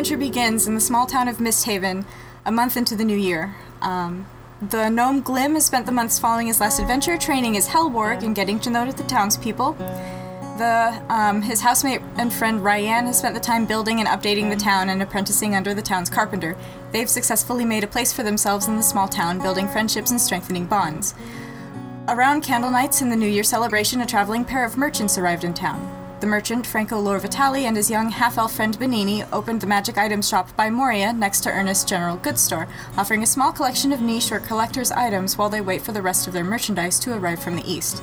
adventure begins in the small town of Misthaven, a month into the new year. Um, the gnome Glim has spent the months following his last adventure training as Hellborg and getting to know the townspeople. The, um, his housemate and friend Ryan has spent the time building and updating the town and apprenticing under the town's carpenter. They've successfully made a place for themselves in the small town, building friendships and strengthening bonds. Around candle nights in the New Year celebration, a traveling pair of merchants arrived in town. The merchant, Franco Lorvitali, and his young half elf friend Benini opened the magic item shop by Moria next to Ernest's General Goods Store, offering a small collection of niche or collector's items while they wait for the rest of their merchandise to arrive from the east.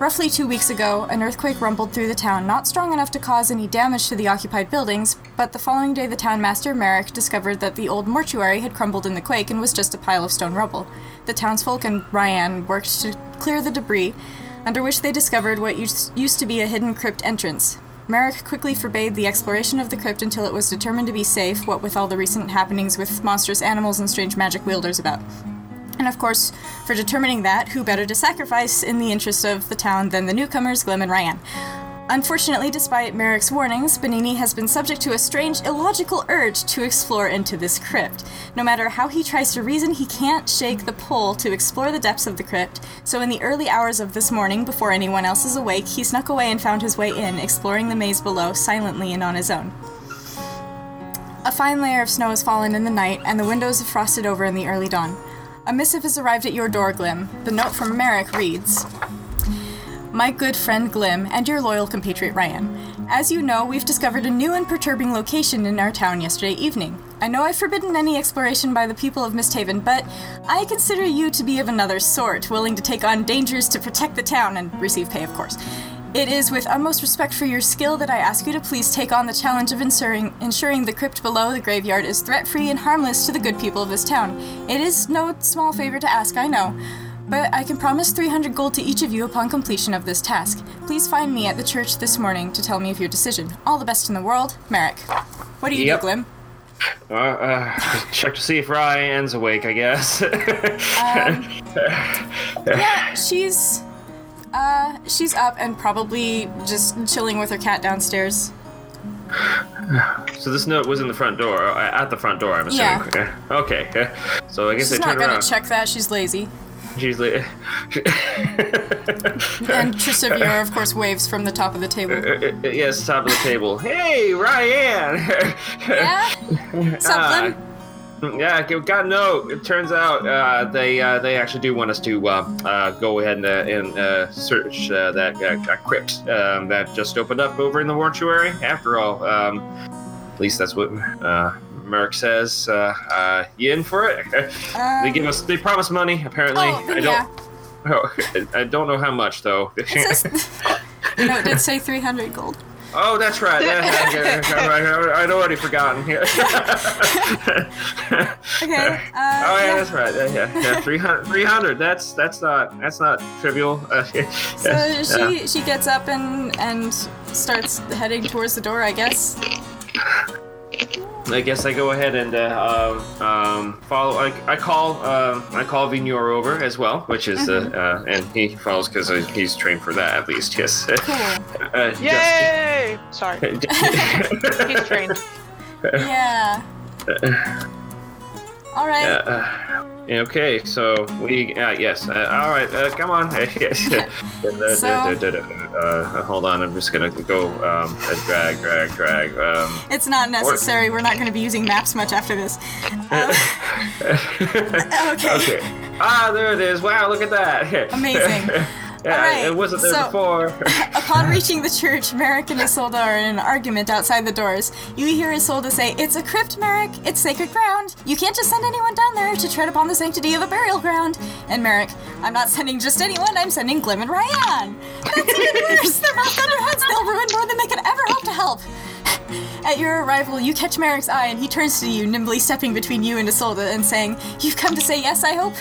Roughly two weeks ago, an earthquake rumbled through the town, not strong enough to cause any damage to the occupied buildings, but the following day the town master, Merrick, discovered that the old mortuary had crumbled in the quake and was just a pile of stone rubble. The townsfolk and Ryan worked to clear the debris, under which they discovered what used to be a hidden crypt entrance. Merrick quickly forbade the exploration of the crypt until it was determined to be safe, what with all the recent happenings with monstrous animals and strange magic wielders about. And of course, for determining that, who better to sacrifice in the interest of the town than the newcomers, Glim and Ryan? Unfortunately, despite Merrick's warnings, Benini has been subject to a strange, illogical urge to explore into this crypt. No matter how he tries to reason, he can't shake the pull to explore the depths of the crypt, so in the early hours of this morning, before anyone else is awake, he snuck away and found his way in, exploring the maze below silently and on his own. A fine layer of snow has fallen in the night, and the windows have frosted over in the early dawn. A missive has arrived at your door, Glim. The note from Merrick reads My good friend Glim and your loyal compatriot Ryan. As you know, we've discovered a new and perturbing location in our town yesterday evening. I know I've forbidden any exploration by the people of Misthaven, but I consider you to be of another sort, willing to take on dangers to protect the town and receive pay, of course. It is with utmost respect for your skill that I ask you to please take on the challenge of ensuring, ensuring the crypt below the graveyard is threat free and harmless to the good people of this town. It is no small favor to ask, I know. But I can promise 300 gold to each of you upon completion of this task. Please find me at the church this morning to tell me of your decision. All the best in the world, Merrick. What do you Yep. do, Glim? Uh, uh, check to see if Ryan's awake, I guess. Yeah, she's uh she's up and probably just chilling with her cat downstairs. so this note was in the front door, uh, at the front door, I'm assuming. Yeah. Okay. Okay. So I guess She's not gonna around. check that, she's lazy. She's like, And Trisavira, of course, waves from the top of the table. Uh, yes, top of the table. Hey, Ryan! Yeah? What's up, Glim? Yeah, g- got a note. It turns out uh, they uh, they actually do want us to uh, uh, go ahead and, uh, and uh, search uh, that uh, crypt um, that just opened up over in the mortuary. After all, um, at least that's what uh, Merrick says. Uh, uh, you in for it? they give us they promise money. Apparently, Um, Oh, I don't. I don't know how much though. It says, no, it did say 300 gold. Oh, that's right. I'd already forgotten. Yeah. Okay. Uh, oh yeah, yeah. that's right. Yeah, yeah. yeah 300, 300. That's that's not that's not trivial. Uh, So yeah. she she gets up and and starts heading towards the door, I guess. I guess I go ahead and uh, um, um, follow. I, I call um, I call Vignor over as well, which is uh, uh, and he follows because he's trained for that at least. Yes. Cool. Uh, Yay! Sorry, he's trained. Yeah. All right. Okay, so we uh, yes. Uh, all right, uh, come on. yes. Uh, So- hold on, I'm just gonna go um, uh, drag, drag, drag. Um, It's not necessary. We're not to be using maps much after this. Uh, okay. okay. Ah, there it is. Wow, look at that. Amazing. Yeah, right, it wasn't there so- before. Upon reaching the church, Merrick and Isolde are in an argument outside the doors. You hear Isolde say, It's a crypt, Merrick. It's sacred ground. You can't just send anyone down there to tread upon the sanctity of a burial ground. And Merrick, I'm not sending just anyone, I'm sending Glim and Ryan. That's even worse. They're both thunderheads. They'll ruin more than they could ever hope to help. At your arrival, you catch Merrick's eye and he turns to you, nimbly stepping between you and Isolde and saying, You've come to say yes, I hope?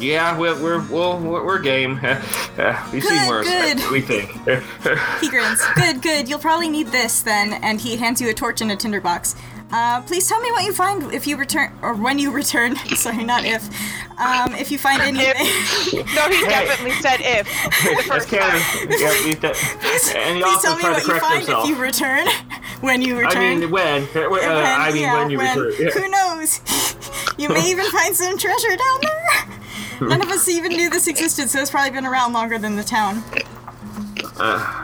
Yeah, we're we're we're, we're game. We've seen Good, worse. good. We think. He grins. Good, good. You'll probably need this then, and he hands you a torch and a tinderbox. Uh, please tell me what you find if you return, or when you return. Sorry, not if. Um, if you find anything. No, he definitely said if. The That's first canon. time. Yeah, we th- and he Please also tell me what you find himself. if you return. when you return. I return. mean, when? Uh, When- I mean, yeah, when you return. Yeah. Who knows? you may even find some treasure down there. None of us even knew this existed, so it's probably been around longer than the town.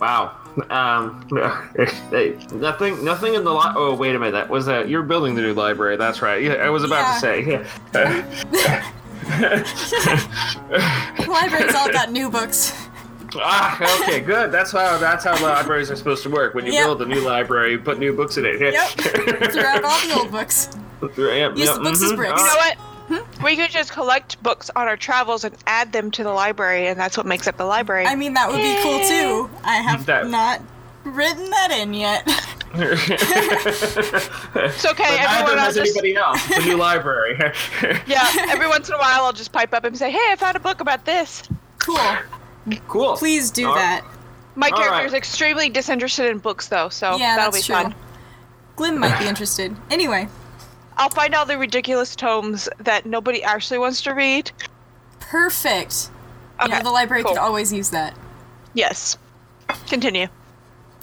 Wow. Um, hey, nothing, nothing in the li- Oh, wait a minute. That was that. You're building the new library. That's right. Yeah, I was about Yeah. to say. Yeah. The library's all got new books. ah, okay, good. That's how. That's how libraries are supposed to work. When you Yep. build a new library, you put new books in it. Yep. Throughout all the old books. Yep, Use yep, the books as mhm. bricks. You know Ah, what? We could just collect books on our travels and add them to the library, and that's what makes up the library. I mean, that would be cool too. I have That- not written that in yet. it's okay. But everyone neither else has just, anybody else. It's a new library. yeah. Every once in a while, I'll just pipe up and say, "Hey, I found a book about this." Cool. cool. Please do All right. that. My All character right. is extremely disinterested in books, though, so Yeah, that'll that's be true. fun. Glim might be interested. Anyway, I'll find all the ridiculous tomes that nobody actually wants to read. perfect. Okay, yeah, the library cool. could always use that. Yes. Continue.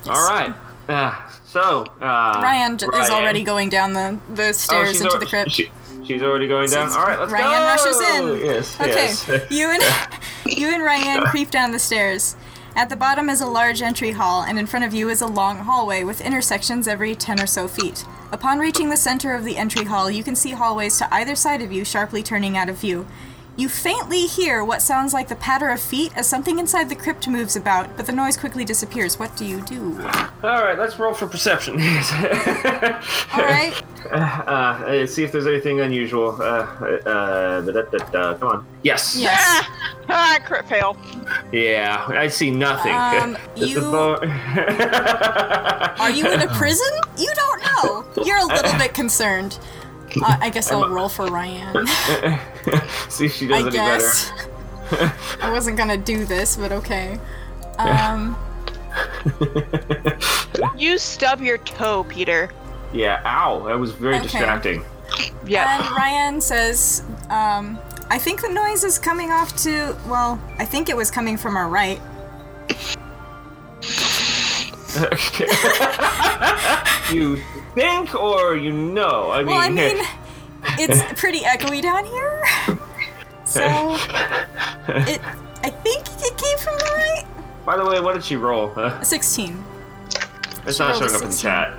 All right. Uh, so uh, Ryan j- is already going down the, the Oh, stairs she's into al- the crypt. she- she's already going down. So All right, let's Ryan go. rushes in. Yes. Okay, Yes. you and you and Ryan creep down the stairs. At the bottom is a large entry hall, and in front of you is a long hallway with intersections every 10 or so feet. Upon reaching the center of the entry hall, you can see hallways to either side of you sharply turning out of view. You faintly hear what sounds like the patter of feet as something inside the crypt moves about, but the noise quickly disappears. What do you do? All right, let's roll for perception. Alright, uh, let's see if there's anything unusual. Uh, uh, da, da, da, da. Come on. Yes. yes. Ah, ah, crit fail. Yeah, I see nothing. Um, you- bo- Are you in a prison? You don't know. You're a little bit concerned. Uh, I guess I'll roll for Ryan. see if she does I any guess. I wasn't gonna do this, but okay. Um, You stub your toe, Peter. Yeah. Ow. That was very Okay. distracting. Yeah. and Ryan says, um, I think the noise is coming off to, well, I think it was coming from our right. you think or you know? I mean. Well, I mean, it's pretty echoey down here. So, it, I think it came from the right. By the way, what did she roll? Uh, 16. it's She not showing up in the chat.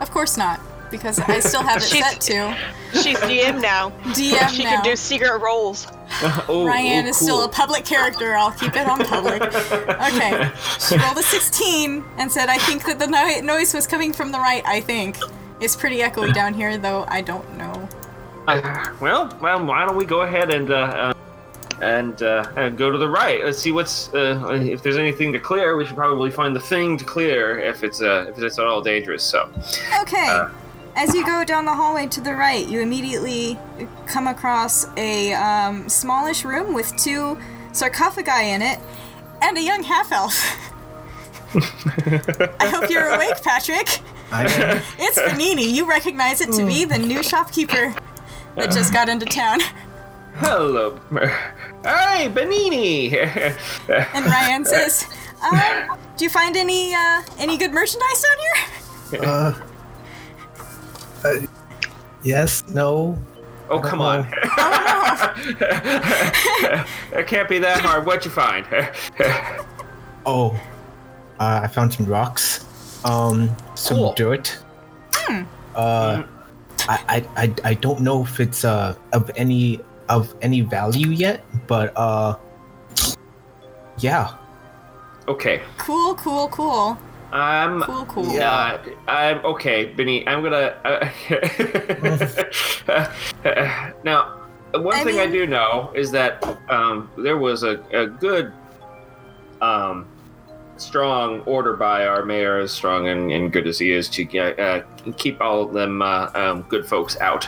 Of course not, because I still have it She's- set to She's DM now. DM She now. can do secret rolls. Oh, Ryan oh, is still a public character. I'll keep it on public. Okay. She rolled a 16 and said, I think that the no- noise was coming from the right, I think. It's pretty echoey down here, though I don't know. Uh, well, well, why don't we go ahead and uh, uh, and, uh, and go to the right? Let's see what's uh, if there's anything to clear. We should probably find the thing to clear if it's uh, if it's at all dangerous. So, Okay. As you go down the hallway to the right, you immediately come across a um, smallish room with two sarcophagi in it and a young half elf. I hope you're awake, Patrick. I am. It's Benini. You recognize it to be the new shopkeeper that just got into town. hello, hey, Benini. And Ryan says, um, "Do you find any uh, any good merchandise down here?" Uh, uh, yes, no. oh, come on. it can't be that hard. What'd you find? Oh, uh, I found some rocks, um, some Cool. dirt. Uh, I, I, I, I don't know if it's uh of any of any value yet, but uh, yeah. okay. Cool, cool, cool, Um, cool, cool. Yeah, I'm okay, Benny. I'm gonna. Uh, now, one I thing I do know is that um, there was a, a good, um, strong order by our mayor, as strong and, and good as he is, to uh, keep all of them uh, um, good folks out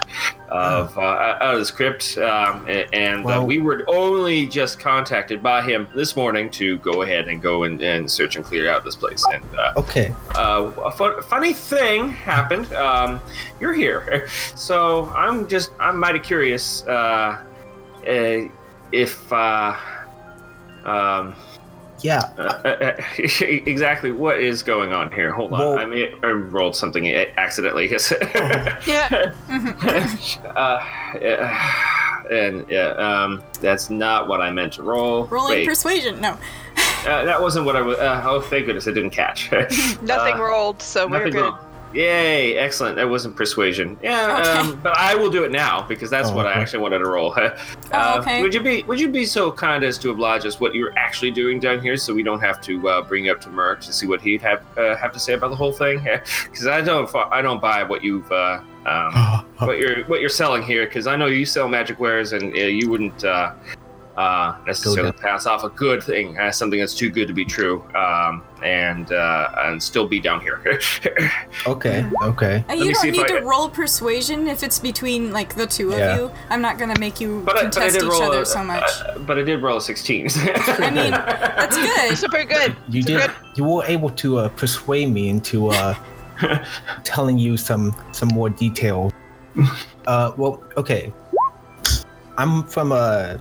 of uh, out of this crypt. Um, and uh, Well- we were only just contacted by him this morning to go ahead and go and, and search and clear out this place. And uh, Okay. uh, a fun, funny thing happened. Um, you're here, so I'm just I'm mighty curious uh, uh, if uh, um, yeah. Uh, uh, exactly what is going on here? Hold on. Well- I mean, I rolled something accidentally. Yeah. uh, yeah, and yeah, um, that's not what I meant to roll. Rolling Wait, persuasion. No. uh, that wasn't what I was. Uh, oh, thank goodness I didn't catch. Nothing Uh, rolled, so we're Nothing good. wrong. Yay! Excellent. That wasn't persuasion. Yeah, Okay. um, but I will do it now because that's Oh, what I actually wanted to roll. uh, Oh, okay. Would you be Would you be so kind as to oblige us what you're actually doing down here, so we don't have to uh, bring you up to Merc to see what he'd have uh, have to say about the whole thing? Because I don't I don't buy what you've uh, um, what you're what you're selling here because I know you sell magic wares and uh, you wouldn't uh, uh, necessarily pass off a good thing as something that's too good to be true um, and uh, and still be down here. okay, okay. Uh, you don't need I- to roll persuasion if it's between like the two of you. I'm not gonna make you but, I, but I contest did each roll other a, so much. uh, but I did roll a 16. I mean, that's good. Super good. You Super did. good. You were able to uh, persuade me into uh, telling you some some more details. Uh, well, okay. I'm from uh,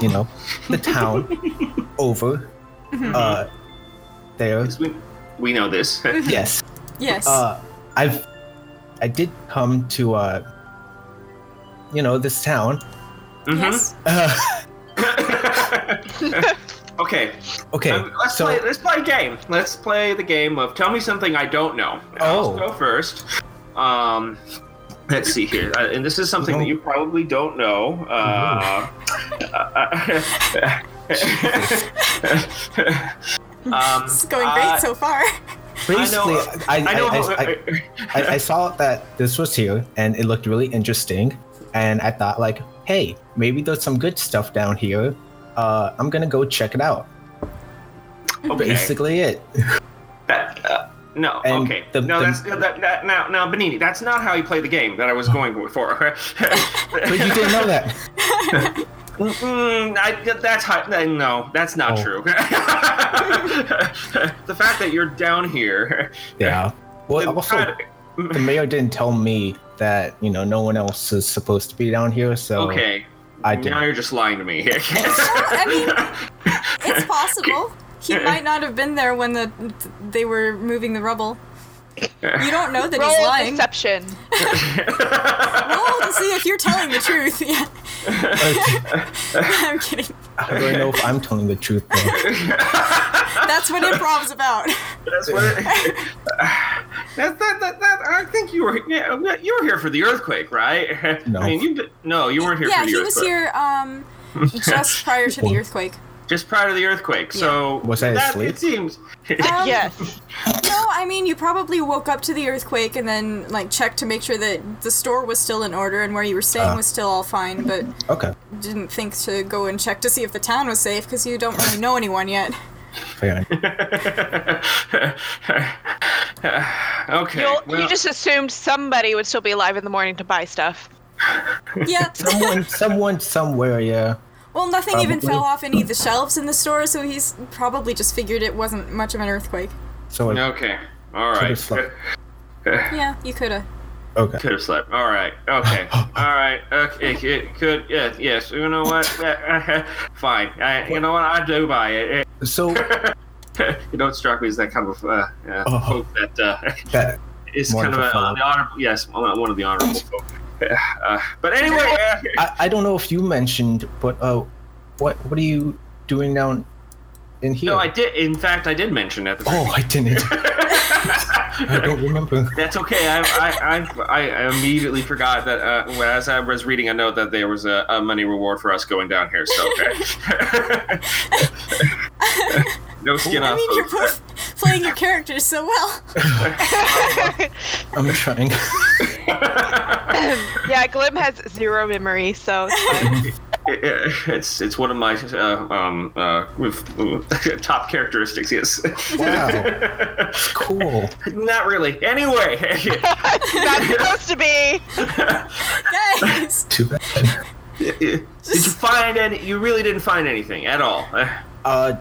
you know, the town over uh, there. we, we know this. Yes. Yes. Uh, I've I did come to uh, you know, this town. Mhm. Yes. Uh, okay, okay. um, let's so play. Let's play a game. Let's play the game of tell me something I don't know. Oh. I'll go first. Um, let's see here, uh, and this is something that you probably don't know. Uh, um, This is going great uh, so far. basically, I, I know. I, I, I, I saw that this was here and it looked really interesting and i thought like hey maybe there's some good stuff down here uh, i'm gonna go check it out okay. basically it That, uh, no, And okay. the- no, the- that's that, that, now, now, Benini, that's not how you play the game that I was going for. but you didn't know that Mm, I, that's how, uh, no, that's not Oh. true. the fact that you're down here. yeah well and also kind the mayor didn't tell me that you know no one else is supposed to be down here so okay. I now didn't. you're just lying to me. I mean, it's possible. He might not have been there when the they were moving the rubble. You don't know that he's Roll lying. deception. Roll to see if you're telling the truth. Yeah. I'm kidding. how do i know if i'm telling the truth though? That's what improv's about. That's what it, that, that, that, that, I think you were yeah, you were here for the earthquake, right? No. I mean, you no, you weren't here Yeah, for the he earthquake. was here um just prior to the earthquake. Just prior to the earthquake. So Was I that, asleep? It seems. Um, yes. No, I mean you probably woke up to the earthquake and then like checked to make sure that the store was still in order and where you were staying Ah. was still all fine, but okay didn't think to go and check to see if the town was safe because you don't really know anyone yet. fair okay. You'll, well, you just assumed somebody would still be alive in the morning to buy stuff. Yeah. someone someone somewhere yeah Well, nothing even fell off any of the shelves in the store, so he's probably just figured it wasn't much of an earthquake. so I, Okay. All Could've right. slept. Yeah, you coulda. okay Could have slept. All right. Okay. All right. Okay. It could. Yeah. Yes. You know what? Fine. I, you know what? I do buy it. so you know, it struck me as that kind of uh, uh, Oh. folk that uh, that is kind of of a a, the honor. Yes, one of the honorable folk. Uh, but anyway, uh, I, I don't know if you mentioned, but uh, what what are you doing down in here? no, I did. In fact, I did mention it. Oh, I didn't. I don't remember. That's okay. I, I, I, I immediately forgot that uh, when- as I was reading a note that there was a, a money reward for us going down here. So okay. no skin off. I off. mean, you're both playing your characters so well. I'm trying. yeah, Glim has zero memory, so it's fine. It- it- it's it's one of my uh, um uh with, top characteristics. Yes. Wow, cool. Not really. Anyway. not supposed to be. Guys! Too bad. Did you find any? You really didn't find anything at all. Uh,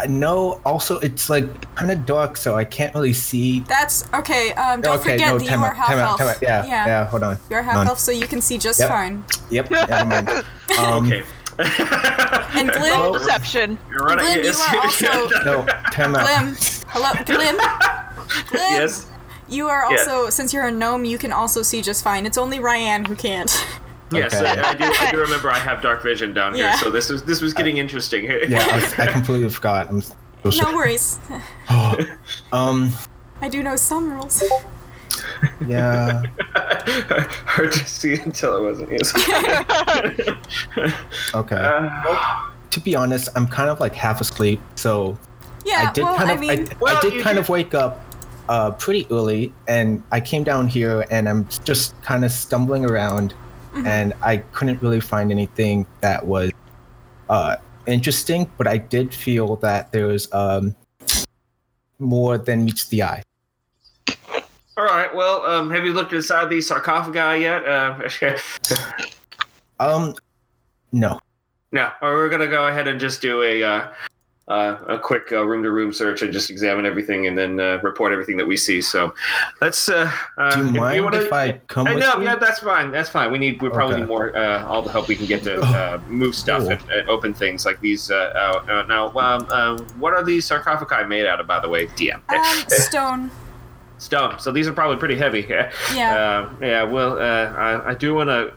I know. Also, it's like kind of dark, so I can't really see. That's okay. Um, don't okay, forget no, that you time are out, half time out, elf. time out. Yeah, yeah, yeah. Hold on. You're half None. elf, so you can see just Yep. fine. Yep. Never mind. Um, Okay. And Glim, Roll deception. You're running. Glim, you yes. are also No, time out. Glim. Hello, Glim. Glim. yes. You are Yeah. also, since you're a gnome, you can also see just fine. It's only Ryan who can't. Yes, Okay. I, I, do, I do remember I have dark vision down here, Yeah. so this was this was getting interesting. Yeah, I, I completely forgot. I'm so No sorry. worries. Um, I do know some rules. yeah. Hard to see until it wasn't. Yes. Okay. Uh, to be honest, I'm kind of like half asleep, so Yeah, I did well, kind I of mean, I, Well, I did kind did- of wake up uh, pretty early, and I came down here and I'm just kind of stumbling around, Mm-hmm. and I couldn't really find anything that was uh, interesting, but I did feel that there was um, more than meets the eye. all right. Well, um, have you looked inside the sarcophagi yet? Uh, Um, no. no. Or we're gonna go ahead and just do a uh, uh, a quick uh, room-to-room search and just examine everything and then uh, report everything that we see. So let's. Uh, uh, Do you if mind wanna- if I come I with know, you? yeah, that's fine. That's fine. We need, we probably Okay. need more, uh, all the help we can get to uh, move stuff Cool. and, and open things like these. Uh, uh, uh, now, um, um, what are these sarcophagi made out of, by the way, DM? um, stone. Stone. So these are probably pretty heavy. Yeah. Yeah. Uh, yeah. Well, uh, I, I do want to, po-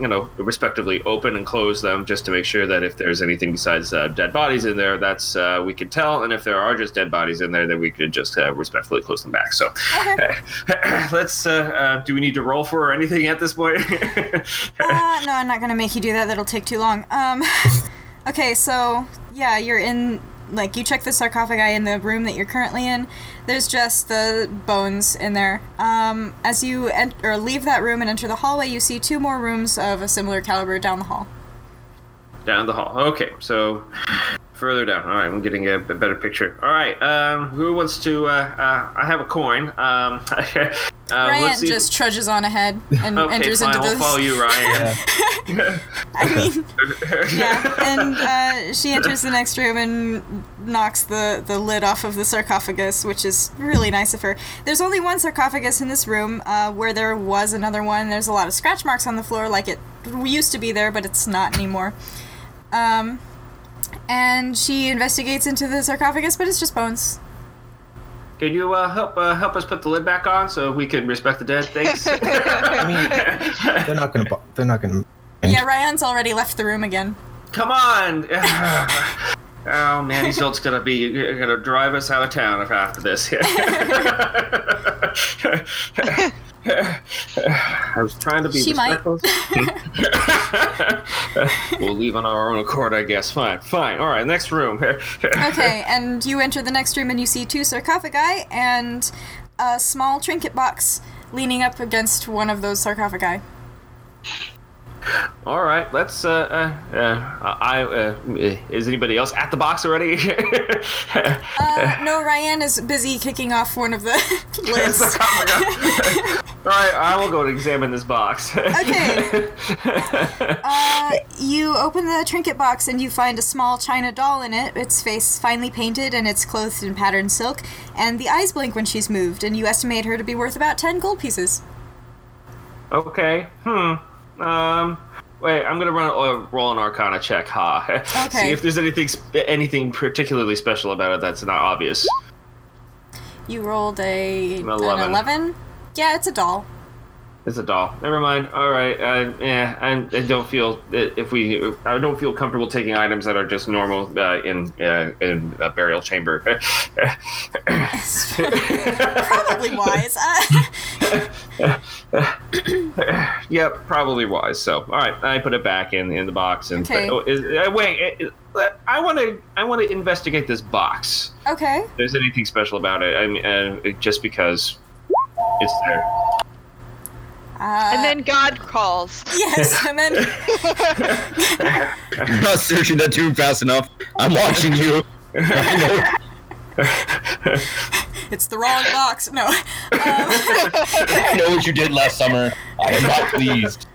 you know, respectively open and close them just to make sure that if there's anything besides uh, dead bodies in there, that's uh, we can tell, and if there are just dead bodies in there, then we could just uh, respectfully close them back. So, Okay. let's. Uh, uh, do we need to roll for anything at this point? Uh, no, I'm not gonna make you do that. That'll take too long. Um, okay, so yeah, you're in. Like you check the sarcophagi in the room that you're currently in. There's just the bones in there. Um, as you ent- or leave that room and enter the hallway, you see two more rooms of a similar caliber down the hall. Down the hall. Okay, so further down. All right, I'm getting a, a better picture. All right, um, who wants to? Uh, uh, I have a coin. Um, uh, Ryan just trudges on ahead and okay, enters fine. into I'll the. follow you, Ryan. I mean, yeah, and uh, she enters the next room and knocks the, the lid off of the sarcophagus, which is really nice of her. There's only one sarcophagus in this room, uh, where there was another one. There's a lot of scratch marks on the floor, like it used to be there, but it's not anymore. Um, and she investigates into the sarcophagus, but it's just bones. Can you uh, help uh, help us put the lid back on so we can respect the dead? Thanks. I mean, they're not gonna. They're not gonna. Yeah, Ryan's already left the room again. Come on. Oh man, Isolde's gonna be gonna drive us out of town after this. I was trying to be She might. respectful. Hmm. we'll leave on our own accord, I guess. Fine, fine. All right, next room. Okay, and you enter the next room and you see two sarcophagi and a small trinket box leaning up against one of those sarcophagi. All right, let's. Uh, uh, uh, I. Uh, is anybody else at the box already? Uh, no, Ryan is busy kicking off one of the lids. All right, I will go and examine this box. Okay. Uh, you open the trinket box and you find a small china doll in it. Its face finely painted and it's clothed in patterned silk, and the eyes blink when she's moved, and you estimate her to be worth about 10 gold pieces. Okay. Hmm. Um. Wait, I'm gonna run a roll an Arcana check. Ha. Okay. See if there's anything anything particularly special about it that's not obvious. You rolled a An an 11. 11. Yeah, it's a doll. It's a doll. Never mind. All right. Uh, yeah, I, I don't feel if we. I don't feel comfortable taking items that are just normal uh, in uh, in a burial chamber. Probably wise. Yep, probably wise. So, all right, I put it back in in the box and Okay. oh, is, uh, wait. I want to. I want to investigate this box. okay. If there's anything special about it, I mean, uh, just because it's there. Uh, And then God calls. yes, and then You're not searching that tomb fast enough. I'm watching you. It's the wrong box. No. know, I know what you did last summer. I am not pleased.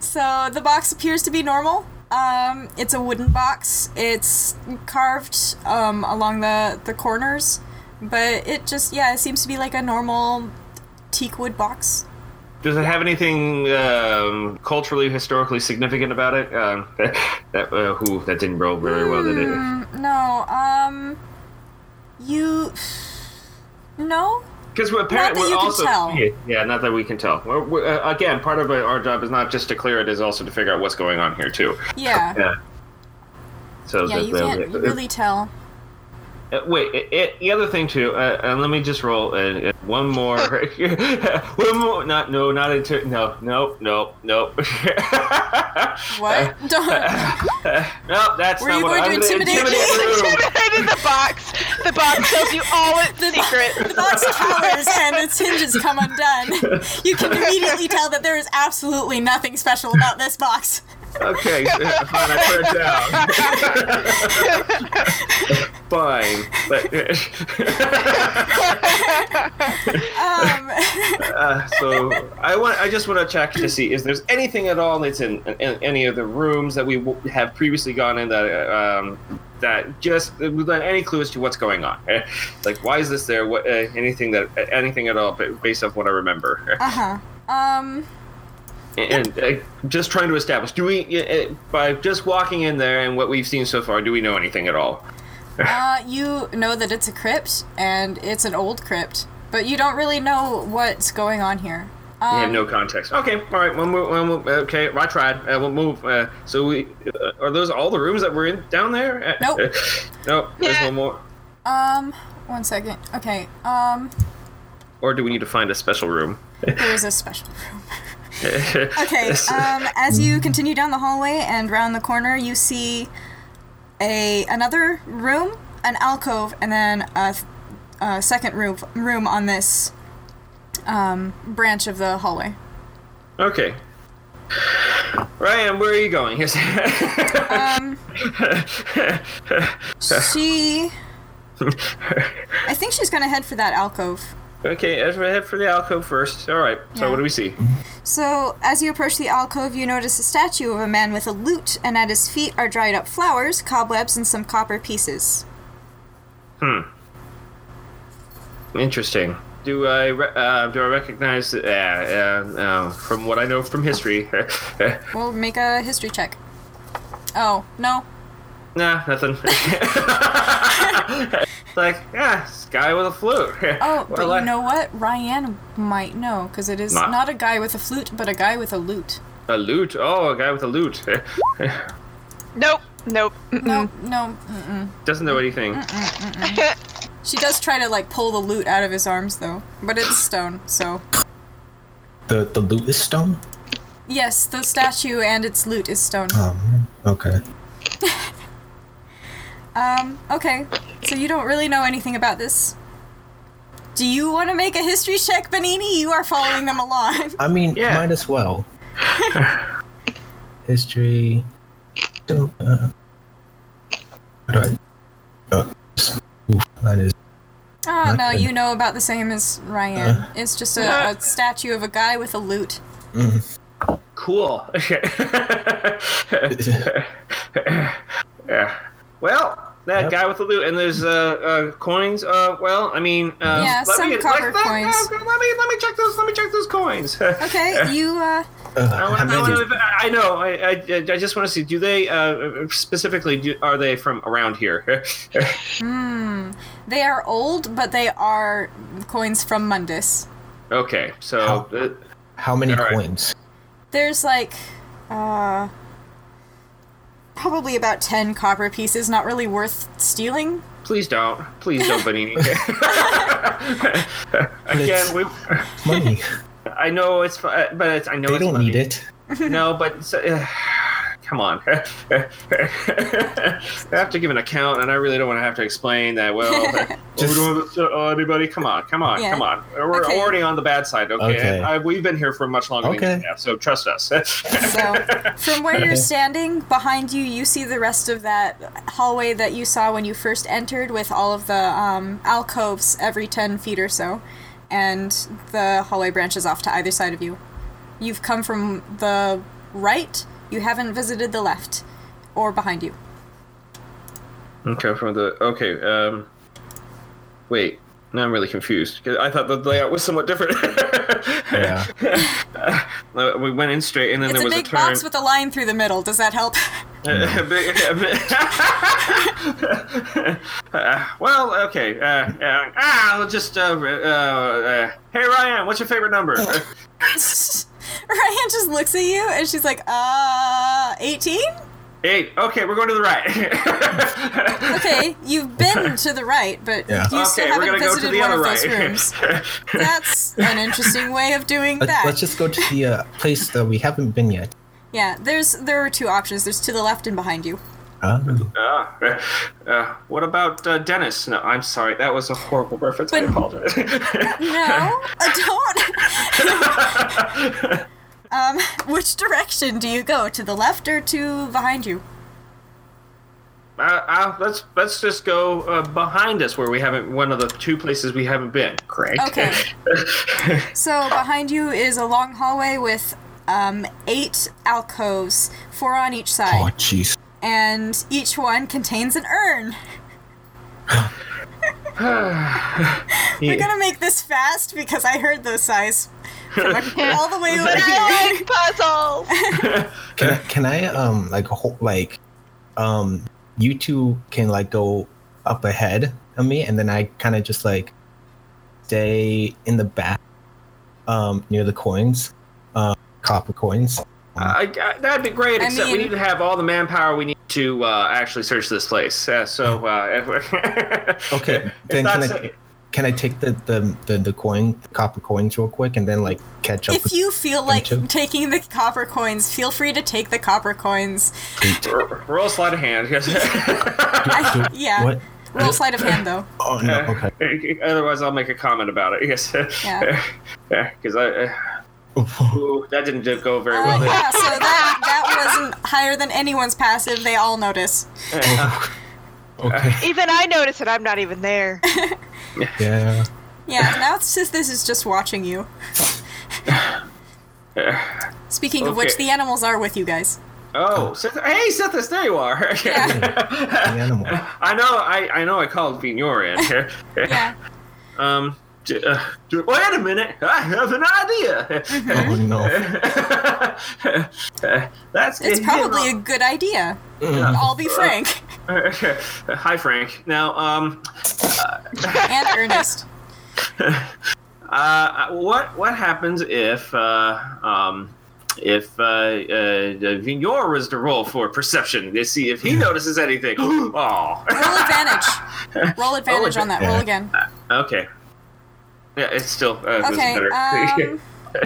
So the box appears to be normal. Um, it's a wooden box. It's carved um, along the, the corners, but it just yeah, it seems to be like a normal teak wood box. does it have anything um, culturally, historically significant about it? Um, that uh, who that didn't roll very well, did it? Mm, no, um, you. No? Because we're apparently we're also. Yeah, not that we can tell. We're, we're, uh, again, part of our job is not just to clear it; is also to figure out what's going on here too. Yeah. Yeah. So Yeah, you can't really tell. Uh, wait, it, it, the other thing too, uh, and let me just roll uh, uh, one more. one more. Not no, not into no, no, no, no. What? Don't. no, that's Were not you what going I'm to gonna intimidate me? the. Intimidated the box. The box tells you all its The secrets. box cowers and its hinges come undone. You can immediately tell that there is absolutely nothing special about this box. Okay, uh, fine, I put it down. fine, but Um, uh, so I want. I just want to check to see if there's anything at all that's in, in any of the rooms that we w- have previously gone in that uh, um, that just without any clue as to what's going on. Like, why is this there? What uh, anything that anything at all based off what I remember. uh huh. Um, and uh, just trying to establish do we uh, by just walking in there and what we've seen so far do we know anything at all uh, you know that it's a crypt and it's an old crypt, but you don't really know what's going on here. we Um, have no context okay all right we'll move, we'll move okay i tried uh, we'll move uh, so we uh, are those all the rooms that we're in down there Uh, Nope. uh, nope there's Yeah. one more Um, one second. Okay. Um, or do we need to find a special room there is a special room. Okay, um, as you continue down the hallway and round the corner, you see a another room, an alcove, and then a, a second room room on this um, branch of the hallway. okay Ryan, where are you going? Yes. Um, she, I think she's gonna head for that alcove. Okay, Ezra, head for the alcove first. All right. So Yeah. what do we see? So, as you approach the alcove, you notice a statue of a man with a lute, and at his feet are dried up flowers, cobwebs, and some copper pieces. Hmm. Interesting. Do I re- uh, do I recognize uh, uh, uh, from what I know from history? We'll make a history check. Oh, no. Nah, nothing. like, yeah, this guy with a flute. Oh, Well, but you know what? Ryan might know, because it is Ma- not a guy with a flute, but a guy with a lute. A lute. Oh, a guy with a lute. Nope. Nope. No, no. Mm-mm. Doesn't know anything. She does try to, like, pull the lute out of his arms, though. But it's stone, so. The the lute is stone. Yes, the statue and its lute is stone. Um. Okay. Um, okay. So you don't really know anything about this. Do you want to make a history check, Benini? You are following them along. I mean, Yeah. might as well. History. Uh, I? Uh, oof. Oh, no, Okay. you know about the same as Ryan. It's just a, a statue of a guy with a lute. Cool. yeah. Well, that Yep. guy with the lute and there's uh, uh coins. Uh, well, I mean, uh, Yeah, let some me, copper let, let- coins. Let, me let me check those. Let me check those coins. Okay, you, uh, Uh, I, I, wanna, I know. I, I, I just want to see. Do they uh, specifically? Do, are they from around here? hmm. They are old, but they are coins from Mundus. okay, so How- uh, How many All right. coins? There's like, uh, probably about 10 copper pieces, not really worth stealing. please don't. Please don't, Benini. Again, we. Money. I know it's, uh, but it's, I know they it's don't money. need it. No, but it's, uh, come on. I have to give an account, and I really don't want to have to explain that. Well, oh, we don't to tell anybody. Come on, come on, Yeah. come on. We're Okay. already on the bad side. Okay, Okay. I, we've been here for much longer than Okay. you have, so trust us. So, from where you're standing, behind you, you see the rest of that hallway that you saw when you first entered, with all of the um, alcoves every 10 feet or so, and the hallway branches off to either side of you. You've come from the right, you haven't visited the left, or behind you. okay, from the okay. Um, wait. Now I'm really confused. I thought the layout was somewhat different. Yeah. Uh, we went in straight, and then It's there a was big a turn. box with a line through the middle. Does that help? A big- a big- Uh, well, okay. Uh, uh, ah, I'll just. Uh, uh, uh, hey, Ryan, what's your favorite number? Ryan just looks at you and she's like, uh, 18? Eight. Okay, we're going to the right. Okay, you've been to the right, but Yeah. you still okay, haven't gonna go to visited the one other of those rooms. That's an interesting way of doing Let, that. let's just go to the uh, place that we haven't been yet. Yeah, there's there are two options. There's to the left and behind you. Uh, Ah, uh, what about uh, Dennis? No, I'm sorry. That was a horrible reference. I But- apologize. No, I don't. um, which direction do you go? To the left or to behind you? uh, uh, let's let's just go uh, behind us where we haven't one of the two places we haven't been. Great. Okay. So behind you is a long hallway with um, eight alcoves, four on each side. oh, jeez. And each one contains an urn. We're gonna make this fast because I heard those sighs from all the way over But here. I like puzzles. Can I, can I um like hold like um you two can like go up ahead of me and then I kind of just like stay in the back um near the coins uh copper coins I, I, that'd be great, I except we need to have all the manpower we need to uh, actually search this place. Uh, so, uh, okay then can I sa- can I take the the the, the coin the copper coins real quick and then like catch up If with you feel like too. taking the copper coins, feel free to take the copper coins. R- roll sleight of hand. I, yeah. what Roll sleight of hand though. oh no okay Otherwise, I'll make a comment about it. Yes. Yeah. Yeah, because I. Uh, ooh, that didn't go very Uh, well. did it? yeah, so that that wasn't higher than anyone's passive. They all notice. okay Even I notice that I'm not even there. yeah Yeah, now it's just this is just watching you. Speaking of which, the animals are with you guys. Oh, Sith- hey, Sithis, there you are. the animal I know, I, I know, I called Vignor in. Yeah. Um, d- uh, d- wait a minute, I have an idea. oh no That's It's probably a good idea. I'll be frank. Hi, Frank. Now, um, And Ernest. uh, what what happens if uh, um, if uh, uh, Vignor was to roll for perception to see if he notices anything? oh, Roll advantage. Roll advantage on that. Roll again. okay. Yeah, it's still uh, Okay. Um,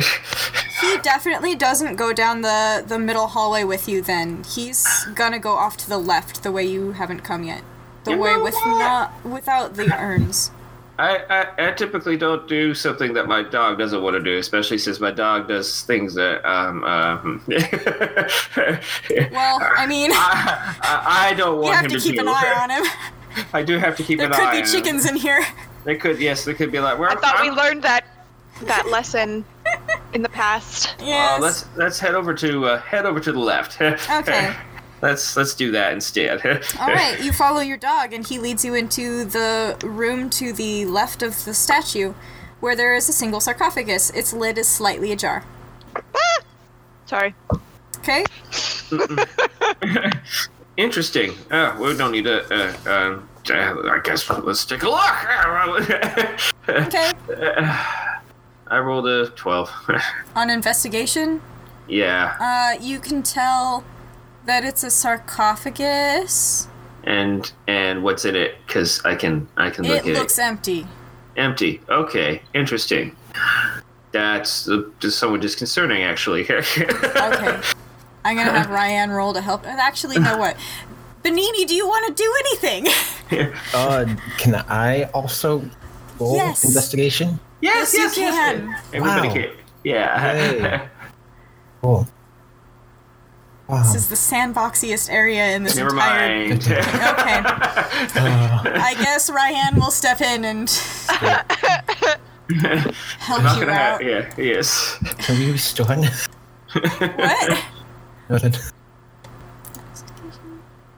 he definitely doesn't go down the the middle hallway with you. Then he's gonna go off to the left, the way you haven't come yet. The You way with what? not without the urns. I, I, I typically don't do something that my dog doesn't want to do, especially since my dog does things that um um. Well, I mean, I, I, I don't want you have him to keep an eye on him. I do have to keep There an eye on him. There could be chickens in here. They could, yes, they could be like. Where I thought we I'm- learned that that lesson in the past. Yes. Uh, let's let's head over to uh, head over to the left. Okay. let's let's do that instead. All right, you follow your dog, and he leads you into the room to the left of the statue, where there is a single sarcophagus. Its lid is slightly ajar. Sorry. Okay. Interesting. Uh, we don't need to. Uh, um, uh, I guess let's take a look. Okay. I rolled a twelve. On investigation, yeah, uh, you can tell that it's a sarcophagus. and and what's in it? Because I can I can look It at it. It looks empty. Empty. Okay. Interesting. That's uh, just somewhat disconcerting, actually. Okay. I'm gonna have Ryan roll to help. Actually, you know what? Benini, do you want to do anything? uh can I also roll Yes. investigation Yes, Yes, you yes, can. yes. Everybody Wow. can. Yeah. Yay. cool wow This is the sandboxiest area in this Never entire. mind. Okay. Uh, I guess Ryan will step in and help Not you gonna out. have, yeah, yes. can we restart What? Noted.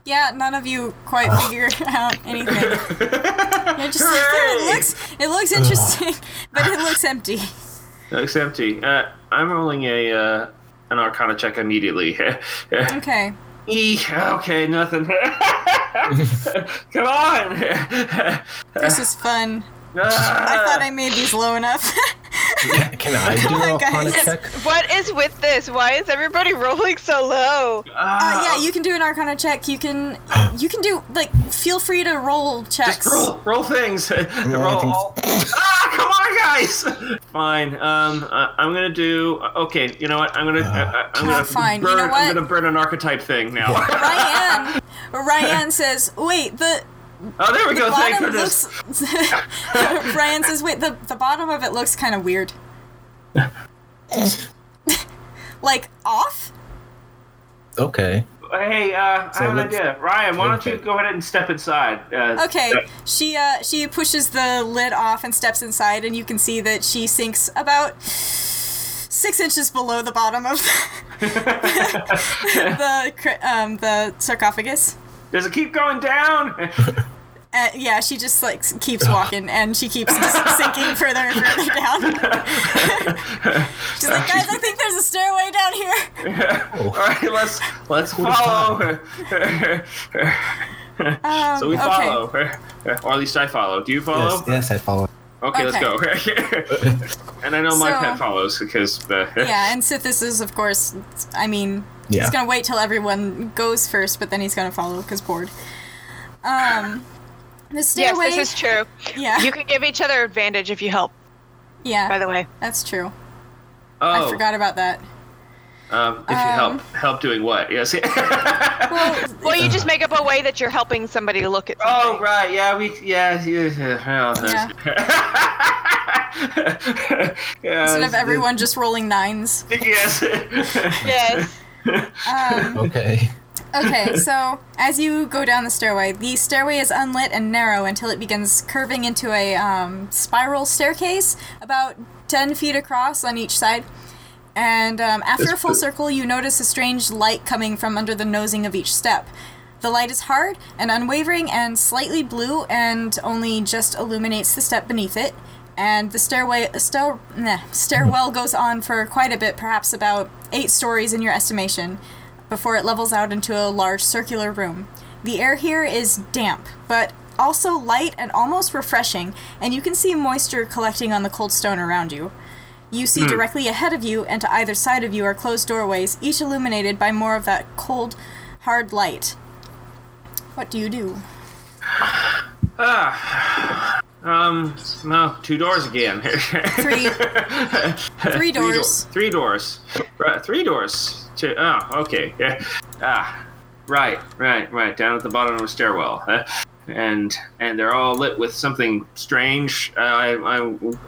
Yeah, none of you quite figure out anything. You're just like, "Hmm, it looks it looks interesting, but it looks empty. Looks empty. Uh, I'm rolling a uh, an Arcana check immediately. Okay. Eek, okay, nothing. Come on. This is fun. I Ah. thought I made these low enough. Can I do Come on, a Arcana guys. check? What is with this? Why is everybody rolling so low? Uh, yeah, you can do an Arcana check. You can, you can do like. Feel free to roll checks. Just roll, roll things. roll I think- all- ah, come on, guys. Fine. Um, uh, I'm gonna do. Okay, you know what? I'm gonna. Uh, I'm Oh, gonna fine. You know what? I'm gonna burn an archetype thing now. Ryan, Ryan says, "Wait, the oh, there we go. Thank bottom goodness. looks." Ryan says, "Wait, the the bottom of it looks kind of weird." like off? Okay. Hey, uh, So I have an idea. Ryan, why don't you go ahead and step inside? Uh, Okay, uh, she uh she pushes the lid off and steps inside, and you can see that she sinks about six inches below the bottom of the um the sarcophagus. Does it keep going down? Uh, yeah, she just like keeps walking, and she keeps just sinking further and further down. She's like, guys, I think there's a stairway down here. All right, let's let's follow. Um, so we okay. follow, or at least I follow. Do you follow? Yes, yes, I follow. Okay, let's go. and I know my So- pet follows because. Uh, Yeah, and Sithis is, of course, I mean, Yeah. he's gonna wait till everyone goes first, but then he's gonna follow because bored. Um, the Yes, stairway. this is true. yeah, You can give each other advantage if you help. Yeah. By the way, that's true. oh, I forgot about that. Um, if you help, help doing what? Yes. Well, well, you just make up a way that you're helping somebody look at. oh right, yeah, we yeah yeah. yeah, yeah instead of everyone just rolling nines. Yes. Yes. Um, Okay. Okay, so as you go down the stairway, the stairway is unlit and narrow until it begins curving into a um, spiral staircase about 10 feet across on each side. And um, after a full circle, you notice a strange light coming from under the nosing of each step. The light is hard and unwavering and slightly blue and only just illuminates the step beneath it. And the stairway stair, nah, stairwell goes on for quite a bit, perhaps about eight stories in your estimation, before it levels out into a large circular room. The air here is damp, but also light and almost refreshing, and you can see moisture collecting on the cold stone around you. You see directly ahead of you and to either side of you are closed doorways, each illuminated by more of that cold, hard light. What do you do? Ah. Um. No, two doors again. three. Three doors. three doors. Right, three doors. Two. Oh, okay. Yeah. Ah. Right. Right. Right. Down at the bottom of the stairwell. Uh, and and they're all lit with something strange. Uh, I. I.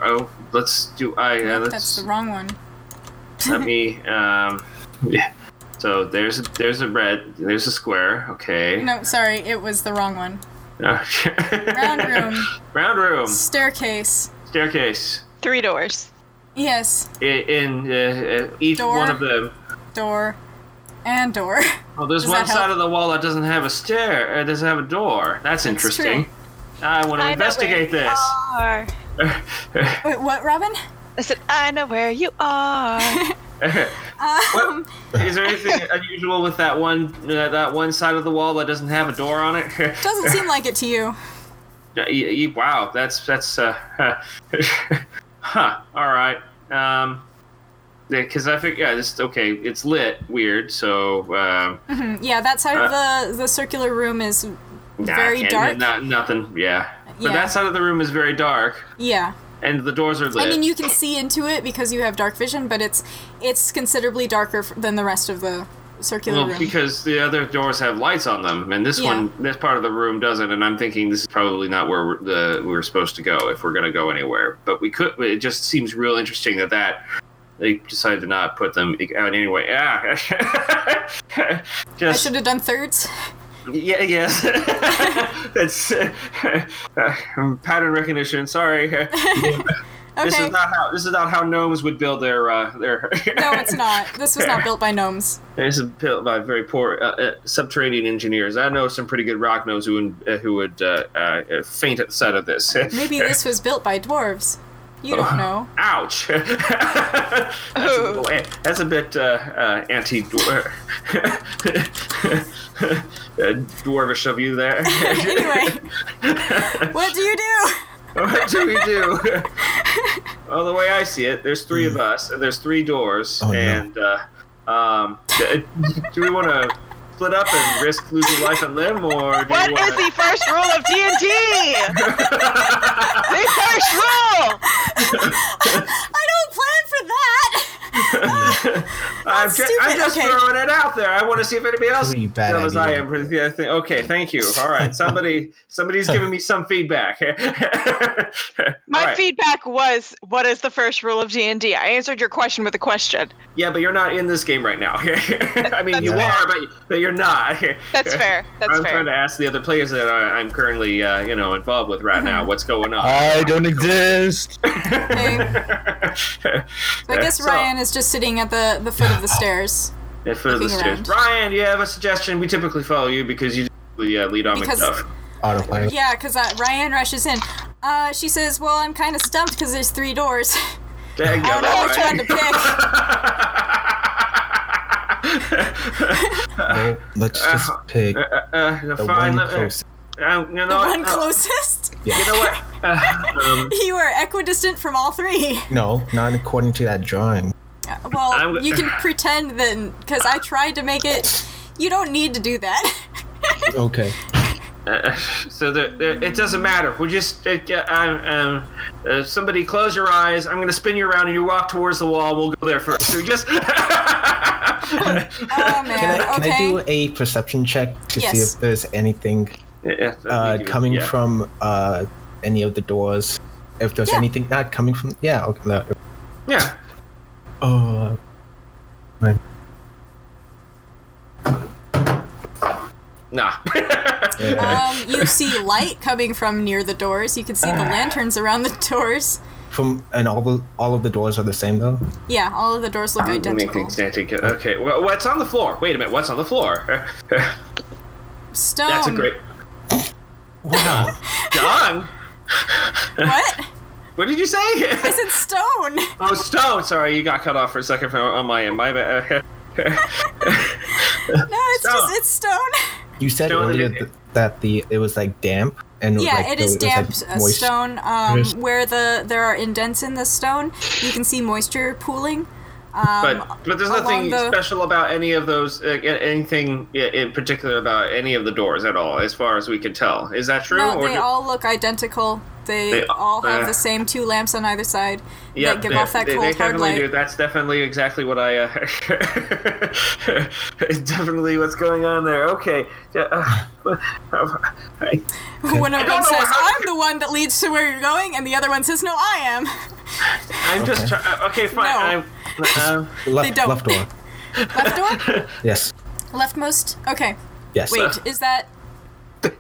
Oh. Let's do. I. Uh, let's. That's the wrong one. let me. Um. Yeah. So there's a, there's a red. There's a square. Okay. No, sorry, it was the wrong one. Round Round room. Round room. Staircase. Staircase. Three doors. Yes, I- In uh, uh, each Door. one of them. door. And door. Oh, there's Does one that help? side of the wall that doesn't have a stair. It doesn't have a door. That's interesting. I want to I know investigate where this. You are. Wait, what, Robin? I said, I know where you are. Um, Is there anything unusual with that one uh, that one side of the wall that doesn't have a door on it? doesn't seem like it to you. Wow, that's that's uh, huh. All right. Um, because I think yeah, this okay. It's lit, weird. So um, Hmm, Yeah, that side of the the circular room is nah, very dark. Not nothing. Yeah. But Yeah. that side of the room is very dark, Yeah. And the doors are lit. I mean, you can see into it because you have dark vision, but it's it's considerably darker than the rest of the circular Well, room. because the other doors have lights on them, and this Yeah. one, this part of the room doesn't. And I'm thinking this is probably not where we're, the we're supposed to go if we're going to go anywhere. But we could. It just seems real interesting that that they decided to not put them out anyway. Yeah, I should have done thirds. Yeah, yes. That's uh, pattern recognition. Sorry. okay. This is not how this is not how gnomes would build their uh, their. No, it's not. This was not built by gnomes. This is built by very poor uh, uh, subterranean engineers. I know some pretty good rock gnomes who would uh, who would uh, uh, faint at the sight of this. Maybe this was built by dwarves. You don't know. Ouch! that's, a little, that's a bit uh, uh, anti dwarvish of you there. Anyway, what do you do? what do we do? well, the way I see it, there's three of us, and there's three doors, Oh, no. and uh, um, do we want to split up and risk losing life and limb, or do What we is the first rule of D and D? The first rule. I don't plan for that. I'm, ju- I'm just Okay. throwing it out there. I want to see if anybody else Pretty bad feels I idea. am. I think- Okay, thank you. All right, somebody, somebody's giving me some feedback. My All right. feedback was, "What is the first rule of D and D?" I answered your question with a question. Yeah, but you're not in this game right now. I mean, you That's are, but but you're not. That's fair. That's I'm fair. trying to ask the other players that I, I'm currently, uh, you know, involved with right now. What's going on? I don't exist. Okay. So I guess Ryan is just sitting at the, the foot of the stairs. At foot of the stairs. around. Ryan, do you have a suggestion? We typically follow you because you uh, lead on Because- with stuff. Autopilot. Yeah, because uh, Ryan rushes in. Uh, she says, "Well, I'm kind of stumped because there's three doors. There you I don't know which one to pick." Well, let's just pick Uh, uh, uh, the fine. one let- uh, uh, you know The one Uh, closest. You know what? Uh, um, You are equidistant from all three. No, not according to that drawing. Uh, Well, I'm- you can pretend then, because I tried to make it. You don't need to do that. Okay. Uh, so the, the, it doesn't matter. We just uh, uh, um, uh, somebody close your eyes. I'm going to spin you around and you walk towards the wall. We'll go there first. So just Oh man. Can I, okay. can I do a perception check to see if there's anything Yeah, uh, coming yeah. from uh, any of the doors? If there's Yeah. anything not coming from, yeah. Okay. no. Yeah. Uh, right. Nah. Yeah. Um, you see light coming from near the doors. You can see the lanterns around the doors. From and all the all of the doors are the same though. Yeah, all of the doors look Let me identical. identical. Okay. Well, what's on the floor? Wait a minute. What's on the floor? Stone. That's a great. Wow. John. What? What did you say? I said stone. oh, stone. Sorry, you got cut off for a second from, on my end. My bad. No, it's Stone. just it's stone. You said No, earlier th- that the it was like damp and Yeah, like, it is there damp was, like, uh, stone. Um, where the there are indents in the stone, you can see moisture pooling. Um, but but there's nothing the- special about any of those. Uh, anything in particular about any of the doors at all, as far as we can tell. Is that true? No, or they do- all look identical. They, They- all have uh, the same two lamps on either side Yep, that give they- off that they, cold they hard light. do. That's definitely exactly what I. Uh, definitely what's going on there. Okay. Yeah, uh, I, One of them says, "I'm the one that leads to where you're going," and the other one says, "No, I am." I'm just Okay. trying. Okay, fine. No. I'm, left, they don't. left door. Left door, Yes. leftmost. Okay. Yes. Wait, is that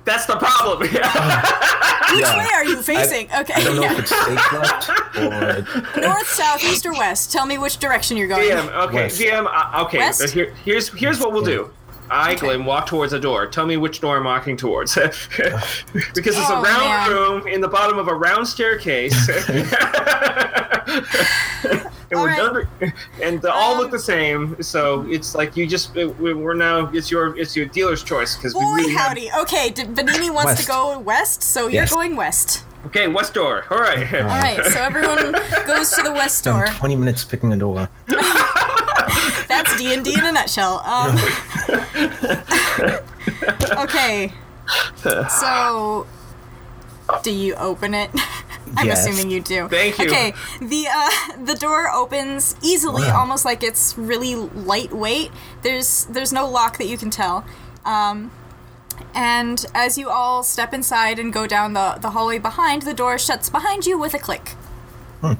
that's the problem. which Yeah. way are you facing? okay. I don't know yeah. if it's stage left or North, south, east, or west? Tell me which direction you're going. DM. Okay. West. DM. Uh, okay. West? uh, Here, here's here's what we'll do. I, Okay. Glenn, walk towards a door. Tell me which door I'm walking towards. because it's Oh, a round man. room in the bottom of a round staircase. And we're All right. done. And they all look Um, the same. So it's like you just we- we're now it's your it's your dealer's choice because we Boy, really have- howdy. Okay, d- Benini wants West. to go west, so you're going west. Okay, west door. All right. All right, so everyone goes to the west door. spend 20 minutes picking a door. That's D and D in a nutshell. Um, okay, so do you open it? I'm Yes. assuming you do. Thank you. Okay, the uh, the door opens easily, Wow. almost like it's really lightweight. There's there's no lock that you can tell. Um, and as you all step inside and go down the, the hallway behind, the door shuts behind you with a click. Hmm.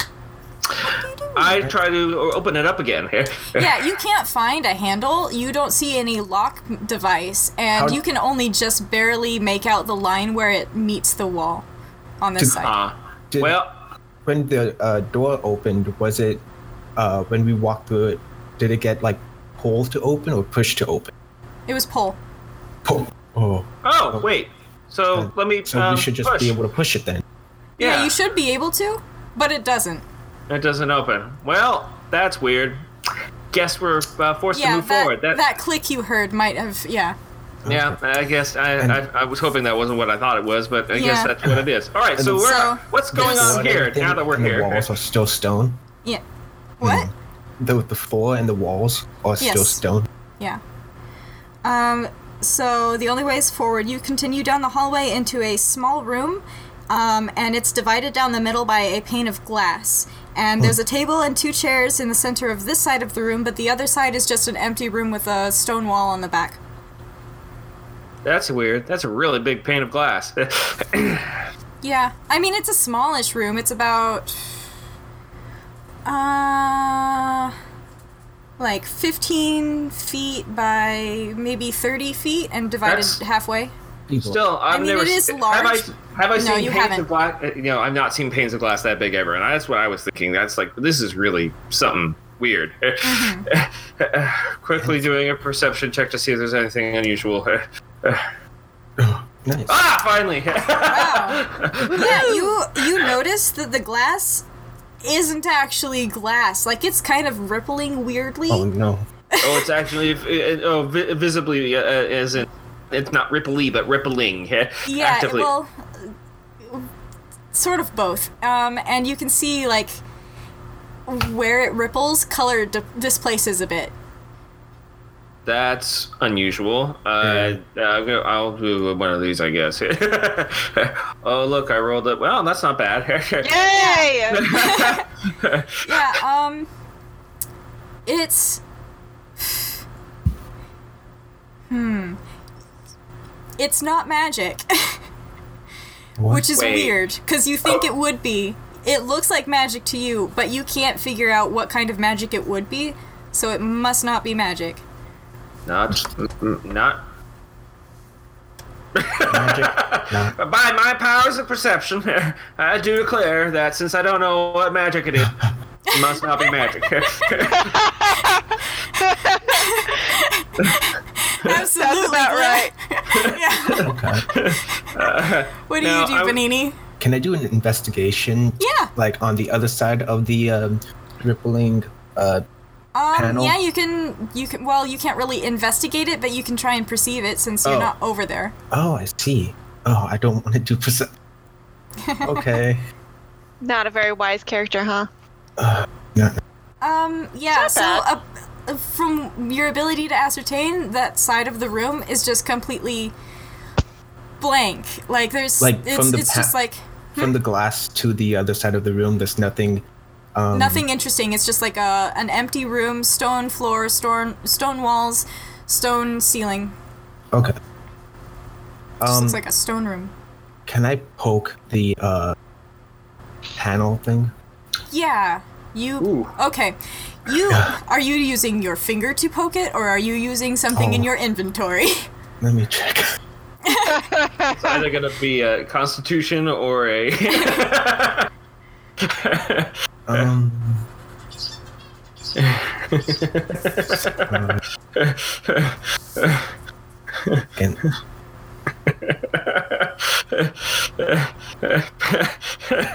Do do I try to open it up again. here. yeah, you can't find a handle. You don't see any lock device, and How- you can only just barely make out the line where it meets the wall on this side. Uh, Did- well, when the uh, door opened, was it uh, when we walked through it? Did it get like pulled to open or pushed to open? It was pull. Pull. Oh, Oh, wait. So Uh, let me. so um, we should just push. be able to push it then. Yeah. Yeah, you should be able to, but it doesn't. It doesn't open. Well, that's weird. Guess we're uh, forced to Yeah, move that, forward. that click you heard might have. Yeah. Yeah, I guess I, And- I, I was hoping that wasn't what I thought it was, but I guess that's what it is. All right, so the- we're So, what's going on here now that we're here? The walls are still stone. Yeah. What? The the floor and the walls are still stone. Yeah. Um, so the only way is forward. You continue down the hallway into a small room, um, and it's divided down the middle by a pane of glass. And there's a table and two chairs in the center of this side of the room, but the other side is just an empty room with a stone wall on the back. That's weird. That's a really big pane of glass. Yeah, I mean it's a smallish room. It's about uh like 15 feet by maybe 30 feet and divided That's- halfway. People. Still, I've mean, never. it is large. Have I, have I No, seen you panes haven't. of glass? uh, You know, I've not seen panes of glass that big ever, and that's what I was thinking. That's like this is really something weird. Mm-hmm. Quickly doing a perception check to see if there's anything unusual. nice. ah, finally! Wow. yeah, you you notice that the glass isn't actually glass. Like it's kind of rippling weirdly. Oh no. oh, it's actually uh, oh, vi- visibly uh, as in it's not ripply but rippling. yeah, actively. well, sort of both. Um, and you can see like where it ripples, color di- displaces a bit. That's unusual. Uh, I'm gonna- I'll do one of these, I guess. oh, look, I rolled it. Well, that's not bad. Yay! Yeah, um it's Hmm. It's not magic, which is Wait. weird cuz you think it would be. It looks like magic to you, but you can't figure out what kind of magic it would be, so it must not be magic. Not, not. Magic? No. By my powers of perception, I do declare that since I don't know what magic it is, it must not be magic. Absolutely. about right. yeah. Okay. What do Now, you do, I w- Panini? Can I do an investigation? Yeah. Like on the other side of the um, rippling. Uh, Um, Panel? yeah, you can. You can. Well, you can't really investigate it, but you can try and perceive it since you're Oh. not over there. oh, I see. Oh, I don't want to do percent. Okay. Not a very wise character, huh? Yeah. Um, yeah. It's So, uh, from your ability to ascertain, that side of the room is just completely blank. Like there's, Like, it's, from the it's pa- just like From the glass to the other side of the room, there's nothing. Um, nothing interesting. It's just like a an empty room, stone floor, stone stone walls, stone ceiling. Okay. Just Um, looks like a stone room. can I poke the uh, panel thing? Yeah. You Ooh. okay? You are you using your finger to poke it, or are you using something in Oh. your inventory? Let me check. it's either going to be a constitution or a. Um.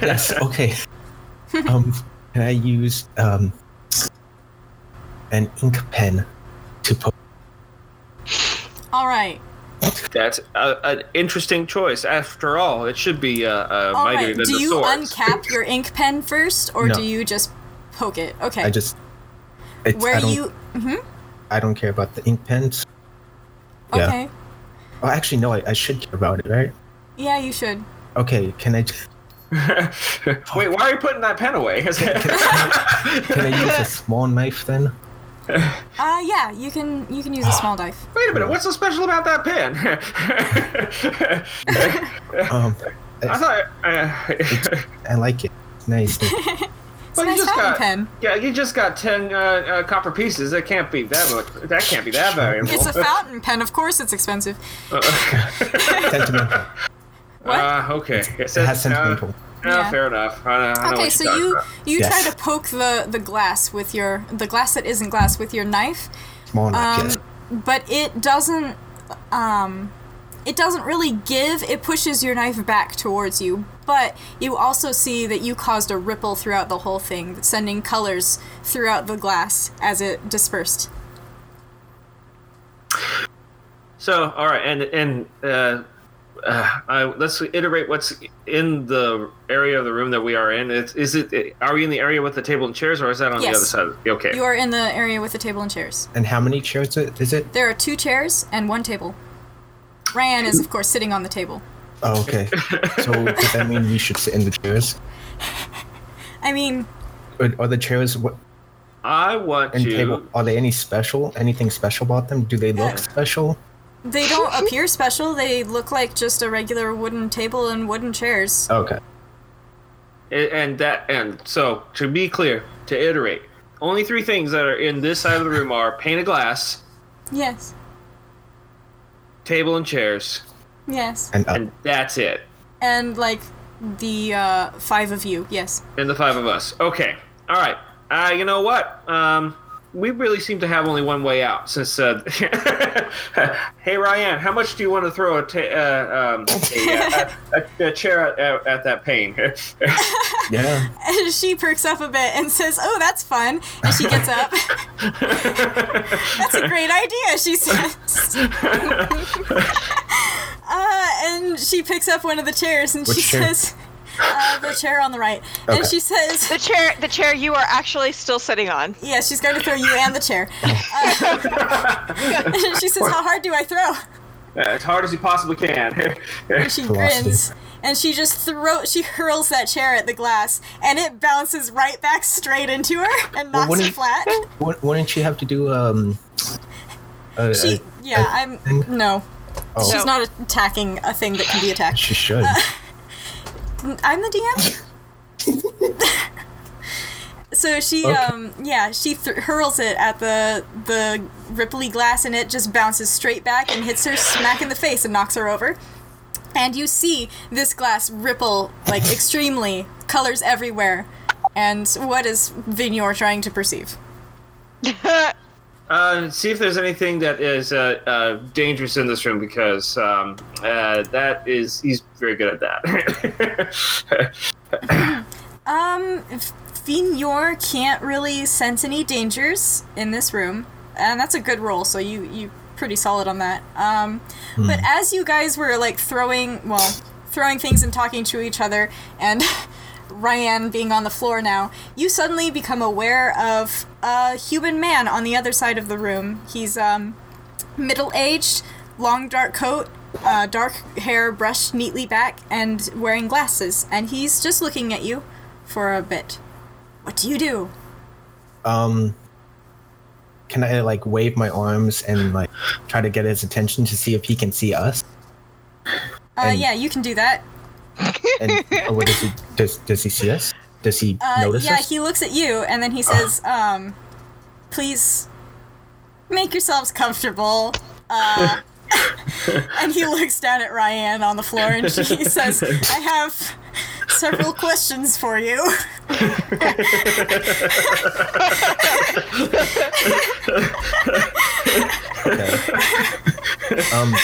yes. Okay. Um. Can I use um an ink pen to put? All right. That's a, an interesting choice. After all, it should be uh, uh, All mightier right. than Do the you uncap your ink pen first, or No. do you just poke it? Okay. I just. It's, Where I don't, you? hmm I don't care about the ink pens. Yeah. Okay. Oh, actually, no. I, I should care about it, right? Yeah, you should. Okay. Can I? just- Wait, why are you putting that pen away? Can I use a small knife then? Uh, yeah, you can. You can use a small knife. Wait a minute, what's so special about that pen? Um, I thought. Uh, I like it. Nice. It's well, a you just fountain got. pen. Yeah, you just got ten uh, uh, copper pieces. That can't be that much. That can't be that valuable. It's a fountain pen. Of course, it's expensive. Sentimental. What? Uh, okay. It It says, has sentimental. Yeah, Yeah. fair enough. I, I know Okay, what so you're you about. you Yes. try to poke the the glass with your the glass that isn't glass with your knife, Small enough, um, yes. but it doesn't um it doesn't really give. It pushes your knife back towards you, but you also see that you caused a ripple throughout the whole thing, sending colors throughout the glass as it dispersed. So, all right, and and uh, uh, I, let's iterate what's in the area of the room that we are in. It's, is it? Are we in the area with the table and chairs, or is that on Yes. the other side? Okay. You are in the area with the table and chairs. And how many chairs is it? There are two chairs and one table. Ryan is, of course, sitting on the table. Oh, okay. so does that mean we should sit in the chairs? I mean, Are, are the chairs what, I want and to. table? Are they any special? Anything special about them? Do they look Yeah. special? They don't appear special. They look like just a regular wooden table and wooden chairs. Okay. and that and so to be clear, to iterate, only three things that are in this side of the room are pane of glass, Yes. table and chairs, Yes. And uh, and that's it. And like the uh, five of you. Yes. And the five of us. Okay. All right. Uh, you know what? Um, we really seem to have only one way out. Since, uh, hey Ryan, how much do you want to throw a, ta- uh, um, a, a, a chair at, at, at that pain yeah. And she perks up a bit and says, "Oh, that's fun." And she gets up. that's a great idea, she says. uh, and she picks up one of the chairs and Which she chair? says, uh, "The chair on the right." And she says, The chair, the chair you are actually still sitting on. Yeah, she's going to throw you and the chair. Uh, she says, How hard do I throw? as hard as you possibly can. She Velocity. grins. And she just throw she hurls that chair at the glass and it bounces right back straight into her and Well, knocks her flat. Wou- Wouldn't she have to do um? Uh, She uh, yeah, uh, I'm thing? no. Oh. She's not attacking a thing that can be attacked. She should. I'm the DM. so she, Okay. um, yeah, she th- hurls it at the the ripply glass, and it just bounces straight back and hits her smack in the face and knocks her over. And you see this glass ripple like extremely, colors everywhere. And what is Vignor trying to perceive? Uh, see if there's anything that is uh, uh, dangerous in this room because um, uh, that is he's very good at that. Um, Vignor can't really sense any dangers in this room, and that's a good roll. So you you pretty solid on that. Um, but as you guys were like throwing, well, throwing things and talking to each other, and Ryan being on the floor now, you suddenly become aware of a human man on the other side of the room. He's um middle aged, long dark coat, uh, dark hair brushed neatly back, and wearing glasses. And he's just looking at you for a bit. What do you do? um. Can I like wave my arms and like try to get his attention to see if he can see us? Uh, And- yeah, you can do that. And or what does he does does he see us? Does he Uh, notice yeah, us? he looks at you and then he says, um, please make yourselves comfortable. Uh, and he looks down at Ryan on the floor and she says, I have several questions for you. Okay. um.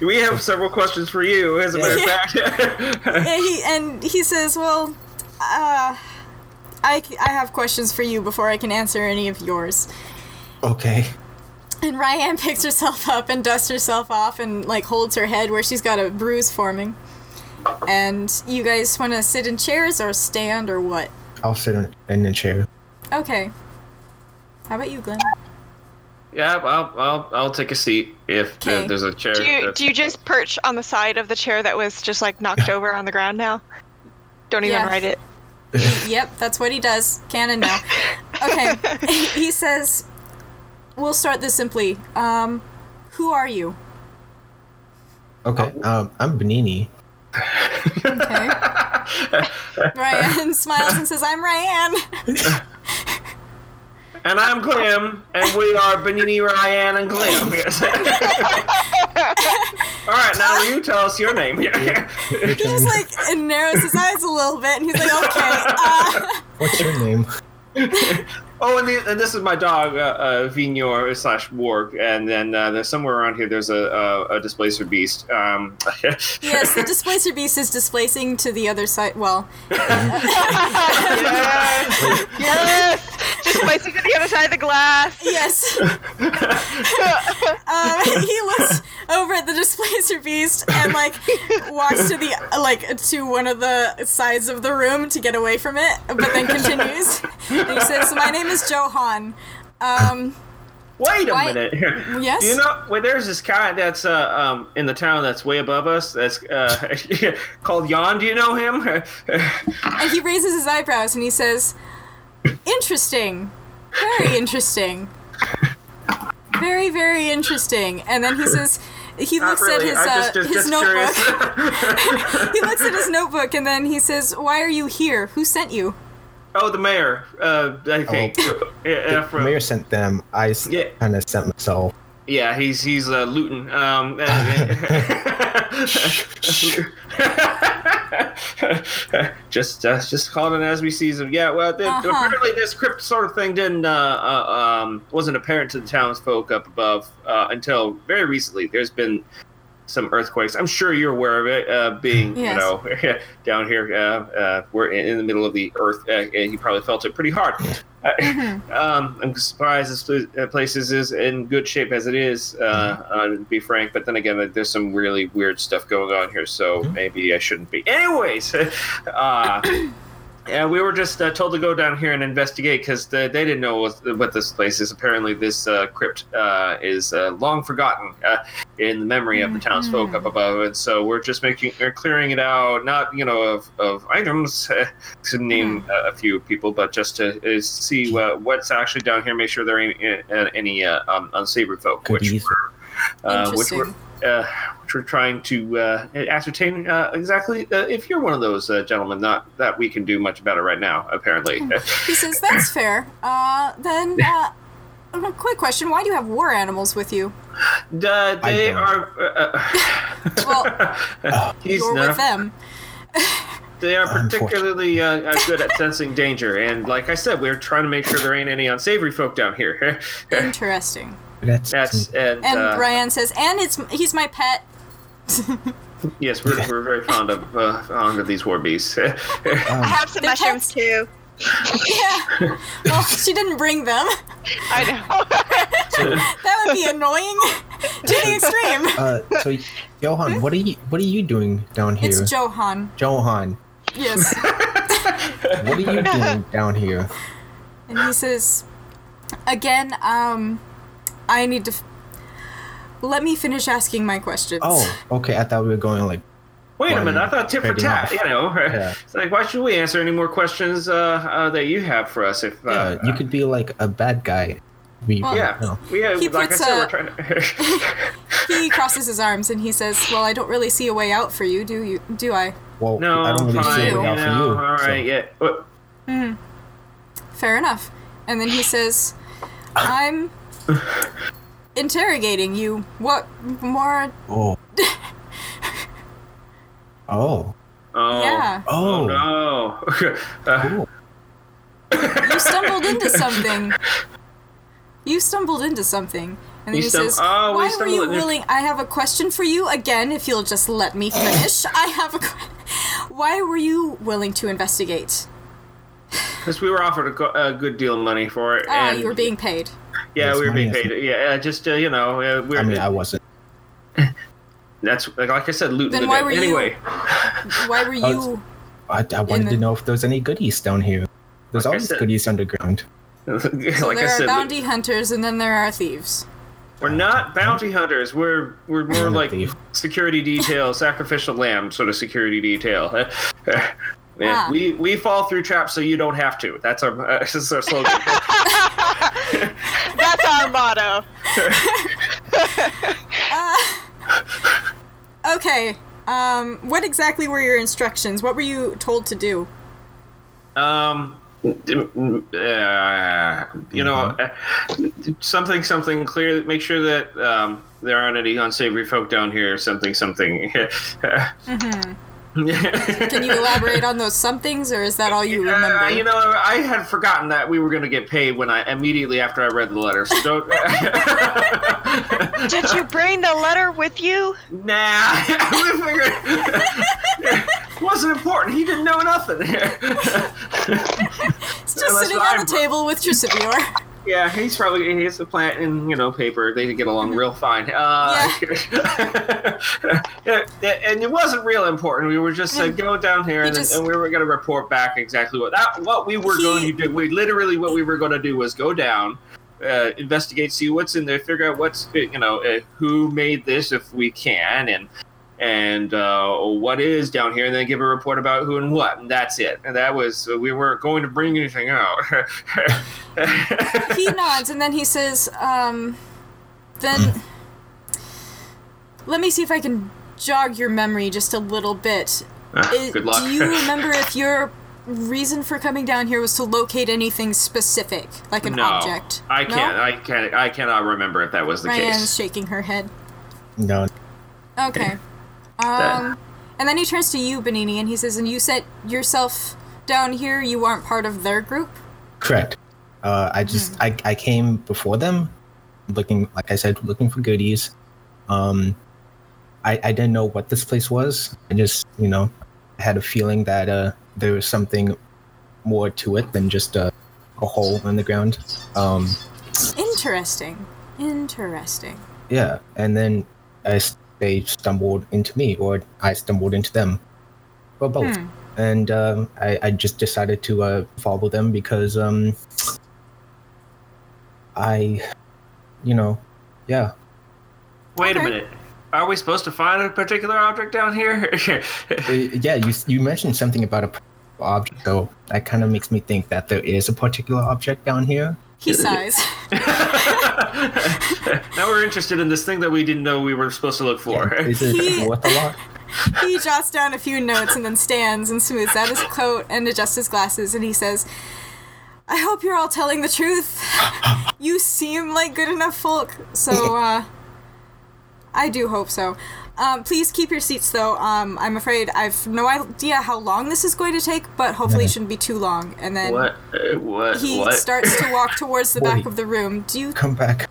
We have several questions for you, as a matter of fact. and, he, and he says, Well, uh, I, I have questions for you before I can answer any of yours. Okay. And Ryan picks herself up and dusts herself off and like holds her head where she's got a bruise forming. And you guys want to sit in chairs or stand or what? I'll sit in, in the chair. Okay. How about you, Glenn? Yeah, I'll, I'll I'll take a seat if there's a chair. Do you do you just perch on the side of the chair that was just like knocked over on the ground now? Don't even Yeah. write it. yep, that's what he does. Canon now. Okay. he says, "We'll start this simply. Um, who are you?" Okay. Um. I'm Benini. Okay. Ryan smiles and says, "I'm Ryan." And I'm Clem, and we are Benini, Ryan, and Clem. All right, now you tell us your name. He just like narrows his eyes a little bit, and he's like, "Okay, uh, What's your name? Oh, and, the, and this is my dog, uh, uh, Vignor slash Warg, and then uh, there's somewhere around here. There's a, a, a displacer beast. Um, yes, the displacer beast is displacing to the other side. Well, yes. yes. Just placing to the other side of the glass. yes. um, he looks over at the displacer beast and like walks to the like to one of the sides of the room to get away from it, but then continues. And he says, "My name is Johan." Um, Wait a Why- minute. Yes? You know, well, there's this guy that's uh, um, in the town that's way above us. That's uh, called Jan. Do you know him? and he raises his eyebrows and he says, "Interesting, very interesting, very very interesting." And then he says. He Not looks really. at his uh, just, just, his just notebook. curious. he looks at his notebook and then he says, "Why are you here? Who sent you?" Oh, the mayor. Uh, I think. Yeah, The from- mayor sent them. I Yeah. kind of sent myself. Yeah, he's he's uh, Luton. Um, just uh, just called it as we see him. Yeah, well, the, Uh-huh. apparently this crypt sort of thing didn't uh, uh, um, wasn't apparent to the townsfolk up above uh, until very recently. There's been some earthquakes. I'm sure you're aware of it, uh, being Yes. you know down here. Uh, uh, we're in, in the middle of the earth, uh, and you probably felt it pretty hard. Uh, um, I'm surprised this uh, place is, is in good shape as it is, uh, uh, to be frank. But then again, there's some really weird stuff going on here, so maybe I shouldn't be. Anyways, uh, yeah, we were just uh, told to go down here and investigate because they didn't know what, what this place is. Apparently, this uh, crypt uh, is uh, long forgotten uh, in the memory of the townsfolk up above, and so we're just making, we're clearing it out, not you know of, of items uh, to name uh, a few people, but just to uh, see uh, what's actually down here, make sure there ain't uh, any uh, um, unsavory folk, which Goodies. we're, uh, which we're Interesting. Uh, which we're trying to uh, ascertain uh, exactly uh, if you're one of those uh, gentlemen. Not that we can do much better right now, apparently. He says, "That's fair." Uh, then, uh, a quick question: Why do you have war animals with you? Uh, they are. Uh, Well, he's you're not- with them. They are particularly uh, uh, good at sensing danger, and like I said, we're trying to make sure there ain't any unsavory folk down here. Interesting. That's, That's and, And uh, Brian says, "And it's he's my pet." yes, we're, we're very fond of uh, fond of these war beasts. um, I have some They're mushrooms pets. too. Yeah. Well, she didn't bring them. I know. That would be annoying to the extreme. uh, so Johan, what are you what are you doing down here? It's Johan. Johan, Yes. what are you doing down here? And he says, again, um, I need to. F- let me finish asking my questions. Oh, okay. I thought we were going like Wait a minute, I thought tip for trading tat. You know, Yeah. it's like why should we answer any more questions uh, uh, that you have for us? If uh, yeah, you could be like a bad guy. We, Well, yeah, we have, He like I said, a- we're trying to. He crosses his arms and he says, "Well, I don't really see a way out for you, do you? Do I? Well, no, I don't really fine. see it You out know, for you. all so- yeah. What- Fair enough." And then he says, "I'm interrogating you. What more? Oh. oh. Oh, Yeah. Oh Oh. no. Uh, Cool. You stumbled into something. You stumbled into something." And then he stum- says, oh, we "Why were you into- willing? I have a question for you again. If you'll just let me finish, I have a. que- Why were you willing to investigate? Because we were offered a, go- a good deal of money for it. Ah, and you were being paid. Yeah, we were being paid. is- Yeah, just uh, you know, uh, we're. I mean, I wasn't. that's like, like I said, loot Then the why dead. were you- anyway. Why were I was- you? I, I wanted the- to know if there's any goodies down here. There's Like always said- goodies underground. like So I there are said, bounty hunters, and then there are thieves. we're not bounty hunters. We're we're more like thief. security detail, sacrificial lamb sort of security detail. Yeah, Ah. we we fall through traps so you don't have to. That's our uh, this is our slogan. That's our motto. Okay. Um, what exactly were your instructions? What were you told to do? Um, Uh, you know, uh, something, something clear. Make sure that um, there aren't any unsavory folk down here. Something, something. Can you elaborate on those somethings, or is that all you remember? Uh, you know, I had forgotten that we were going to get paid when I immediately after I read the letter. So don't. Did you bring the letter with you? nah, I figured it wasn't important. He didn't know nothing. it's just unless sitting I- on the table with Trisivior. Yeah, he's probably he's a plant and you know paper. They get along real fine. Uh, yeah, and it wasn't real important. We were just said go down here, He and, just- and we were going to report back exactly what that what we were He- going to do. We literally what we were going to do was go down. Uh, investigate, see what's in there, figure out what's you know uh, who made this if we can, and and uh, what is down here, and then give a report about who and what, and that's it. And that was we weren't going to bring anything out. he nods and then he says, um, then let me see if I can jog your memory just a little bit. Ah, I- Good luck. Do you remember if your reason for coming down here was to locate anything specific, like an no, object? I can't. I can't. I cannot remember if that was the Ryan's case. shaking her head. No, Okay. Um, and then he turns to you, Benini, and he says, "And you set yourself down here. You aren't part of their group." correct. Uh, I just I, I came before them, looking like I said, looking for goodies. Um, I I didn't know what this place was. I just you know had a feeling that uh there was something more to it than just a a hole in the ground. Um, Interesting. Interesting. yeah, and then I s they stumbled into me, or I stumbled into them, or both. Hmm. And um, I, I just decided to uh, follow them because um, I, you know, yeah. Wait a minute. Are we supposed to find a particular object down here? Uh, yeah, you you mentioned something about a object, so that kind of makes me think that there is a particular object down here. He sighs. now we're interested in this thing that we didn't know we were supposed to look for. Is it He- worth a lot? he jots down a few notes and then stands and smooths out his coat and adjusts his glasses and he says, I hope you're all telling the truth. You seem like good enough folk, so uh I do hope so. Um, please keep your seats though. Um, I'm afraid I've no idea how long this is going to take, but hopefully it shouldn't be too long. And then what? Uh, what? he what? starts to walk towards the back Wait. of the room. Do you Come back.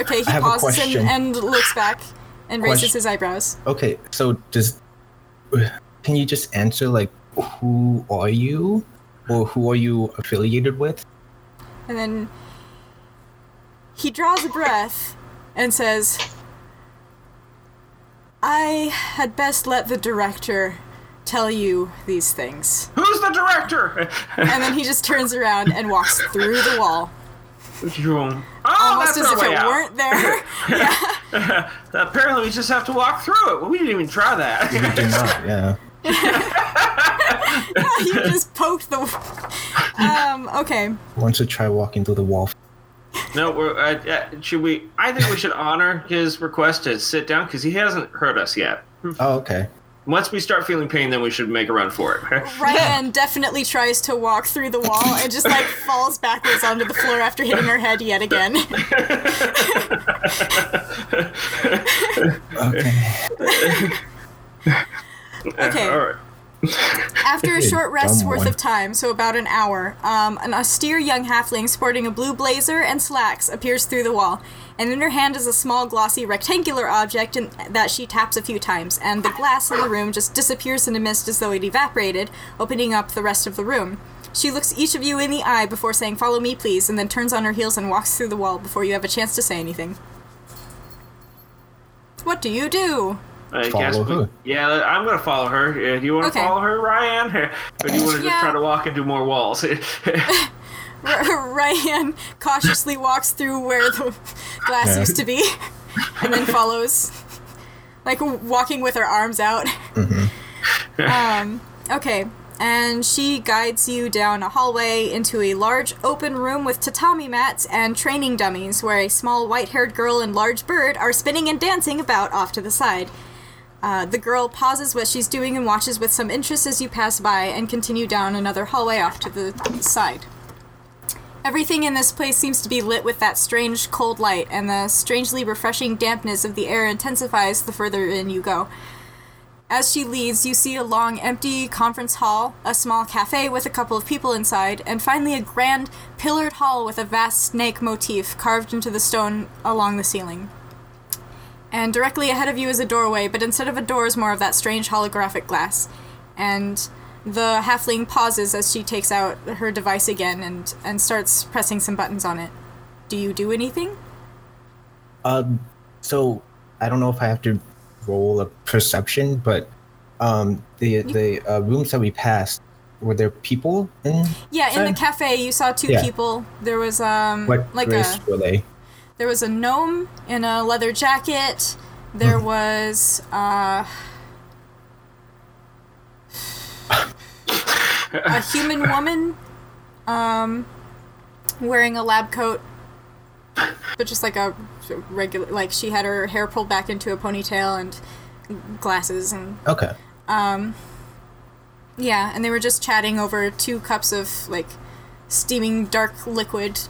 okay, he I have a pauses and, question. and looks back and raises Question. his eyebrows. Okay, so does can you just answer like who are you, or who are you affiliated with? And then he draws a breath and says, I had best let the director tell you these things. Who's the director? And then he just turns around and walks through the wall. oh, Almost that's as if it out. weren't there. yeah. Apparently, we just have to walk through it. We didn't even try that. We do not, yeah. you just poked the. Um, okay. Want to try walking through the wall? No, we're, uh, uh, should we? I think we should honor his request to sit down because he hasn't hurt us yet. Oh, okay. Once we start feeling pain, then we should make a run for it. Ryan definitely tries to walk through the wall and just like falls backwards onto the floor after hitting her head yet again. Okay. Okay. All right. After a short rest's worth one. of time, so about an hour, um, an austere young halfling sporting a blue blazer and slacks appears through the wall, and in her hand is a small, glossy, rectangular object in, that she taps a few times, and the glass in the room just disappears in a mist as though it evaporated, opening up the rest of the room. She looks each of you in the eye before saying, Follow me, please, and then turns on her heels and walks through the wall before you have a chance to say anything. What do you do? I Follow guess we- her. yeah, I'm gonna follow her. Uh, do you want to Okay. follow her, Ryan, or do you want to just try to walk into more walls? Ryan cautiously walks through where the glass Yeah. used to be, and then follows, like walking with her arms out. Um, okay, and she guides you down a hallway into a large open room with tatami mats and training dummies, where a small white-haired girl and large bird are spinning and dancing about off to the side. Uh, the girl pauses what she's doing and watches with some interest as you pass by and continue down another hallway off to the side. Everything in this place seems to be lit with that strange cold light, and the strangely refreshing dampness of the air intensifies the further in you go. As she leads, you see a long, empty conference hall, a small cafe with a couple of people inside, and finally a grand, pillared hall with a vast snake motif carved into the stone along the ceiling. And directly ahead of you is a doorway, but instead of a door is more of that strange holographic glass. And the halfling pauses as she takes out her device again and, and starts pressing some buttons on it. Do you do anything? Um, so I don't know if I have to roll a perception, but um, the the uh, rooms that we passed were there people in? Yeah, in the cafe you saw two Yeah. people. There was um What like a were they? There was a gnome in a leather jacket. There was uh a human woman um wearing a lab coat but just like a regular like she had her hair pulled back into a ponytail and glasses and Okay. Um, yeah and they were just chatting over two cups of like steaming dark liquid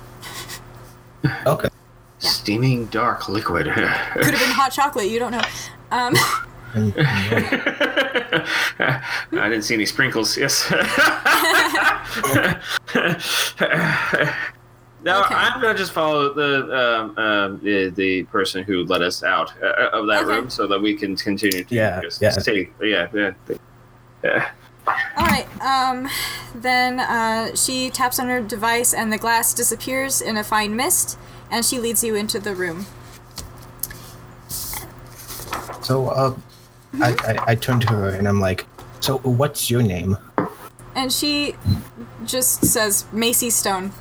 Okay. Steaming dark liquid. could have been hot chocolate you don't know um And- and, I didn't see any sprinkles. Yes. now Okay. I'm gonna just follow the um, um, the, the person who let us out uh, of that Okay. room, so that we can continue to Yeah, just yeah. stay. Yeah, yeah. yeah. All right. Um, then uh, she taps on her device, and the glass disappears in a fine mist, and she leads you into the room. so uh, I, I I turn to her and I'm like, so what's your name? And she just says Macy Stone,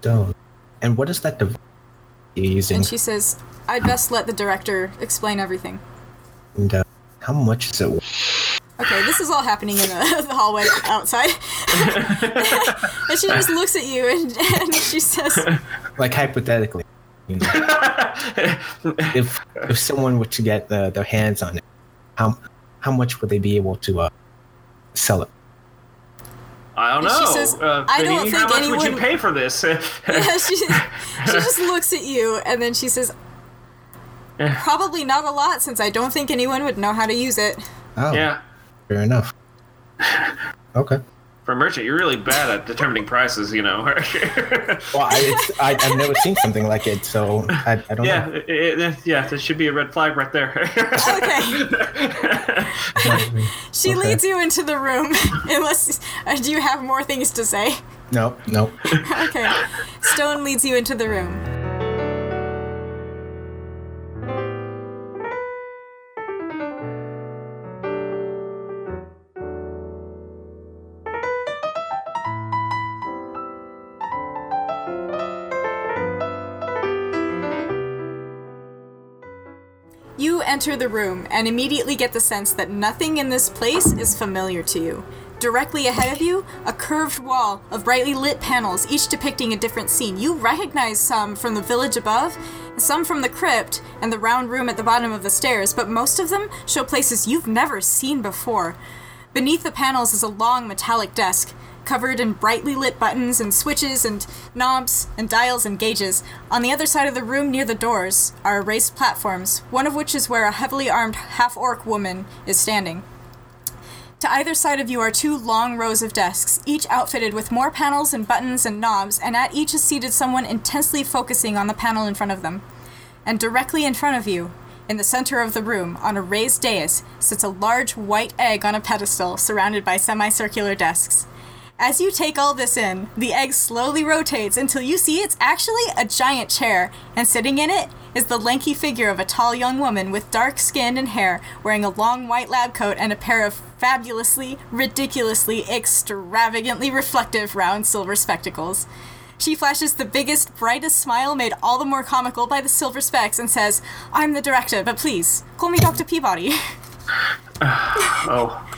Stone. And what is that device you're using? and she says, "I'd best let the director explain everything." And, uh, how much is it? Worth? Okay, this is all happening in the, the hallway outside, and she just looks at you and, and she says, Like hypothetically, you know, if if someone were to get uh, their hands on it, how how much would they be able to uh, sell it? I don't And she know. says, uh, "I don't Benny, how think anyone... would you pay for this? yeah, she, she just looks at you and then she says, Probably not a lot since I don't think anyone would know how to use it. Oh, yeah. Fair enough. Okay. For a merchant, you're really bad at determining prices. You know. Well, I, it's, I I've never seen something like it, so I, I don't yeah, know. it, it, yeah. There should be a red flag right there. Okay. She Okay. leads you into the room. Unless, uh, do you have more things to say? No, no. Okay. Stone leads you into the room. Enter the room and immediately get the sense that nothing in this place is familiar to you. Directly ahead of you, a curved wall of brightly lit panels, each depicting a different scene. You recognize some from the village above, some from the crypt, and the round room at the bottom of the stairs, but most of them show places you've never seen before. Beneath the panels is a long metallic desk, covered in brightly lit buttons and switches and knobs and dials and gauges. On the other side of the room near the doors are raised platforms, one of which is where a heavily armed half orc woman is standing. To either side of you are two long rows of desks, each outfitted with more panels and buttons and knobs, and at each is seated someone intensely focusing on the panel in front of them. And directly in front of you, in the center of the room, on a raised dais, sits a large white egg on a pedestal surrounded by semicircular desks. As you take all this in, the egg slowly rotates until you see it's actually a giant chair, and sitting in it is the lanky figure of a tall young woman with dark skin and hair, wearing a long white lab coat and a pair of fabulously, ridiculously, extravagantly reflective round silver spectacles. She flashes the biggest, brightest smile made all the more comical by the silver specs and says, I'm the director, but please, call me Dr. Peabody. oh.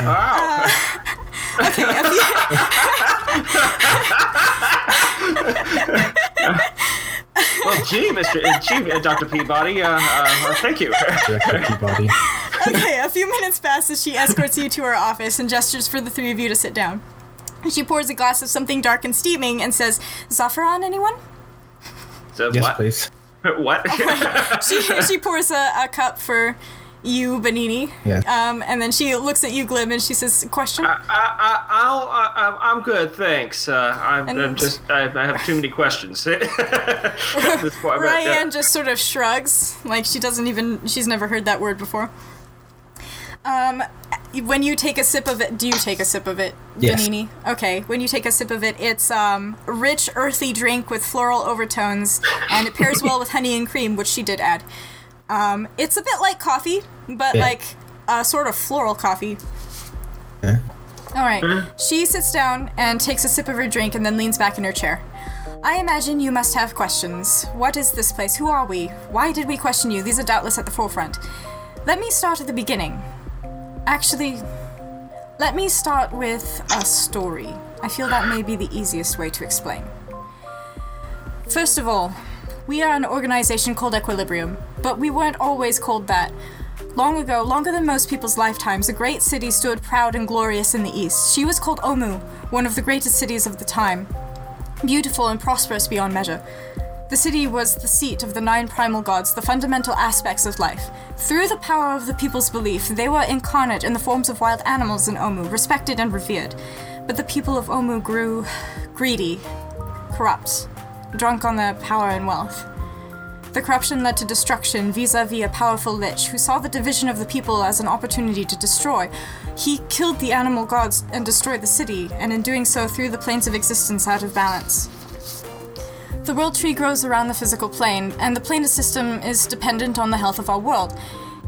Wow. okay, a well, gee, Mr. Uh, gee, uh, Dr. Peabody. Uh, uh, uh, thank you. Director Peabody. okay, a few minutes pass as she escorts you to her office and gestures for the three of you to sit down. She pours a glass of something dark and steaming and says, Zaffaron, anyone? So Yes, what? please. What? she, she pours a, a cup for you, Benini. Yeah. Um, and then she looks at you, Glim, and she says, Question? I, I, I'll, I, I'm good, thanks. Uh, I'm, I'm just, I, I have too many questions. At this point, but, uh, Ryan just sort of shrugs, like she doesn't even, she's never heard that word before. Um, when you take a sip of it, do you take a sip of it, Yes. Benini? Okay, when you take a sip of it, it's um, a rich, earthy drink with floral overtones, and it pairs well with honey and cream, which she did add. Um, it's a bit like coffee, but Yeah. like a sort of floral coffee. Yeah. All right. She sits down and takes a sip of her drink and then leans back in her chair. I imagine you must have questions. What is this place? Who are we? Why did we question you? These are doubtless at the forefront. Let me start at the beginning. Actually, let me start with a story. I feel that may be the easiest way to explain. First of all, we are an organization called Equilibrium, but we weren't always called that. Long ago, longer than most people's lifetimes, a great city stood proud and glorious in the east. She was called Omu, one of the greatest cities of the time, beautiful and prosperous beyond measure. The city was the seat of the nine primal gods, the fundamental aspects of life. Through the power of the people's belief, they were incarnate in the forms of wild animals in Omu, respected and revered. But the people of Omu grew greedy, corrupt, drunk on their power and wealth. The corruption led to destruction vis a vis a powerful lich who saw the division of the people as an opportunity to destroy. He killed the animal gods and destroyed the city, and in doing so threw the planes of existence out of balance. The world tree grows around the physical plane, and the planar system is dependent on the health of our world.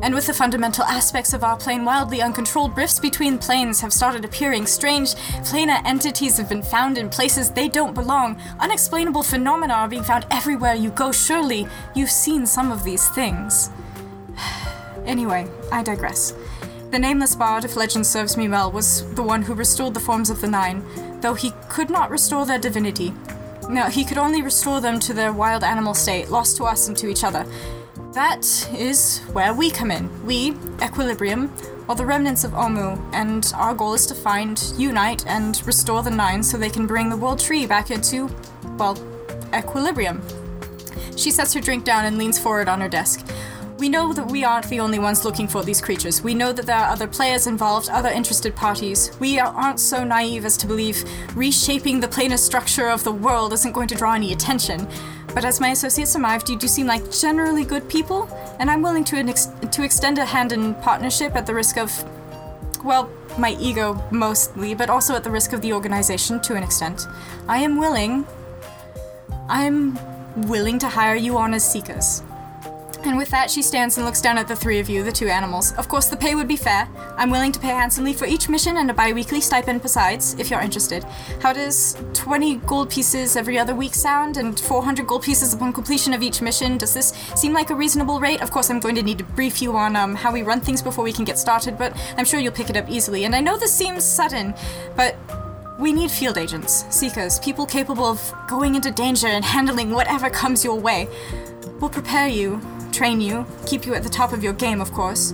And with the fundamental aspects of our plane wildly uncontrolled, rifts between planes have started appearing. Strange planar entities have been found in places they don't belong. Unexplainable phenomena are being found everywhere you go. Surely you've seen some of these things. Anyway, I digress. The nameless bard, if legend serves me well, was the one who restored the forms of the Nine, though he could not restore their divinity. No, he could only restore them to their wild animal state, lost to us and to each other. That is where we come in. We, Equilibrium, are the remnants of Omu, and our goal is to find, unite, and restore the Nine so they can bring the world tree back into, well, equilibrium. She sets her drink down and leans forward on her desk. We know that we aren't the only ones looking for these creatures. We know that there are other players involved, other interested parties. We are- aren't so naive as to believe reshaping the planar structure of the world isn't going to draw any attention. But as my associate survived, you do seem like generally good people, and I'm willing to, ex- to extend a hand in partnership at the risk of, well, my ego mostly, but also at the risk of the organization to an extent. I am willing. I'm willing to hire you on as seekers. And with that, she stands and looks down at the three of you, the two animals. Of course, the pay would be fair. I'm willing to pay handsomely for each mission and a bi weekly stipend besides, if you're interested. How does 20 gold pieces every other week sound, and 400 gold pieces upon completion of each mission? Does this seem like a reasonable rate? Of course, I'm going to need to brief you on um, how we run things before we can get started, but I'm sure you'll pick it up easily. And I know this seems sudden, but we need field agents, seekers, people capable of going into danger and handling whatever comes your way. We'll prepare you, train you, keep you at the top of your game, of course.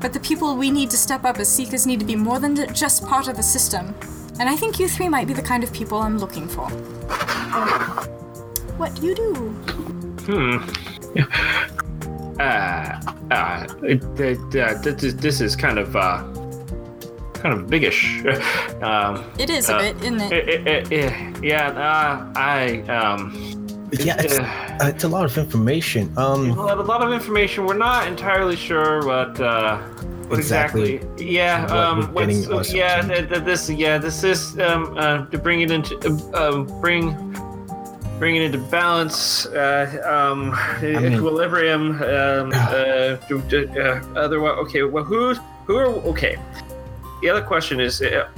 But the people we need to step up as seekers need to be more than just part of the system. And I think you three might be the kind of people I'm looking for. What do you do? Uh, uh, it, it, uh, this, is, this is kind of, uh, kind of biggish. um, It is a Uh, bit, isn't it? eh, eh, eh, yeah, uh, I, um, Yeah, it's, uh, uh, it's a lot of information. Um, We'll have a lot of information. We're not entirely sure what uh, what exactly. Exactly Yeah. what Um. we're What's, yeah. th- th- this. Yeah. This is um uh, to bring it into uh, um bring bring it into balance. Uh, um. mean- equilibrium. Um. uh, do- do- uh. Otherwise. Okay. Well. Who? Who are? Okay. The other question is, uh,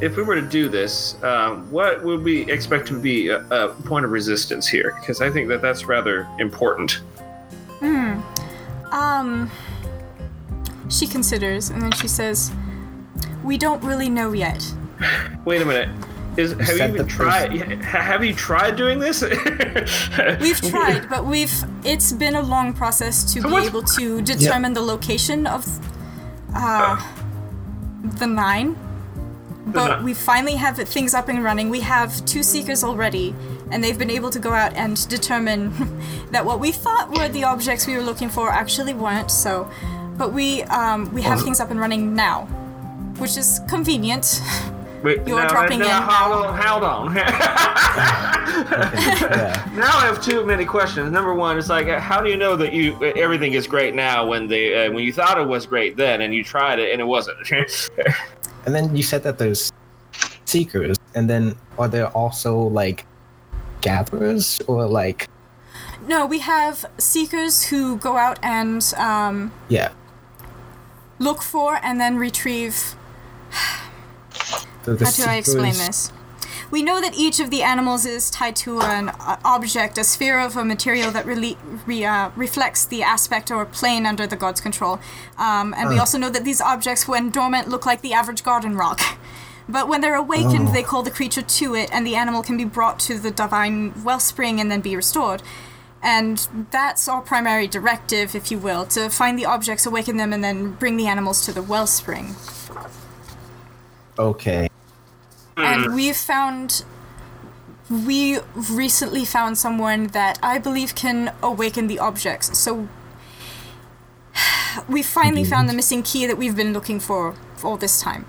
if we were to do this, um, what would we expect to be a, a point of resistance here? Because I think that that's rather important. Hmm. Um. She considers, and then she says, We don't really know yet. Wait a minute. Is have you even tried? Have you tried doing this? We've tried, but we've it's been a long process to be able to determine the location of uh, the nine. But we finally have things up and running. We have two seekers already, and they've been able to go out and determine that what we thought were the objects we were looking for actually weren't. So, but we um, we have things up and running now, which is convenient. Wait, You're no, dropping no, in Hold on, hold on. Yeah. now I have too many questions. Number one, it's like, how do you know that you everything is great now when they uh, when you thought it was great then and you tried it and it wasn't? And then you said that there's seekers, and then are there also like gatherers or like No, we have seekers who go out and um, yeah? look for and then retrieve So the How do I explain this? We know that each of the animals is tied to an uh, object, a sphere of a material that rele- re- uh, reflects the aspect or plane under the god's control. Um, and we also know that these objects, when dormant, look like the average garden rock. But when they're awakened, Oh. they call the creature to it, and the animal can be brought to the divine wellspring and then be restored. And that's our primary directive, if you will, to find the objects, awaken them, and then bring the animals to the wellspring. Okay. and we've found we recently found someone that I believe can awaken the objects. So we finally found the missing key that we've been looking for all this time.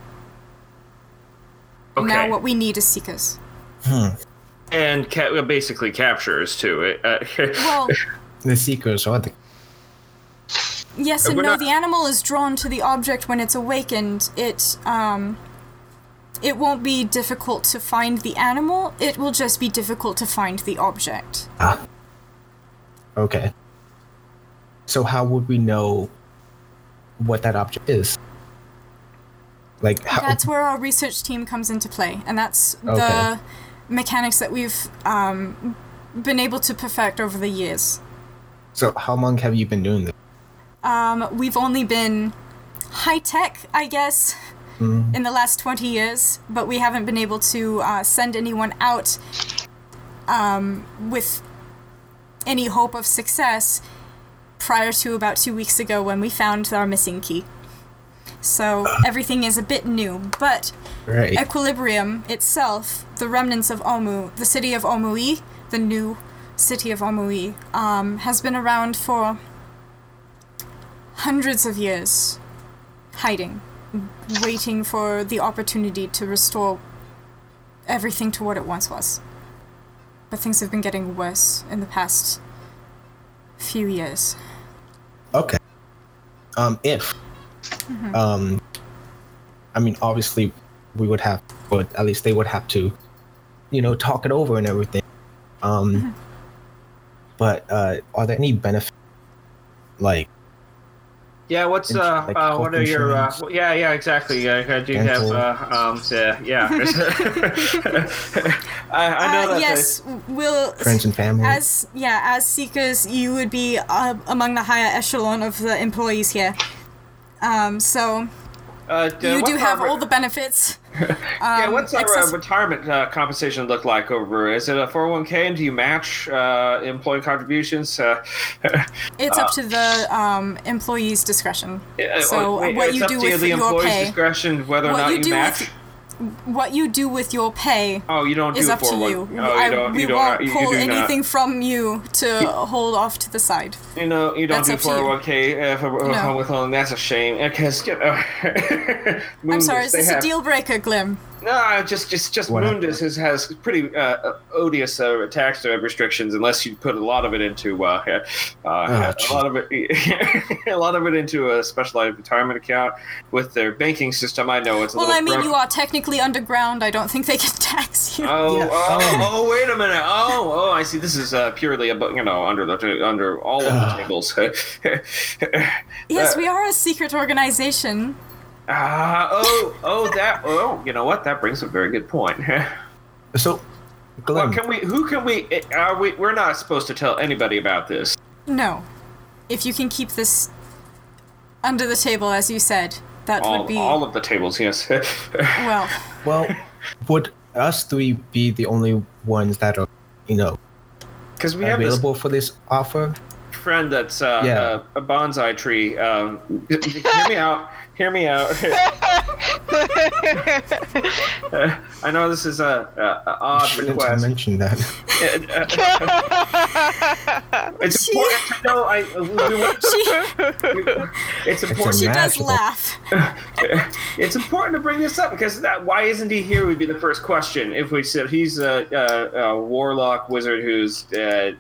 okay. Now what we need is seekers. Hmm. and ca- basically captures to it. Uh, Well, The seekers are the yes and no. not- The animal is drawn to the object when it's awakened. It um it won't be difficult to find the animal. It will just be difficult to find the object. Ah. okay. So how would we know what that object is? Like how? That's where our research team comes into play, and that's Okay. the mechanics that we've um, been able to perfect over the years. so how long have you been doing this? Um, we've only been high tech, I guess, in the last 20 years, but we haven't been able to uh, send anyone out um, with any hope of success prior to about two weeks ago when we found our missing key. So everything is a bit new, but Right. Equilibrium itself, the remnants of Omu, the city of Omui, the new city of Omui, um, has been around for hundreds of years, hiding, waiting for the opportunity to restore everything to what it once was. But things have been getting worse in the past few years. Okay. Um, if, um, I mean, obviously, we would have, or at least they would have to, you know, talk it over and everything. Um, but uh, are there any benefits, like, yeah, what's uh, Like uh what are your uh, yeah, yeah, exactly. Uh, I do Dental. have uh, um, yeah, yeah. I, I know Uh, that. yes, we'll. friends and family? As yeah, as seekers, you would be uh, among the higher echelon of the employees here. Um, so they, uh, you do have our- all the benefits. yeah, um, what's our uh, retirement uh, compensation look like over? Is it a 401k and do you match uh, employee contributions? Uh, It's up to the um, employee's discretion. uh, So wait, what it's you up do to with the your employee's pay, discretion whether or what not you you, match. with what you do with your pay Oh, you don't is do up to you. Oh, I- you we won't pull not. anything from you to hold off to the side. You know, you don't That's do up to you. 401k uh, for uh, withholding. That's a shame. Because know, I'm sorry, is this a have- deal breaker, Glim? No, just just just What Moondus has, has pretty uh, odious uh, tax uh, restrictions unless you put a lot of it into uh, uh, a lot of it a lot of it into a specialized retirement account with their banking system. I know it's a Well, little I mean, broke- you are technically underground. I don't think they can tax you. Oh, Yeah, oh, um, oh, wait a minute. Oh, oh, I see. This is uh, purely about, you know, under the under all of the tables. yes, uh, we are a secret organization. Ah, oh, oh, that. Oh, you know what? That brings a very good point. so, well, Glenn, can we? Who can we? Are we? We're not supposed to tell anybody about this. No. If you can keep this under the table, as you said, that All, would be. all of the tables, yes. well, well, would us three be the only ones that are, you know, Because we have this available for this offer? friend that's uh, Yeah. uh, a bonsai tree. Um, hear me out. Hear me out. I know this is a, a, a odd Shouldn't have request. mentioned that. it's She- important to know. I we, want- it's important. she does laugh. it's important to bring this up because that why isn't he here would be the first question if we said he's a, a, a warlock wizard who's uh,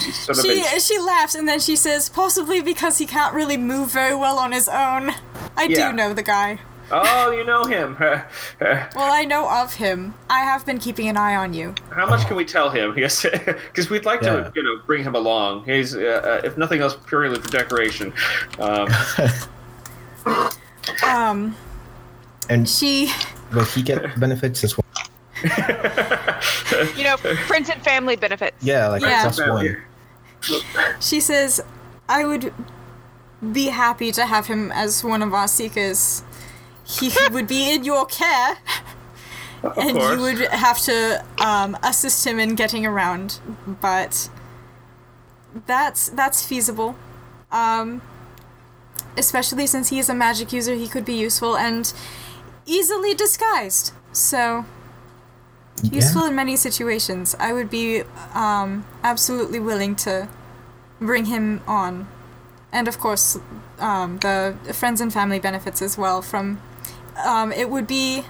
sort of She she laughs and then she says, possibly because he can't really move very well on his own. I Yeah. do know the guy. oh you know him Well, I know of him. I have been keeping an eye on you. how much can we tell him yes because we'd like Yeah. to you know bring him along he's uh, uh, if nothing else purely for decoration um, Um, and she will he get benefits as well? you know, friends and family benefits. Yeah, like Yeah. plus one. she says, I would be happy to have him as one of our seekers. He would be in your care, of and course you would have to um, assist him in getting around. But that's that's feasible. Um, especially since he is a magic user, he could be useful and easily disguised. So useful in many situations. I would be um, absolutely willing to bring him on, and of course, um, the friends and family benefits as well. From um, it would be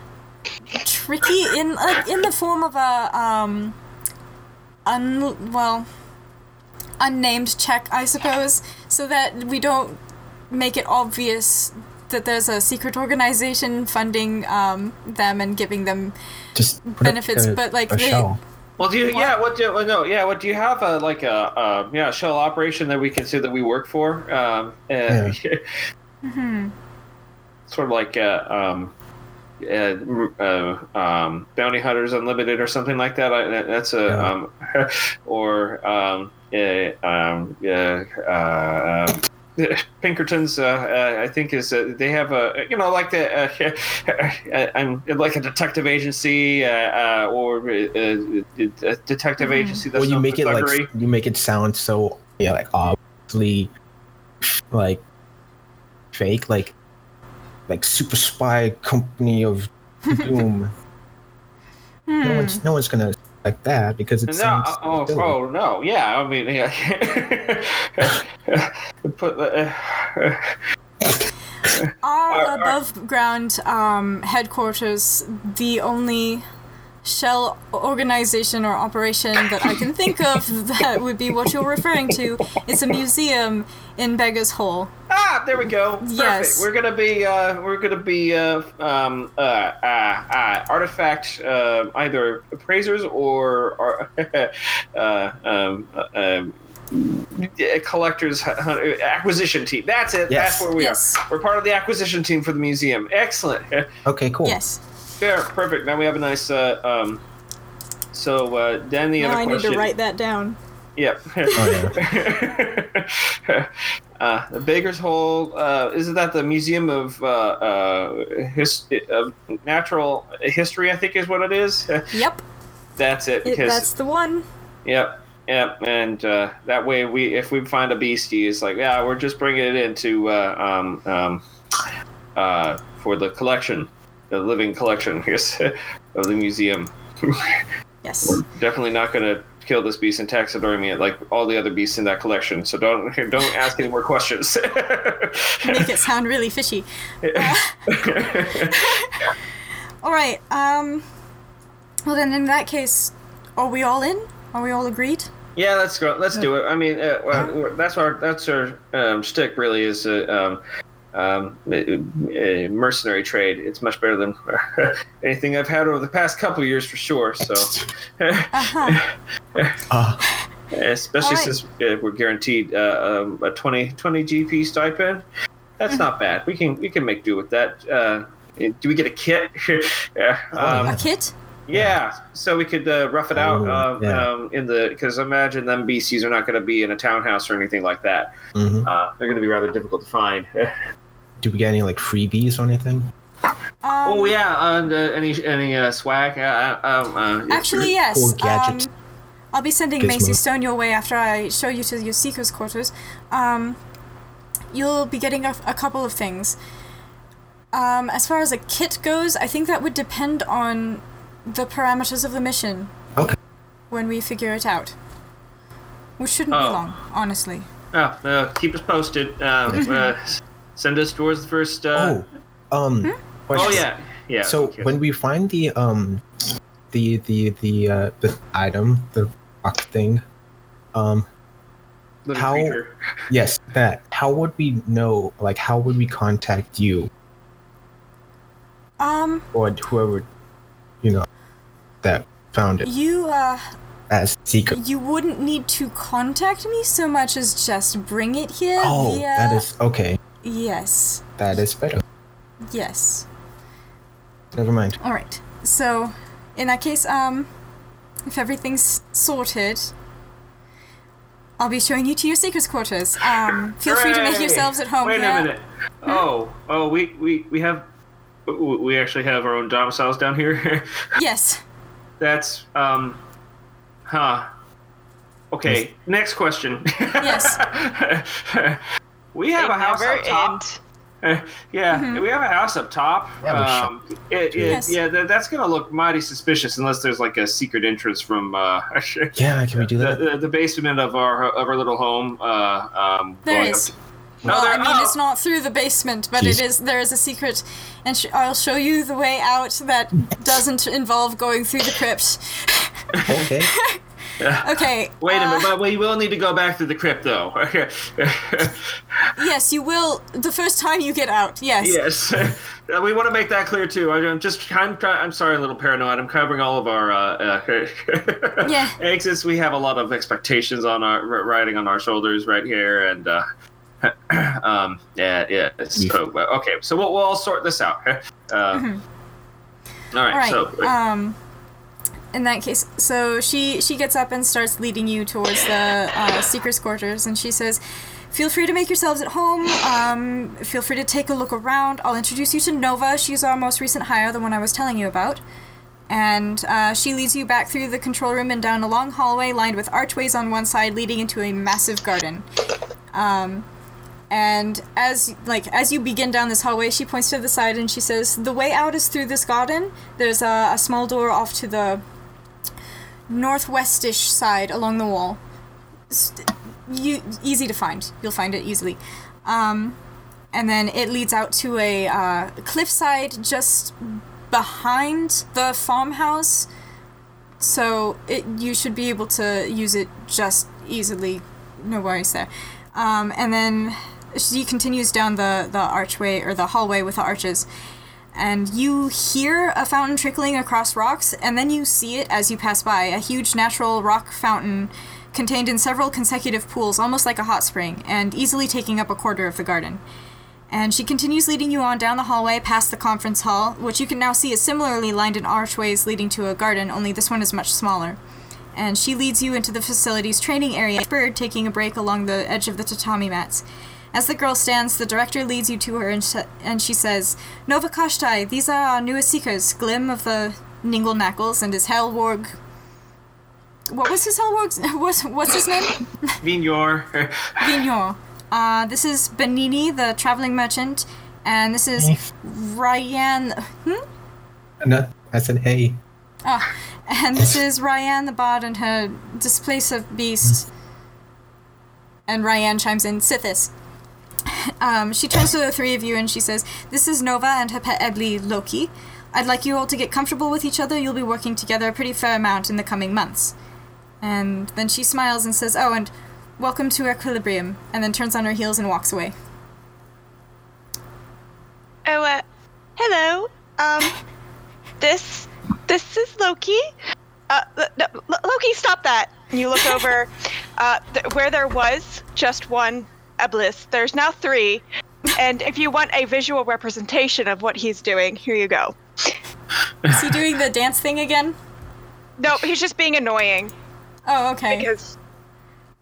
tricky in like in the form of a um, un well unnamed check, I suppose, so that we don't make it obvious that there's a secret organization funding um, them and giving them Just benefits, a- but, like, a they- shell. Well, do you? Yeah. What do? Well, no. Yeah. What do you have? A like a uh, yeah shell operation that we can say that we work for? Um, uh, Sort of like uh, um, uh, uh, um, Bounty Hunters Unlimited or something like that. I, that's a Yeah. um, or um, uh, um, uh, uh, um, Pinkertons, uh, uh, I think, is uh, they have a you know like the uh, I'm like a detective agency uh, uh, or uh, a detective agency that's Well, you make for it like you make it sound so yeah, like obviously, like fake, like like super spy company of doom. Hmm. No one's no one's gonna like that because it No, sounds. oh, silly. oh no, yeah. I mean, yeah. Put uh, Our Our- our- above ground um, headquarters, the only shell organization or operation that I can think of that would be what you're referring to is a museum in Beggar's Hole. Ah, there we go. Perfect. Yes. We're gonna be uh, we're gonna be uh, um, uh, uh, uh, artifact uh, either appraisers or, or uh, um, uh, um, collectors hu- hu- acquisition team. That's it. Yes. That's where we Yes. are. We're part of the acquisition team for the museum. Excellent. Okay, cool. Yes. Fair. Perfect. Now we have a nice. Uh, um, so uh, then the Now other I need to write that down. Yep. Oh, uh, the Baker's Hole. Uh, isn't that the Museum of uh, uh, his, of Natural History? I think is what it is. Yep, that's it. it, Because that's the one. yep, yep. And uh, that way, we if we find a beastie, it's like yeah, we're just bringing it into uh, um, um, uh, for the collection, the living collection, I guess, of the museum. Yes. We're definitely not going to kill this beast and taxidermy it like all the other beasts in that collection. So don't don't ask any more questions. Make it sound really fishy. All right. Um. Well, then, in that case, are we all in? Are we all agreed? yeah, let's go. Let's do it. I mean, uh, well, that's our that's our um, shtick. Really, is uh, um, um, mercenary trade. It's much better than anything I've had over the past couple of years, for sure. So, Uh-huh. Uh, especially Alright. since uh, we're guaranteed uh, um, a 20, 20 GP stipend, that's not bad. We can we can make do with that. Uh, do we get a kit? yeah. Um, A kit? Yeah, so we could uh, rough it out Oh, um, yeah. um, in the because imagine them beasties are not going to be in a townhouse or anything like that. mhm. Uh, they're going to be rather difficult to find. Do we get any like freebies or anything? Um, oh yeah, and uh, any any uh, swag? Uh, um, uh, Actually, yes. Cool gadget. Um, I'll be sending Gizmo. Macy Stone your way after I show you to your seeker's quarters. Um, you'll be getting a, a couple of things. Um, as far as a kit goes, I think that would depend on the parameters of the mission Okay. when we figure it out. Which shouldn't be Oh. long, honestly. Oh, uh, keep us posted. Send us towards the first. Uh, oh, um. Hmm? oh, yeah, yeah. So okay. when we find the um, the the the uh the item, the rock thing, um, Little how- creature. yes, that. How would we know? Like, how would we contact you Um, or whoever, you know, that found it you, uh, as secret? you wouldn't need to contact me so much as just bring it here Oh, via... that is okay. Yes. That is better. Yes. Never mind. All right. So, in that case, um, if everything's sorted, I'll be showing you to your seeker's quarters. Um, feel free to make yourselves at home Wait here. a minute. Oh, oh, we we we have. We actually have our own domiciles down here. Yes. That's um, huh. Okay. Next question. Yes. we have They a house never up top. end. Uh, yeah, Mm-hmm. we have a house up top. Yeah, um, it, it, Yes. Yeah, that, that's gonna look mighty suspicious unless there's like a secret entrance from uh, Yeah, can we do the, that? the, the basement of our of our little home. Uh, um, There going No, well, there- I mean, oh. it's not through the basement, but Jeez. it is. There is a secret, and sh- I'll show you the way out that doesn't involve going through the crypt. Okay. Okay. Wait a uh, minute, but we will need to go back to the crypt, though. Yes, you will. The first time you get out. Yes. yes, Uh, we want to make that clear too. I'm just, I'm, I'm sorry, a little paranoid. I'm covering all of our uh, uh, Yeah. exits. We have a lot of expectations on our riding on our shoulders right here, and uh, um, yeah, yeah. So uh, okay, so we'll, we'll all sort this out. Uh, All right, All right. so um, in that case, so she she gets up and starts leading you towards the uh, seeker's quarters, and she says, "Feel free to make yourselves at home. Um, feel free to take a look around. I'll introduce you to Nova. She's our most recent hire, the one I was telling you about." And uh, she leads you back through the control room and down a long hallway lined with archways on one side, leading into a massive garden. Um, and as like as you begin down this hallway, she points to the side and she says, "The way out is through this garden. There's a, a small door off to the northwestish side along the wall. You easy to find. You'll find it easily. Um, and then it leads out to a uh, cliffside just behind the farmhouse. So it you should be able to use it just easily. No worries there. Um, and then she continues down the, the archway or the hallway with the arches. And you hear a fountain trickling across rocks, and then you see it as you pass by a huge natural rock fountain contained in several consecutive pools, almost like a hot spring, and easily taking up a quarter of the garden. And she continues leading you on down the hallway past the conference hall, which you can now see is similarly lined in archways leading to a garden, only this one is much smaller. And she leads you into the facility's training area, bird taking a break along the edge of the tatami mats. As the girl stands, the director leads you to her and, sh- and she says, Nova Kashtai, these are our newest seekers, Glim of the Ningle Knackles and his Hellwarg. What was his Hellwarg's? What's, what's his name? Vignor. Vignon. Uh, this is Benini, the traveling merchant, and this is Ryan. Hmm? No, I said hey. Oh, and this is Ryan the bard and her displacer beast. And Ryan chimes in, Sithis. Um, she turns to the three of you and she says, This is Nova and her pet Ebli Loki. I'd like you all to get comfortable with each other. You'll be working together a pretty fair amount in the coming months. And then she smiles and says, Oh, and welcome to Equilibrium, and then turns on her heels and walks away. Oh, uh, hello. Um, this, this is Loki. Uh, no, Loki, stop that. And you look over, uh, th- where there was just one Eblis, there's now three. And if you want a visual representation of what he's doing, here you go. Is he doing the dance thing again? No, he's just being annoying Oh, okay. because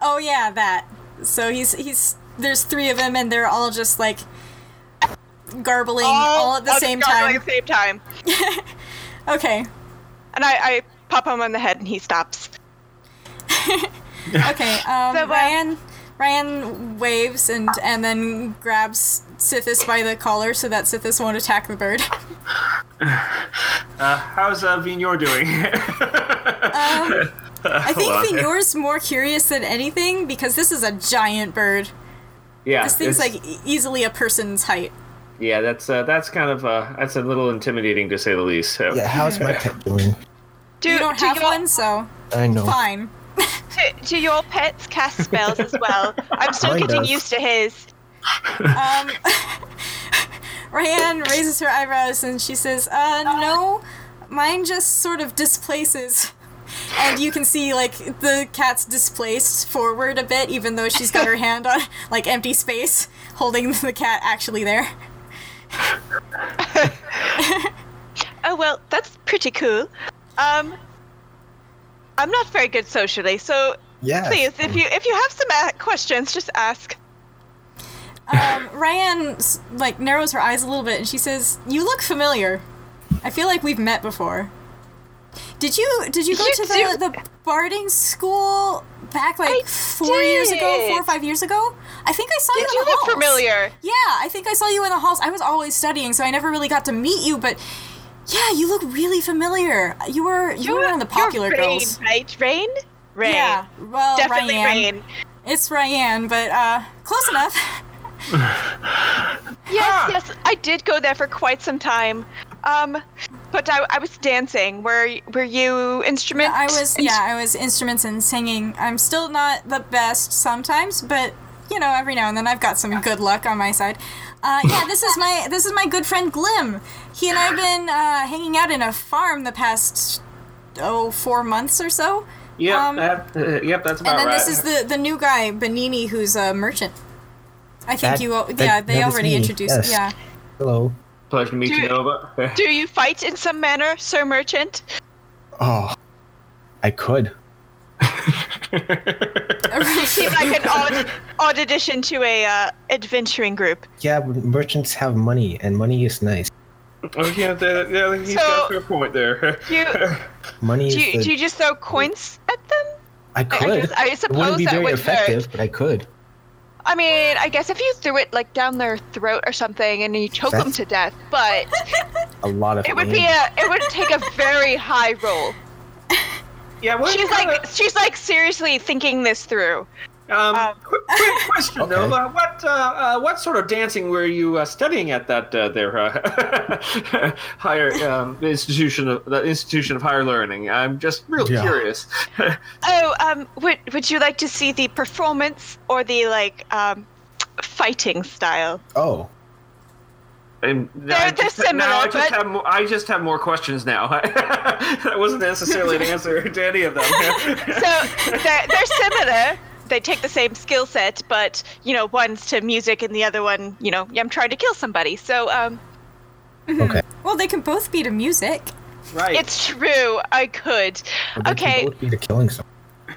Oh yeah, that. So he's he's there's three of them and they're all just like garbling all, at the all same time. At the same time. Okay. And I, I pop him on the head and he stops. Okay. Um So, uh, Ryan Ryan waves and and then grabs Sithis by the collar so that Sithis won't attack the bird. Uh, how's uh, Vignor doing? Um, I think Vignor's more curious than anything because this is a giant bird. yeah, This thing's like easily a person's height. yeah, that's uh, that's kind of uh, that's a little intimidating to say the least. So. Yeah, how's my pet doing? Do, You don't do have your, one, so I know. fine. Do, do your pets cast spells as well? I'm still Mine getting does. used to his. Um, Ryan raises her eyebrows and she says, "Uh, no, mine just sort of displaces." And you can see like the cat's displaced forward a bit, even though she's got her hand on like empty space, holding the cat actually there. Oh well, that's pretty cool. Um, I'm not very good socially, so Yeah. please, if you if you have some uh, questions, just ask. Um, Ryan like narrows her eyes a little bit and she says, "You look familiar. I feel like we've met before. Did you did you go You to do- the the barding school back like I four years ago, four or five years ago? I think I saw Did you you in the look halls. familiar? Yeah, I think I saw you in the halls. I was always studying, so I never really got to meet you, but yeah, you look really familiar. You were you were one of the popular you're Rain, girls. right? Rain? Rain. Yeah, well, Definitely Ryan. Rain. It's Ryan, but uh, close enough. Yes, yes, I did go there for quite some time. Um, but I, I was dancing. Were were you instrument? I was yeah, I was instruments and singing. I'm still not the best sometimes, but you know, every now and then I've got some good luck on my side. Uh, yeah, this is my this is my good friend Glim. He and I've been uh, hanging out in a farm the past oh four months or so. Yep, Um, that- uh, yep, that's about And then right. this is the the new guy Benini, who's a merchant. I think That- you al- that- yeah they that is already me, introduced yes. yeah. Hello. pleasure to meet Do- you, Nova. Do you fight in some manner, Sir Merchant? Oh, I could. Seem like an odd, odd addition to a uh, adventuring group. Yeah, but merchants have money, and money is nice. oh yeah, the, yeah, he's So- got a fair point there. Do you, Money do is you, the, do you just throw coins at them? I could. guess- I it suppose wouldn't be that very would effective, hurt. but I could. I mean, I guess if you threw it like down their throat or something and you choke them That's- to death, but A lot of it would be a it would take a very high roll. Yeah, what She's kinda- like she's like seriously thinking this through. Um, Um, quick, quick question, Okay. Nova. What uh, uh, what sort of dancing were you uh, studying at that uh, there uh, higher um, institution of the institution of higher learning? I'm just real Yeah. curious. Oh, um, would would you like to see the performance or the like um, fighting style? Oh, And They're- I they're just, now similar, I just but- have more, I just have more questions now. that wasn't necessarily an answer to any of them. So they're they're similar. They take the same skill set, but you know, one's to music and the other one, you know, I'm trying to kill somebody. So um, okay. Well, they can both be to music. right. it's true. I could. They Okay. Can both be the killing someone.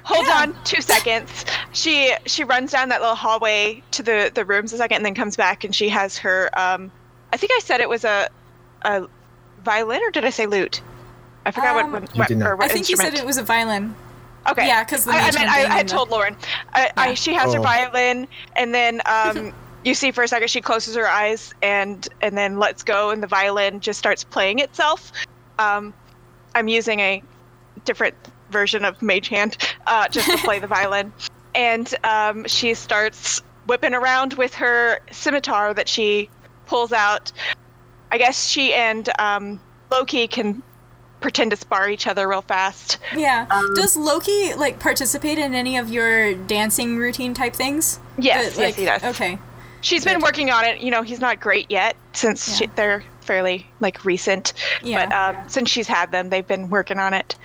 Hold Yeah. on, two seconds. She she runs down that little hallway to the the rooms a second, and then comes back, and she has her. Um, I think I said it was a a violin, or did I say lute? I forgot Um, what, You what, or what I think instrument. you said it was a violin. Okay. Yeah, because I, I mage meant hand I, I and told Lauren. I, I she has her Oh. violin, and then um, you see for a second she closes her eyes and and then lets go, and the violin just starts playing itself. Um, I'm using a different version of Mage Hand uh, just to play the violin, and um, she starts whipping around with her scimitar that she pulls out. I guess she and um, Loki can pretend to spar each other real fast. Yeah. Um, Does Loki like participate in any of your dancing routine type things? Yes, That, yes, he does. Okay. She's been working on it. You know, he's not great yet since she, they're fairly like recent. Yeah. But um, since she's had them, they've been working on it.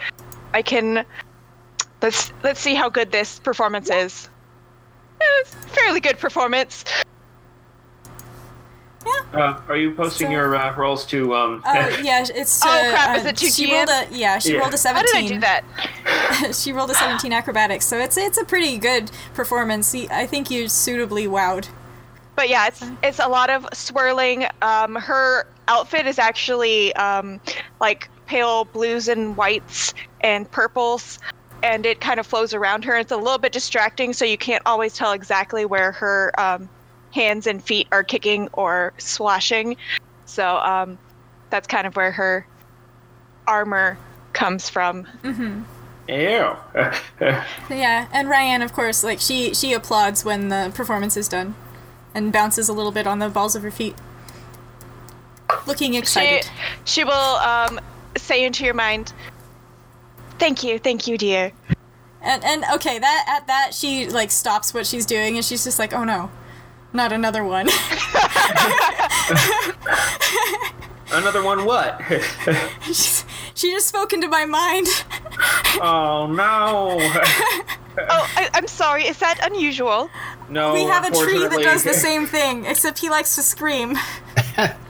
I can. Let's let's see how good this performance is. It's a fairly good performance. Uh, are you posting So- your uh, rolls to? Um, Oh yeah, it's to, Oh, crap, is uh, it to she GM? rolled a yeah, she Yeah. rolled a seventeen. How did seventeen. I do that? she rolled a seventeen acrobatics, so it's it's a pretty good performance. I think you're suitably wowed. But yeah, it's it's a lot of swirling. Um, her outfit is actually um, like pale blues and whites and purples. and it kind of flows around her. It's a little bit distracting, so you can't always tell exactly where her um, hands and feet are kicking or swashing. So um, that's kind of where her armor comes from. Ew. Yeah, and Ryan, of course, like she she applauds when the performance is done, and bounces a little bit on the balls of her feet, looking She excited. she will um, say into your mind, "Thank you, thank you, dear." And and okay, that at that she like stops what she's doing, and she's just like, oh no, not another one. Another one what? She's- she just spoke into my mind. oh no. Oh, I, I'm sorry. Is that unusual? No. we have a tree that does the same thing, except he likes to scream.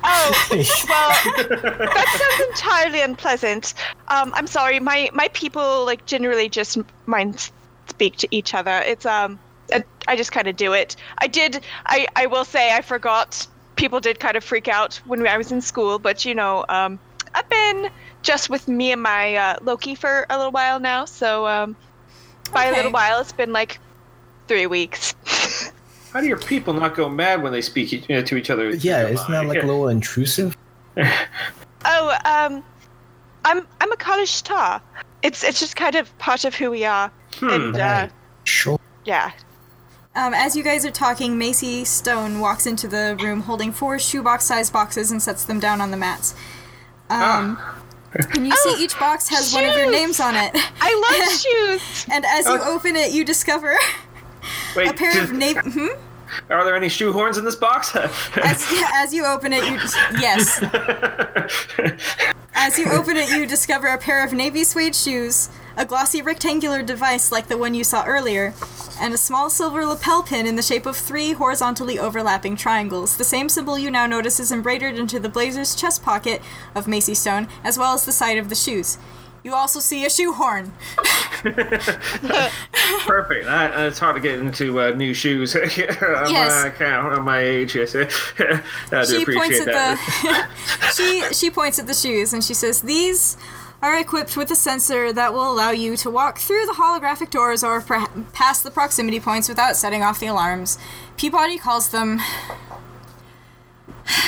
Oh, well, that sounds entirely unpleasant. Um, I'm sorry. My my people like generally just mind speak to each other. It's um, I, I just kind of do it. I did. I I will say I forgot. People did kind of freak out when I was in school, but you know, um, I've been just with me and my uh, Loki for a little while now. So um, by a little while, it's been like three weeks. How do your people not go mad when they speak e- uh, to each other? Yeah, isn't that like a little intrusive? Oh, um, I'm I'm a kalashtar. It's it's just kind of part of who we are. And uh, Sure. yeah, Um, as you guys are talking, Macy Stone walks into the room holding four shoebox-sized boxes and sets them down on the mats. Um, and you see each box has one of your names on it. I love shoes. And as you Oh. open it, you discover Wait, a pair did- of navy. Hmm? are there any shoehorns in this box? As, as you open it, you yes. As you open it, you discover a pair of navy suede shoes, a glossy rectangular device like the one you saw earlier, and a small silver lapel pin in the shape of three horizontally overlapping triangles. The same symbol you now notice is embroidered into the blazer's chest pocket of Macy Stone, as well as the side of the shoes. You also see a shoehorn. Perfect. That, it's hard to get into uh, new shoes. on Yes. my account, on my age. Yes, I do she appreciate points at that. the she she points at the shoes and she says these are equipped with a sensor that will allow you to walk through the holographic doors or per- past the proximity points without setting off the alarms. Peabody calls them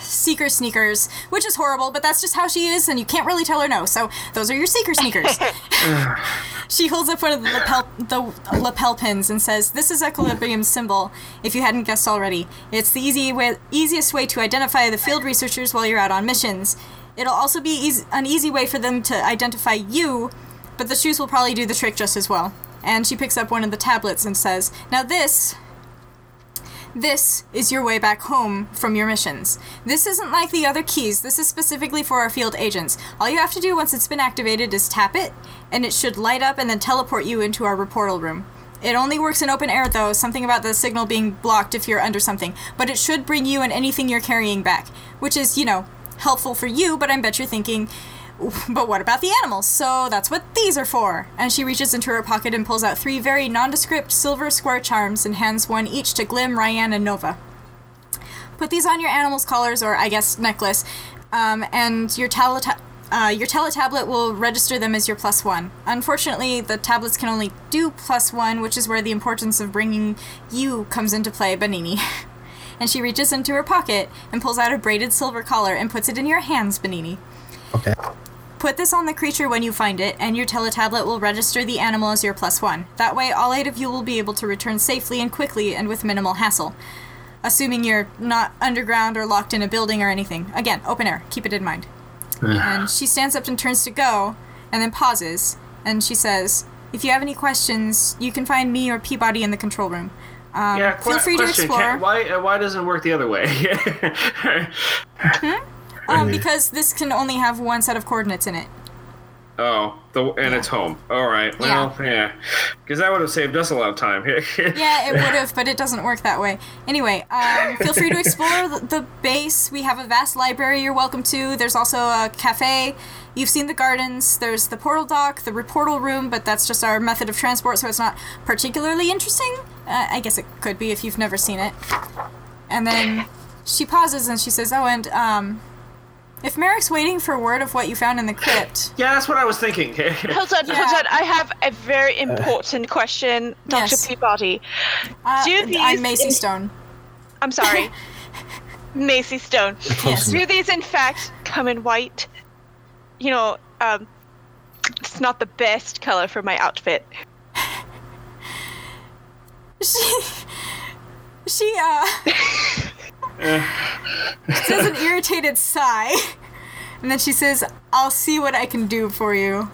seeker sneakers, which is horrible, but that's just how she is, and you can't really tell her no. So those are your seeker sneakers. she holds up one of the lapel, the lapel pins and says, "This is Equilibrium's symbol. If you hadn't guessed already, it's the easy way, easiest way to identify the field researchers while you're out on missions. It'll also be eas an easy way for them to identify you, but the shoes will probably do the trick just as well." And she picks up one of the tablets and says, "Now this." This is your way back home from your missions. This isn't like the other keys. This is specifically for our field agents. All you have to do once it's been activated is tap it, and it should light up and then teleport you into our reportal room. It only works in open air, though, something about the signal being blocked if you're under something, but it should bring you and anything you're carrying back, which is, you know, helpful for you, but I bet you're thinking, but what about the animals? So that's what these are for. And she reaches into her pocket and pulls out three very nondescript silver square charms and hands one each to Glim, Ryan, and Nova. Put these on your animals' collars, or I guess necklace, um, and your teleta- uh, your teletablet will register them as your plus one. Unfortunately, the tablets can only do plus one, which is where the importance of bringing you comes into play, Benini. and she reaches into her pocket and pulls out a braided silver collar and puts it in your hands, Benini. Okay. Put this on the creature when you find it, and your teletablet will register the animal as your plus one. That way, all eight of you will be able to return safely and quickly and with minimal hassle. Assuming you're not underground or locked in a building or anything. Again, open air, keep it in mind. and she stands up and turns to go, and then pauses, and she says, If you have any questions, you can find me or Peabody in the control room. Um, yeah, feel que- free to question. explore. Can, why, uh, why doesn't it work the other way? um, because this can only have one set of coordinates in it. Oh, the, and it's home. All right. Well, yeah. Because that would have saved us a lot of time. Yeah, it would have, but it doesn't work that way. Anyway, um, feel free to explore the, the base. We have a vast library you're welcome to. There's also a cafe. You've seen the gardens. There's the portal dock, the reportal room, but that's just our method of transport, so it's not particularly interesting. Uh, I guess it could be if you've never seen it. And then she pauses and she says, "Oh, and um, if Merrick's waiting for word of what you found in the crypt, Yeah, that's what I was thinking. Hold on, Yeah. hold on. I have a very important question, Dr. Yes. Peabody. uh, Do these I'm Macy in- Stone. I'm sorry. Macy Stone. Yes. Do these in fact come in white? You know, um, it's not the best color for my outfit. She, she uh, says an irritated sigh, and then she says, "I'll see what I can do for you."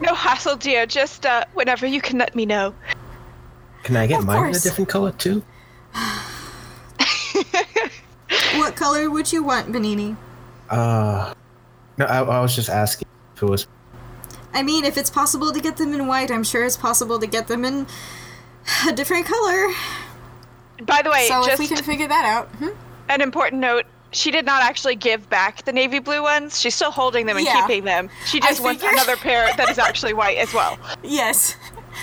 No hassle, dear. Just uh, whenever you can let me know. Can I get Of mine in a course. different color too? What color would you want, Benini? Uh, no, I, I was just asking if it was. I mean, if it's possible to get them in white, I'm sure it's possible to get them in a different color. By the way, so if just we can figure that out, hmm? an important note. She did not actually give back the navy blue ones. She's still holding them and Yeah. keeping them. She just wants figured. another pair that is actually white as well. yes.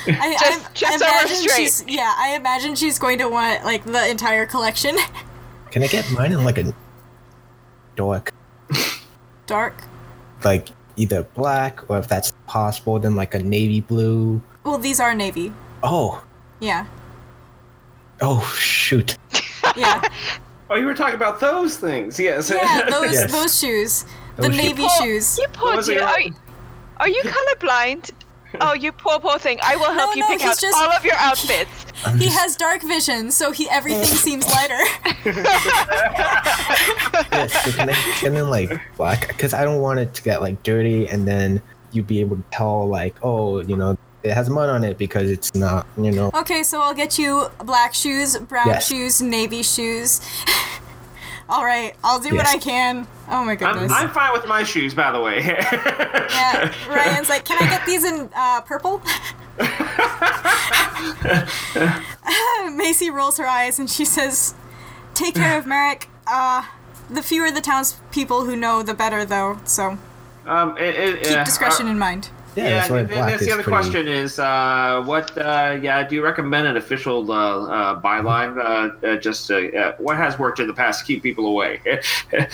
I, Just- I, just so I we're imagine straight. she's yeah. I imagine she's going to want like the entire collection. Can I get mine in like a dark, Dark. like either black or if that's possible, then like a navy blue? Well, these are navy. Oh, Yeah. Oh shoot! Yeah. oh, you were talking about those things. Yes. Yeah. Those Yes. those shoes. The shoes. navy Poor- shoes. You poor was it dear. your- Are you, are you colorblind? Oh, you poor, poor thing. I will help No, you no, pick out just- all of your outfits. I'm He just- has dark vision, so he everything seems lighter. yeah, so can I get in like black? Because I don't want it to get like dirty, and then you'd be able to tell like, oh, you know, it has mud on it because it's not, you know. Okay, so I'll get you black shoes, brown Yes. shoes, navy shoes. All right, I'll do what I can. Oh my I'm, goodness. I'm fine with my shoes, by the way. yeah, Ryan's like, can I get these in uh, purple? Macy rolls her eyes and she says, "Take care of Merrick. Uh, the fewer the townspeople who know, the better, though. So Um, it, it, keep uh, discretion uh, in mind." Yeah, Yeah, that's why and black that's is the other pretty. question is, uh, what, uh, yeah, do you recommend an official uh, uh, byline? Uh, uh, just what has worked in the past to keep people away?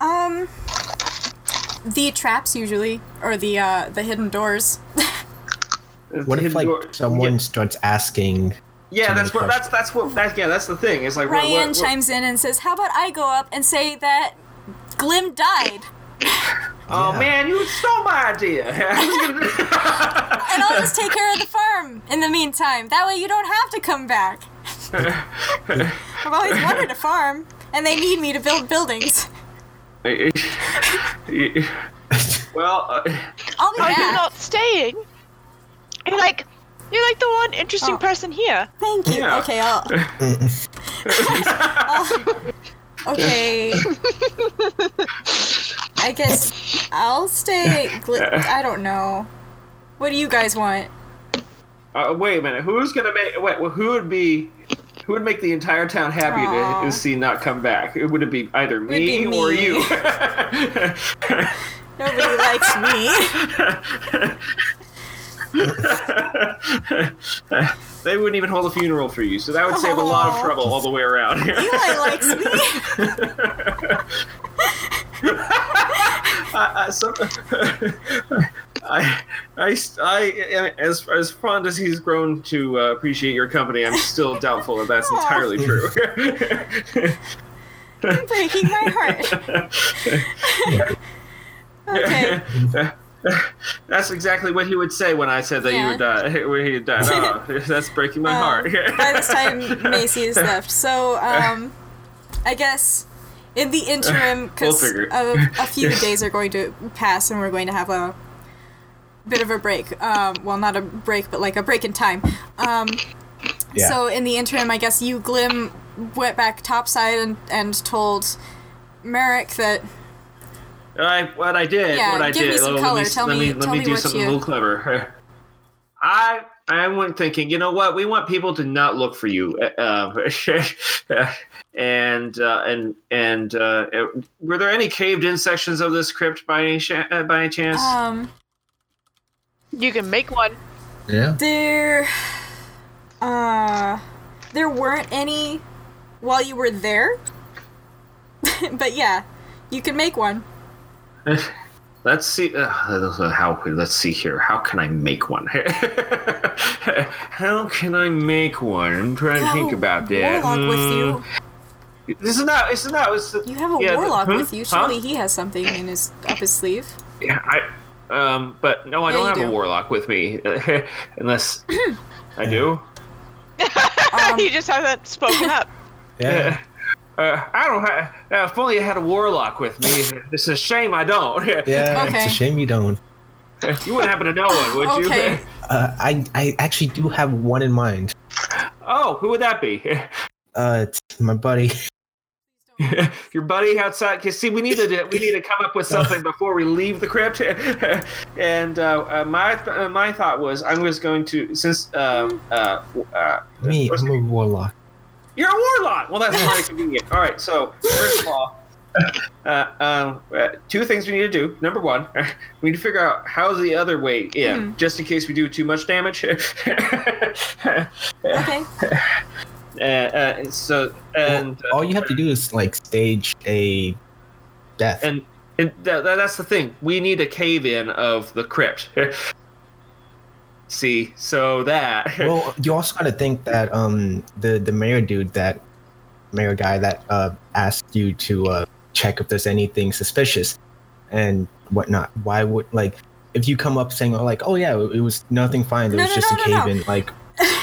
Um, the traps usually, or the uh, the hidden doors. What if like Your- someone Yeah, starts asking? yeah that's many what that's that's what that, yeah that's the thing. It's like what- Ryan what, what, chimes in and says, "How about I go up and say that Glim died, Oh Yeah. man, you stole my idea. and I'll just take care of the farm in the meantime. That way you don't have to come back." I've always wanted a farm, and they need me to build buildings. well, uh, I'll be Are you back. not staying? You're like, you're like the one interesting Oh. person here. Thank you. Yeah. Okay, I'll. I'll- okay. I guess I'll stay. Gl- I don't know. What do you guys want? uh, wait a minute. Who's gonna make? Wait, well, who would be? Who would make the entire town happy Aw. to, see not come back? It would it be either me, be or you? Nobody likes me. They wouldn't even hold a funeral for you, so that would save a lot of trouble all the way around. Eli likes me. I, I, some, I, I, I, as as fond as he's grown to uh, appreciate your company, I'm still doubtful that that's entirely true. Breaking my heart. okay. that's exactly what he would say when I said that you would die. When he would die. Oh, that's breaking my Um, heart. by this time, Macy is left. So, um, I guess in the interim, because We'll a, a few days are going to pass, and we're going to have a bit of a break. Um, well, not a break, but like a break in time. Um, Yeah. So, in the interim, I guess you, Glim, went back topside and, and told Merrick that I, what I did, Yeah, what I give me did. some let color. Me, Tell let me- me, let tell me me do what something you- a little clever. I I went thinking, you know what? We want people to not look for you. Uh, and uh, and and uh, were there any caved-in sections of this crypt by any sh- uh, by any chance? um, You can make one. Yeah. there, uh, there weren't any while you were there. but yeah, you can make one. Let's see. Uh, how? Let's see here. How can I make one? how can I make one? I'm trying to think about that. Warlock with you. Mm, This is not. This is not. This You have a yeah, the- warlock hmm? with you. Huh? Surely he has something in his up his sleeve. Yeah, I. Um, but no, I Yeah, don't you have a warlock with me, unless I do. Um, he just hasn't spoken up. Yeah. Uh, I don't have. Uh, if only I had a warlock with me. It's a shame I don't. Yeah. Okay. It's a shame you don't. you wouldn't happen to know one, would Okay. you? Uh, I I actually do have one in mind. Oh, who would that be? Uh, it's my buddy. Your buddy outside. Cause see, we need to we need to come up with something before we leave the crypt. and uh, uh, my uh, my thought was I was going to since uh, uh, uh, Me, I'm a warlock. You're a warlock. Well, that's very convenient. All right. So first of all, uh, um, uh, two things we need to do. Number one, we need to figure out how's the other way in, just in case we do too much damage. okay. uh, uh, so and All you have to do is like stage a death. and and that, that- that's the thing. We need a cave in of the crypt. See, so that well, you also got to think that um the the mayor dude that mayor guy that uh asked you to uh check if there's anything suspicious and whatnot. Why would like if you come up saying oh, like oh yeah it was nothing fine it No, was no, just no, a no, cave no. in like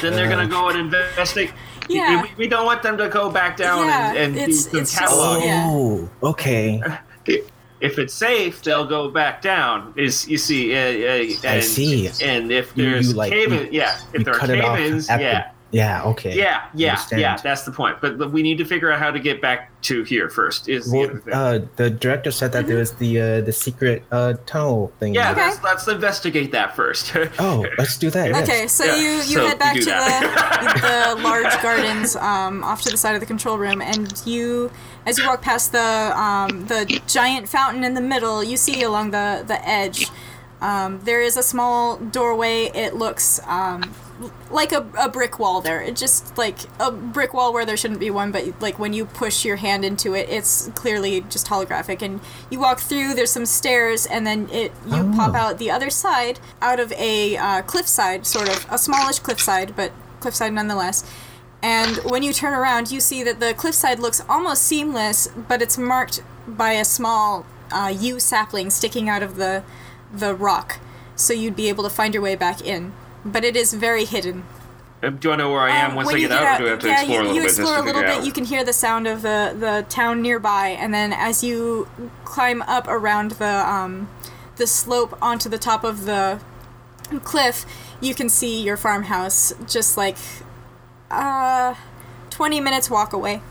then they're gonna go and investigate. Yeah. We, we don't want them to go back down Yeah, and, and do some it's just- catalog. Yeah. oh okay If it's safe, they'll go back down. Is you see? Uh, uh, I and, see. And if there's you, like, cave, you, yeah, if there are cave-ins, yeah, yeah okay yeah, yeah, yeah. That's the point. But the- we need to figure out how to get back to here first. Is the well, other thing. uh, the director said that there was the uh, the secret uh, tunnel thing. yeah, Okay. let's, let's investigate that first. Oh, let's do that. yes. Okay, so Yeah, you, you so head back to that. the, the large gardens um, off to the side of the control room, and you, as you walk past the um, the giant fountain in the middle, you see along the the edge, um, there is a small doorway. It looks um, like a, a brick wall there. It just like a brick wall where there shouldn't be one, but like when you push your hand into it, it's clearly just holographic. And you walk through. There's some stairs, and then it you Oh. pop out the other side, out of a uh, cliffside, sort of a smallish cliffside, but cliffside nonetheless. And when you turn around, you see that the cliffside looks almost seamless, but it's marked by a small uh, yew sapling sticking out of the the rock, so you'd be able to find your way back in. But it is very hidden. Um, do I know where I am Um, once I you get out, or do I have to yeah, explore you, a little you bit explore a little bit. out? You can hear the sound of the the town nearby, and then as you climb up around the um, the slope onto the top of the cliff, you can see your farmhouse just like uh, twenty minutes walk away.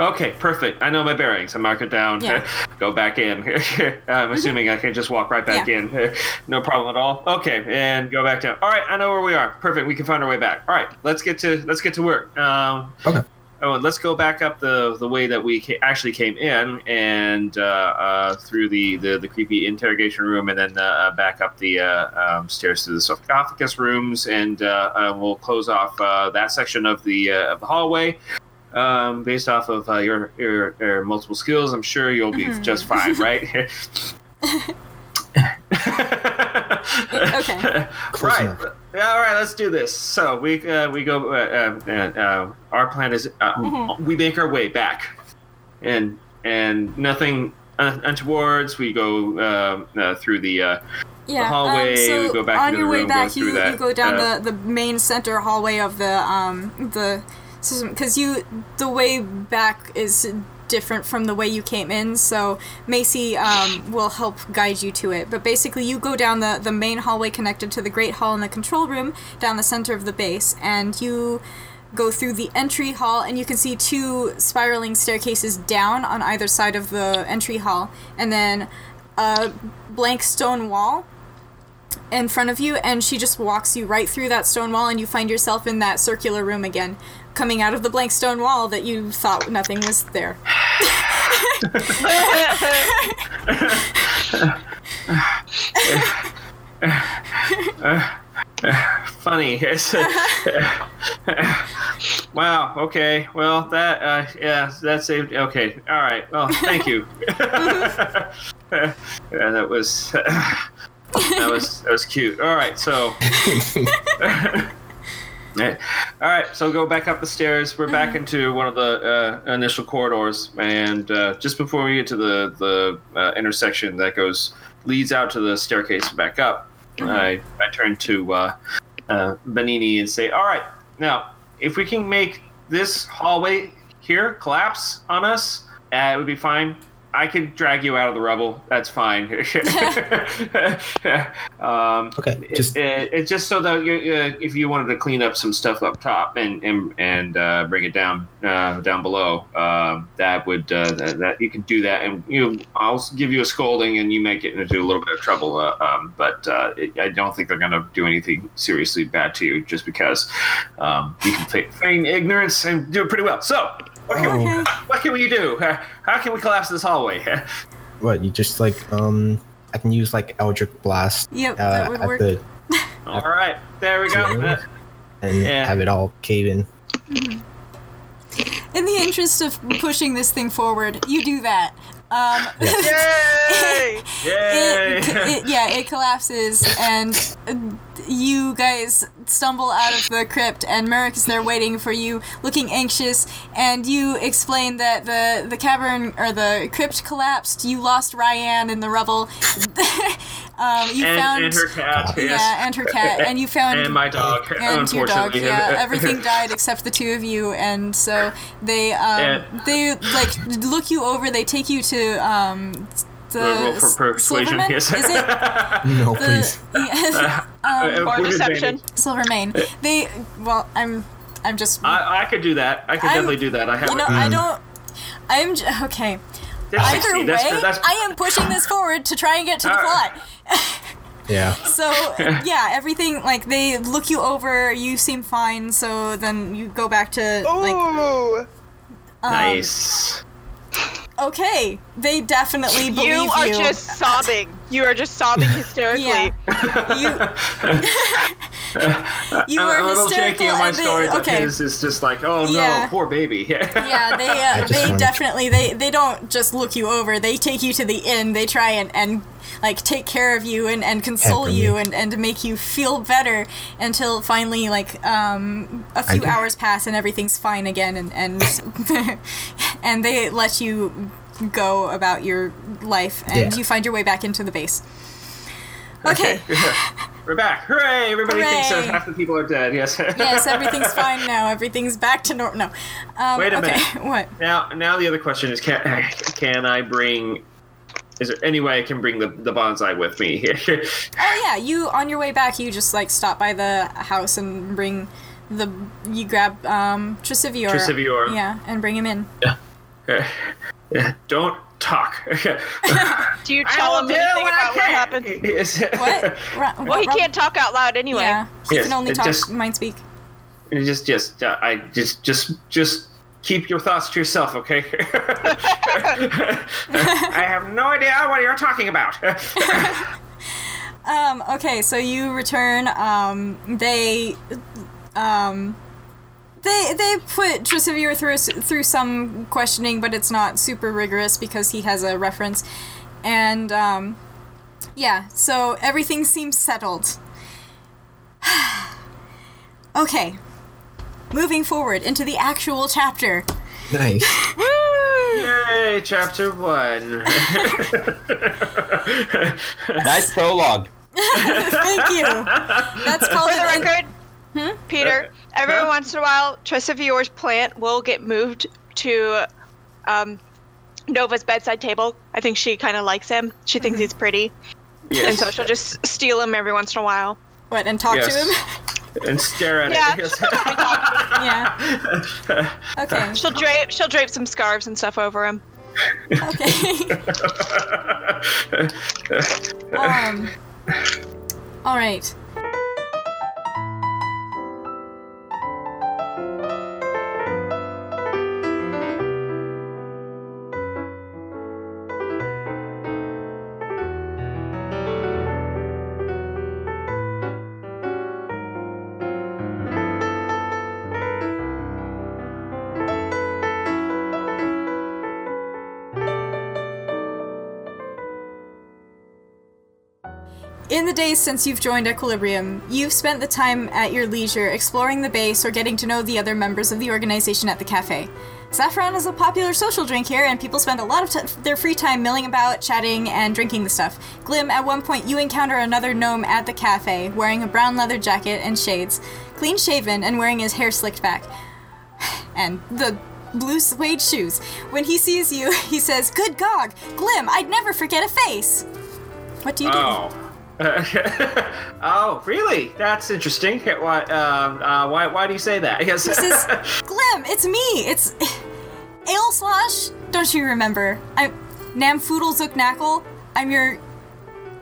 Okay, perfect. I know my bearings. I mark it down. Yeah. Go back in. I'm assuming I can just walk right back Yeah. in. no problem at all. Okay, and go back down. All right, I know where we are. Perfect. We can find our way back. All right, let's get to let's get to work. Um, Okay. Oh, and let's go back up the the way that we ca- actually came in, and uh, uh, through the, the the creepy interrogation room, and then uh, back up the uh, um, stairs to the sarcophagus rooms, and uh, uh, we'll close off uh, that section of the uh, of the hallway. Um, based off of uh, your, your your multiple skills, I'm sure you'll be just fine, right? Okay. Close right. enough. Yeah, all right, let's do this. So we uh, we go. Uh, uh, uh, our plan is uh, Mm-hmm. we make our way back, and and nothing un- untowards. We go um uh, through the. Uh, Yeah. hallway, um, so we go back on into your the way room, go back, through you, that, you go down uh, the, the main center hallway of the um the system because you the way back is different from the way you came in. So Macy um, will help guide you to it. But basically, you go down the the main hallway connected to the great hall and the control room down the center of the base, and you go through the entry hall and you can see two spiraling staircases down on either side of the entry hall and then a blank stone wall in front of you and she just walks you right through that stone wall and you find yourself in that circular room again coming out of the blank stone wall that you thought nothing was there funny. It's, Wow. Okay. Well, that uh, yeah, that saved. Okay. All right. Well, thank you. yeah, that was that was that was cute. All right. So. Yeah. All right, so go back up the stairs. We're back into one of the uh, initial corridors, and uh, just before we get to the the uh, intersection that goes leads out to the staircase and back up, I I turn to uh, uh, Benini and say, "All right, now if we can make this hallway here collapse on us, uh, it would be fine. I can drag you out of the rubble. That's fine. um, Okay, it- just it, it's just so that you, uh, if you wanted to clean up some stuff up top and and, and uh, bring it down uh, down below, um that would uh, that, that you can do that, and you know, I'll give you a scolding, and you may get into a little bit of trouble. Uh, um, but uh, it, I don't think they're going to do anything seriously bad to you just because um, you can feign ignorance and do it pretty well. So. What can, we, Oh. what can we do? How can we collapse this hallway? what you just like um I can use like Eldritch Blast Yep, uh, that would at work. the All right, there we go. And Yeah. have it all cave in. In the interest of pushing this thing forward, you do that. Um, Yay! Yay! it, it, yeah, it collapses, and uh, you guys stumble out of the crypt, and Merrick is there waiting for you, looking anxious. And you explain that the the cavern or the crypt collapsed. You lost Ryan in the rubble. um, you and, found and her cat. yes. yeah, and her cat, and you found and my dog. and your dog. Yeah, everything died except the two of you, and so they um, And- they like look you over. They take you to um, the Roll for persuasion. Silverman? Yes. Is it No, the please. yeah, Uh, Or deception. advantage. Silvermane? They well, I'm I'm just I, I could do that. I could I'm- definitely do that. I have. you know it. I don't. I'm j- okay. That's Either 16. way, That's, that's, I am pushing this forward to try and get to the Alright. plot. Yeah. So yeah, everything like they look you over. You seem fine. So then you go back to like Ooh! um, nice. Okay, they definitely believe You you. are just sobbing. You are just sobbing hysterically. Yeah. you you I'm are a little hysterical. shaky on my and they- story, but okay. his is just like, oh no, Yeah. poor baby. Yeah, they uh, they wanted- definitely they they don't just look you over. They take you to the inn. They try and and like take care of you and and console Pamper you me. and and make you feel better until finally like um a few hours pass and everything's fine again and and and they let you go about your life and Yeah. you find your way back into the base. Okay. We're back. Hooray! Everybody thinks that half the people are dead. Yes. yes, everything's fine now. Everything's back to normal. No. Um, Wait a okay. minute. What? Now, now the other question is, can can I bring? Is there any way I can bring the the bonsai with me? Oh yeah, you on your way back, you just like stop by the house and bring the you grab um Trisivior. Trisivior. Yeah, and bring him in. Yeah, Don't talk. Do you tell him anything about what happened? What? What? Ra- Well, he Ra- can't talk out loud anyway. Yeah, he Yes, can only talk just- mind speak. just, just, uh, I just, just, just keep your thoughts to yourself, okay? I have no idea what you're talking about. Um. Okay, so you return. Um. They. Um. They they put Trisivior through through some questioning, but it's not super rigorous because he has a reference, and um. Yeah, so everything seems settled. okay. Moving forward into the actual chapter. Nice. Yay, chapter one. Nice prologue. Thank you. That's called For the an- record, Hmm? Peter, every Huh? once in a while, Trisivior's plant will get moved to um, Nova's bedside table. I think she kind of likes him. She thinks Mm-hmm. he's pretty. And so she'll just steal him every once in a while. what and talk Yes. to him. And stare at Yeah, it. she'll talk. yeah. Okay. She'll drape, she'll drape some scarves and stuff over him. Okay. um. All right. In the days since you've joined Equilibrium, you've spent the time at your leisure exploring the base or getting to know the other members of the organization at the cafe. Saffron is a popular social drink here, and people spend a lot of t- their free time milling about, chatting, and drinking the stuff. Glim, at one point, you encounter another gnome at the cafe, wearing a brown leather jacket and shades, clean shaven, and wearing his hair slicked back. And the blue suede shoes. When he sees you, he says, Good gog! Glim, I'd never forget a face! What do you do? Oh. oh, really? That's interesting. Why? Um, uh, why? Why do you say that? Because He says, Glim, it's me! It's Ale Slosh! Don't you remember? I'm Namfoodle Knackle. I'm your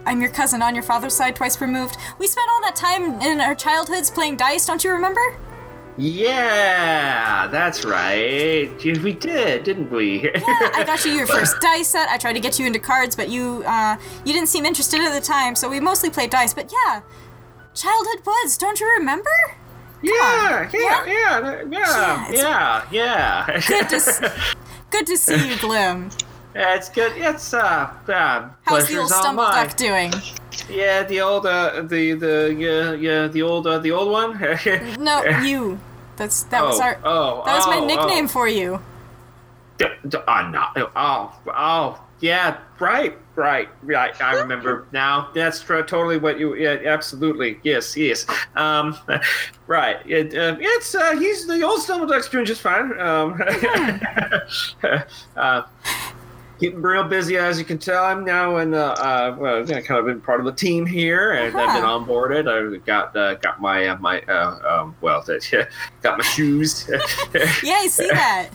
I'm your cousin on your father's side, twice removed. We spent all that time in our childhoods playing dice, don't you remember? Yeah, that's right. We did, didn't we? Yeah, I got you your first dice set. I tried to get you into cards, but you uh, you didn't seem interested at the time, so we mostly played dice. But yeah, childhood was. don't you remember? yeah, yeah, Yeah? yeah, yeah, yeah, yeah. Good to good to see you, Glim. Yeah, it's good. It's uh, uh How's the old mine. Stumbleduck doing? Yeah, the old uh, the the yeah yeah the old uh, the old one. No, you. That's that was Oh, our oh, that was my oh, nickname oh. for you. D- d- oh, no. oh, oh, yeah, right, right, right. I remember now. That's totally what you. Yeah, absolutely. Yes, yes. Um, right. It, uh, it's uh, he's the old Stumbleduck's doing just fine. Um, uh, keeping real busy as you can tell. I'm now in the uh well, yeah, kind of been part of the team here, and I've been Uh-huh. onboarded. I've got uh, got my uh, my uh, um, well, got my shoes. Yeah, I see that.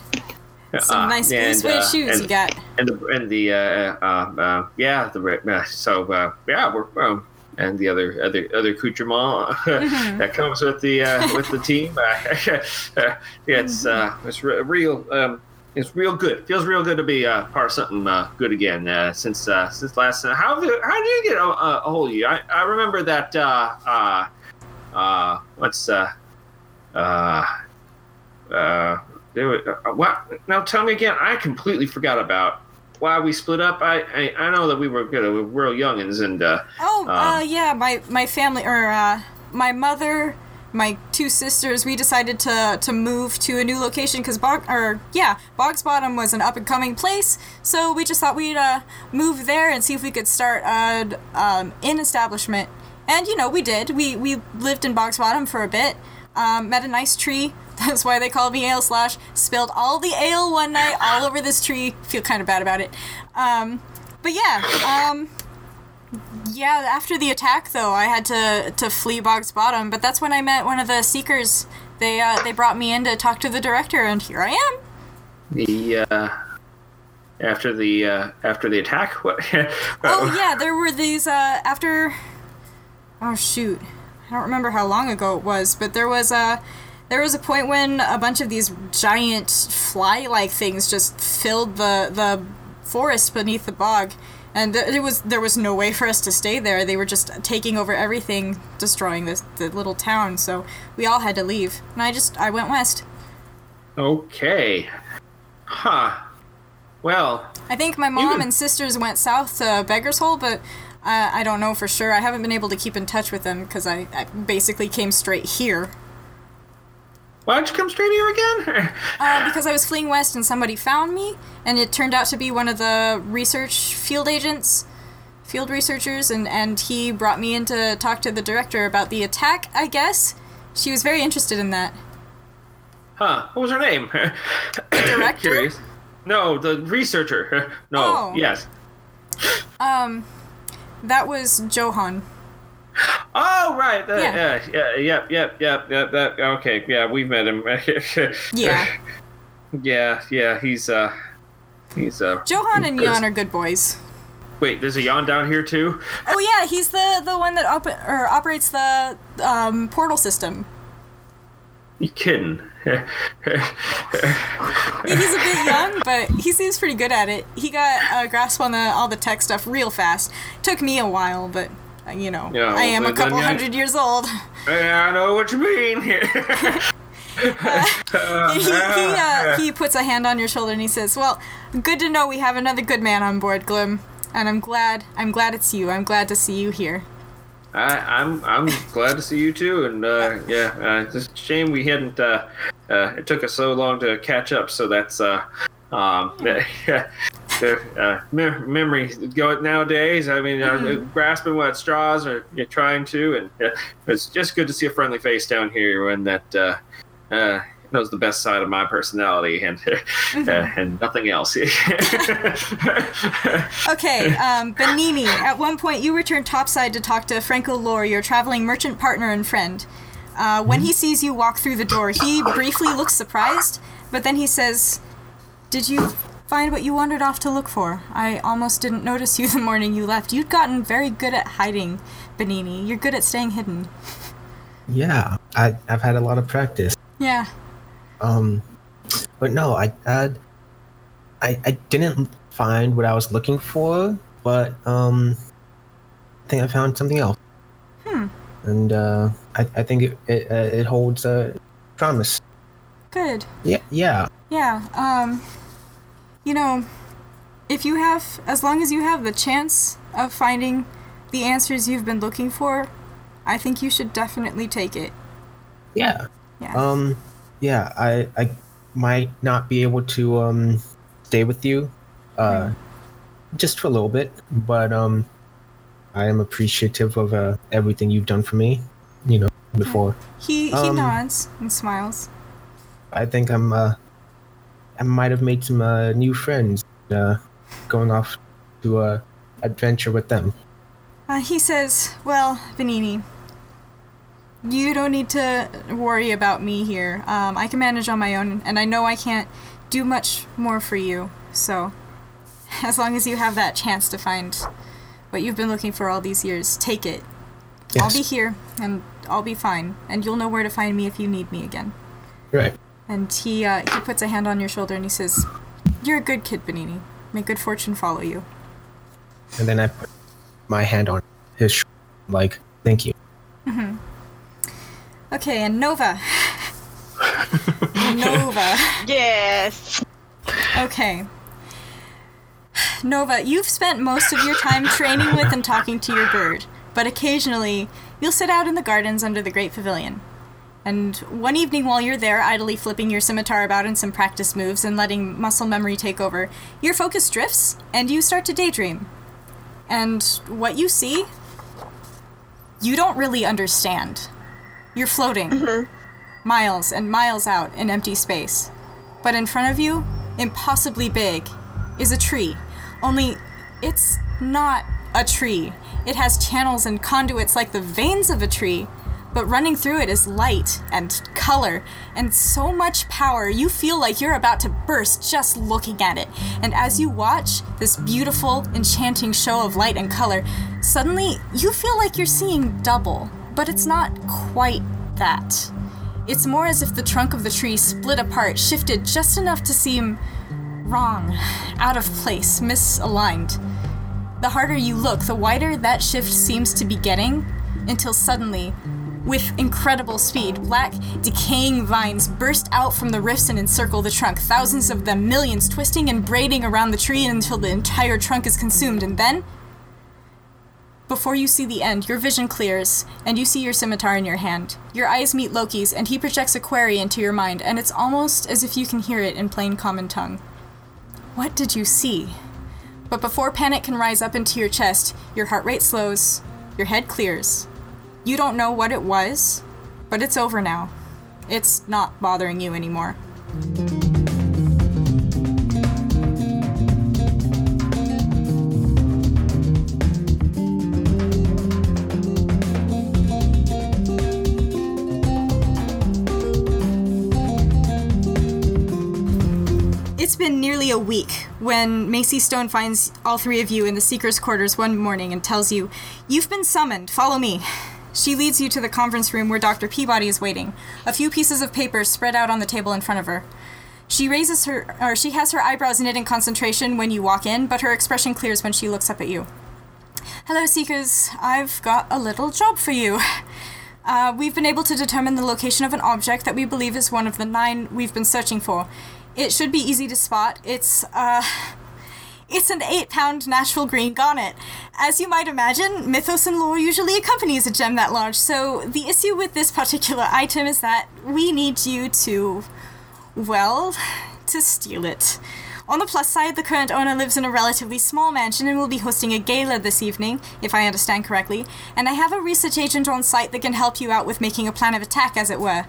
Some Uh, nice blue and, suede uh, shoes and- you got. and the and the uh, uh, uh, yeah the uh, so uh, yeah we're um, and the other other other accoutrement Mm-hmm. that comes with the uh, with the team. Uh, it's uh, it's re- real. Um, it's real good. Feels real good to be uh, part of something uh, good again. Uh, since uh, since last. Uh, how did how did you get a, a hold of you? I, I remember that. Uh, uh, uh, what's uh, uh, uh, there uh, what? Now tell me again. I completely forgot about why we split up. I I, I know that we were good. We were real youngins, and uh, Oh, uh, um, yeah, my my family or uh, my mother, my two sisters, we decided to to move to a new location because Bog or yeah, Boggs Bottom was an up and coming place. So we just thought we'd uh, move there and see if we could start an um, inn establishment. And you know, we did. We we lived in Boggs Bottom for a bit. Um, met a nice tree. That's why they called me Ale Slash. Spilled all the ale one night all over this tree. Feel kind of bad about it. Um, but yeah. Yeah, after the attack, though, I had to to flee Bog's Bottom. But that's when I met one of the Seekers. They uh, they brought me in to talk to the director, and here I am. the uh, after the uh, after the attack. What? Oh yeah, there were these uh, after. Oh shoot, I don't remember how long ago it was, but there was a there was a point when a bunch of these giant fly-like things just filled the the forest beneath the bog. And th- it was there was no way for us to stay there. They were just taking over everything, destroying this the little town. So we all had to leave, and I just I went west. Okay. Huh. Well, I think my mom and sisters went south to Beggar's Hole, but uh, I don't know for sure. I haven't been able to keep in touch with them because I, I basically came straight here. Why don't you come straight here again? Uh, because I was fleeing west and somebody found me, and it turned out to be one of the research field agents, field researchers, and, and he brought me in to talk to the director about the attack, I guess. She was very interested in that. huh? What was her name? director? Curious. No, the researcher. No. Oh. Yes. Um, that was Johan. Oh right. The, Yeah. yeah. Yeah. Yep. Yep. Yep. Yep. That. Okay. Yeah. We've met him. Yeah. yeah. Yeah. He's uh. He's uh. Johan and Jan are good boys. Wait. There's a yawn down here too. Oh yeah, he's the the one that op- or operates the um, portal system. You kidding? Yeah, he's a bit young, but he seems pretty good at it. He got a grasp on the all the tech stuff real fast. Took me a while, but uh, you know, Yeah, I am a couple yeah. hundred years old. I know what you mean. he he, uh, he puts a hand on your shoulder and he says, "Well, good to know we have another good man on board, Glim, and I'm glad I'm glad it's you. I'm glad to see you here." I, I'm I'm glad to see you too, and uh, yeah, uh, it's a shame we hadn't. Uh, uh, it took us so long to catch up, so that's uh, um, yeah, uh, me- memory go nowadays. I mean, uh, grasping what straws or you're trying to, and uh, it's just good to see a friendly face down here when that uh, uh, knows the best side of my personality and uh, and nothing else. Okay, um, Benini, at one point you return topside to talk to Franco Lore, your traveling merchant partner and friend. Uh, when he sees you walk through the door, he briefly looks surprised, but then he says, Did you find what you wandered off to look for? I almost didn't notice you the morning you left. You'd gotten very good at hiding, Benini. You're good at staying hidden. Yeah, I, I've had a lot of practice. Yeah. Um, but no, I, I, I, I didn't find what I was looking for, but um, I think I found something else. Hmm. And uh, I, I think it it, uh, it holds a promise. Good. Yeah, yeah, Yeah, um, you know, if you have, as long as you have the chance of finding the answers you've been looking for, I think you should definitely take it. yeah. Yeah. Um, yeah, I I might not be able to um stay with you, uh, just for a little bit, but um, I am appreciative of uh, everything you've done for me. You know, before. he he um, nods and smiles. I think I'm uh, I might have made some uh, new friends. Uh, going off to a adventure with them. Uh, he says, "Well, Benini, you don't need to worry about me here. Um, I can manage on my own, and I know I can't do much more for you. So, as long as you have that chance to find what you've been looking for all these years, take it. I'll be here, and I'll be fine, and you'll know where to find me if you need me again." Right. And he uh, he puts a hand on your shoulder and he says, "You're a good kid, Benini. May good fortune follow you." And then I put my hand on his shoulder, like, thank you. Okay, and Nova. Nova. Yes. Okay. Nova, you've spent most of your time training with and talking to your bird, but occasionally you'll sit out in the gardens under the Great Pavilion. And one evening while you're there, idly flipping your scimitar about in some practice moves and letting muscle memory take over, your focus drifts and you start to daydream. And what you see, you don't really understand. You're floating mm-hmm. miles and miles out in empty space. But in front of you, impossibly big, is a tree. Only it's not a tree. It has channels and conduits like the veins of a tree, but running through it is light and color and so much power you feel like you're about to burst just looking at it. And as you watch this beautiful, enchanting show of light and color, suddenly you feel like you're seeing double, but it's not quite that. It's more as if the trunk of the tree split apart, shifted just enough to seem wrong, out of place, misaligned. The harder you look, the wider that shift seems to be getting, until suddenly, with incredible speed, black, decaying vines burst out from the rifts and encircle the trunk, thousands of them, millions, twisting and braiding around the tree until the entire trunk is consumed, and then. Before you see the end, your vision clears, and you see your scimitar in your hand. Your eyes meet Loki's, and he projects a query into your mind, and it's almost as if you can hear it in plain common tongue. What did you see? But before panic can rise up into your chest, your heart rate slows, your head clears. You don't know what it was, but it's over now. It's not bothering you anymore. It's been nearly a week when Macy Stone finds all three of you in the Seeker's quarters one morning and tells you, You've been summoned, follow me. She leads you to the conference room where Dr. Peabody is waiting, a few pieces of paper spread out on the table in front of her. She raises her, or she has her eyebrows knit in concentration when you walk in, but her expression clears when she looks up at you. Hello, Seekers. I've got a little job for you. Uh, we've been able to determine the location of an object that we believe is one of the nine we've been searching for. It should be easy to spot. It's, uh, It's an 8 pound natural green garnet. As you might imagine, mythos and lore usually accompanies a gem that large, so the issue with this particular item is that we need you to. well, to steal it. On the plus side, the current owner lives in a relatively small mansion and will be hosting a gala this evening, if I understand correctly, and I have a research agent on site that can help you out with making a plan of attack, as it were.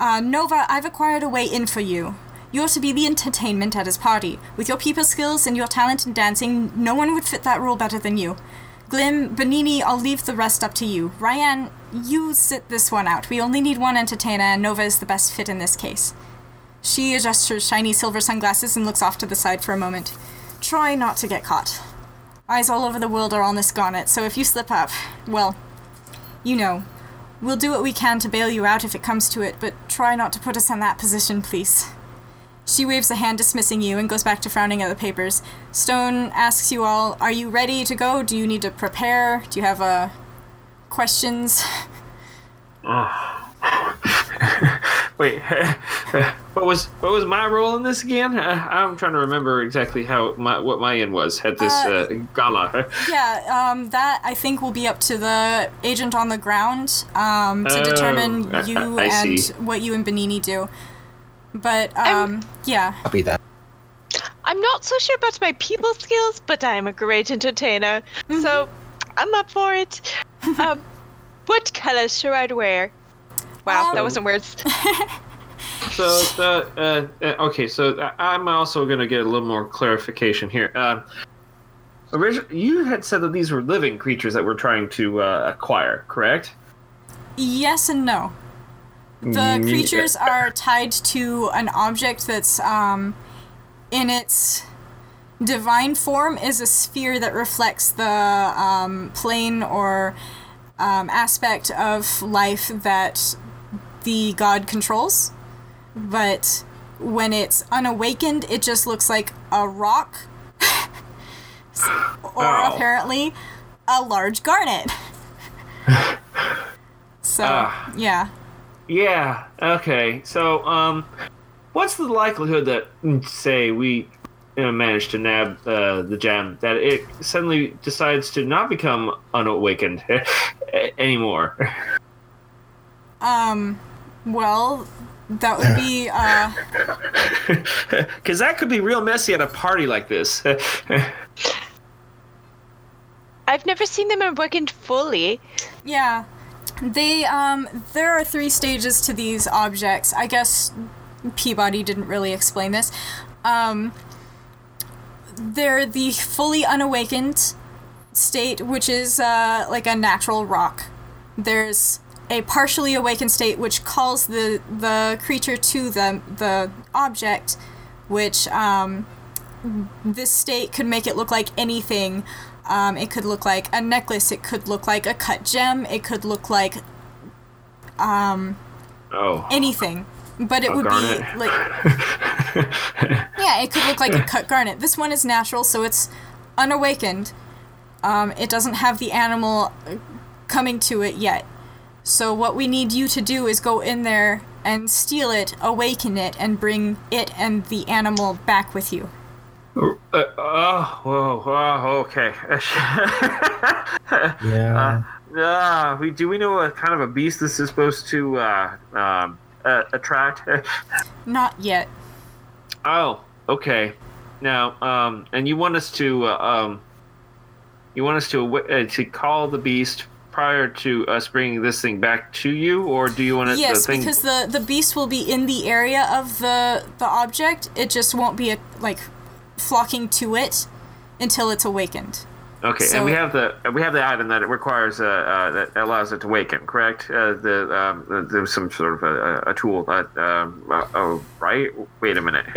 Uh, Nova, I've acquired a way in for you. You're to be the entertainment at his party. With your people skills and your talent in dancing, no one would fit that role better than you. Glim, Benini, I'll leave the rest up to you. Ryan, you sit this one out. We only need one entertainer, and Nova is the best fit in this case. She adjusts her shiny silver sunglasses and looks off to the side for a moment. Try not to get caught. Eyes all over the world are on this garnet, so if you slip up, well, you know. We'll do what we can to bail you out if it comes to it, but try not to put us in that position, please. She waves a hand dismissing you and goes back to frowning at the papers. Stone asks you all, Are you ready to go? Do you need to prepare? Do you have uh, questions? Wait, what was what was my role in this again? Uh, I'm trying to remember exactly how my what my end was at this Uh, uh, gala. Yeah, um, that I think will be up to the agent on the ground um, to Oh, determine I- you I and see. what you and Benini do. But I'm- um, yeah, Copy that. I'm not so sure about my people skills, but I am a great entertainer, so I'm up for it. um, what colors should I wear? Wow, Um, that wasn't words. So the uh, uh, okay, so I- I'm also going to get a little more clarification here. Uh, origi- you had said that these were living creatures that we're trying to uh, acquire, correct? yes and no. The Mm, creatures are tied to an object that's um, in its divine form is a sphere that reflects the um, plane or um, aspect of life that the god controls. But when it's unawakened, it just looks like a rock, or apparently a large garnet. so Ah. yeah. Yeah. Okay. So, um, what's the likelihood that, mm, say, we you know, manage to nab uh, the gem, that it suddenly decides to not become unawakened anymore? Um, well, that would be, uh, Because that could be real messy at a party like this. I've never seen them awakened fully. yeah. They, um, there are three stages to these objects. I guess Peabody didn't really explain this. Um, they're the fully unawakened state, which is, uh, like a natural rock. There's a partially awakened state, which calls the, the creature to the, the object, which, um, this state could make it look like anything. Um, it could look like a necklace. It could look like a cut gem. It could look like oh. anything. But it A would garnet. be like yeah, it could look like a cut garnet. This one is natural, so it's unawakened. Um, it doesn't have the animal uh, coming to it yet. So what we need you to do is go in there and steal it, awaken it, and bring it and the animal back with you. Uh, oh, whoa, whoa, okay. Yeah. Uh, we do we know what kind of a beast this is supposed to uh, um, uh, attract? Not yet. oh, okay. Now, um, and you want us to uh, um, you want us to uh, to call the beast prior to us bringing this thing back to you, or do you want to? Yes, the thing? because the the beast will be in the area of the the object. It just won't be a, like flocking to it until it's awakened. Okay, So- and we have the we have the item that it requires uh, uh, that allows it to awaken, correct? Uh, the um, there's some sort of a, a tool that um, uh, oh right. Wait a minute.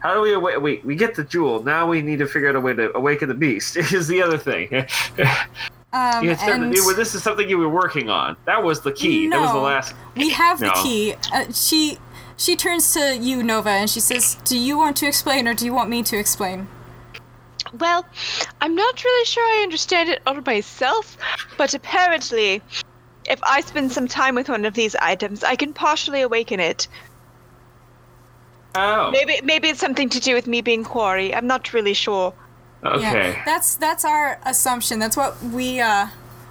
How do we awa- wait? We get the jewel. Now we need to figure out a way to awaken the beast. Is the other thing. Um, you had said that and this is something you were working on. That was the key. That was the last. we have the key. Uh, she she turns to you, Nova, and she says, "Do you want to explain, or do you want me to explain?" Well, I'm not really sure I understand it all myself, but apparently, if I spend some time with one of these items, I can partially awaken it. Oh, Maybe maybe it's something to do with me being quarry. I'm not really sure. okay. Yeah, that's that's our assumption. That's what we uh,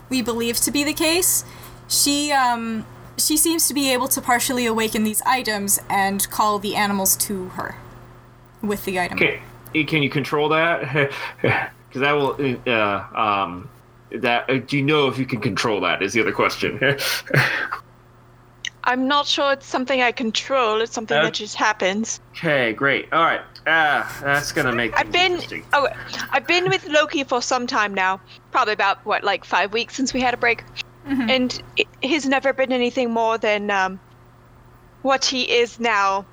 we believe to be the case. She um, she seems to be able to partially awaken these items and call the animals to her with the item. Can, can you control that? Because that will. Uh, um, that uh, do you know if you can control that? Is the other question. I'm not sure it's something I control. It's something Uh, that just happens. okay, great. All right. Ah, that's gonna make. I've been oh, I've been with Loki for some time now. Probably about what, like five weeks since we had a break, and i he's never been anything more than um, what he is now.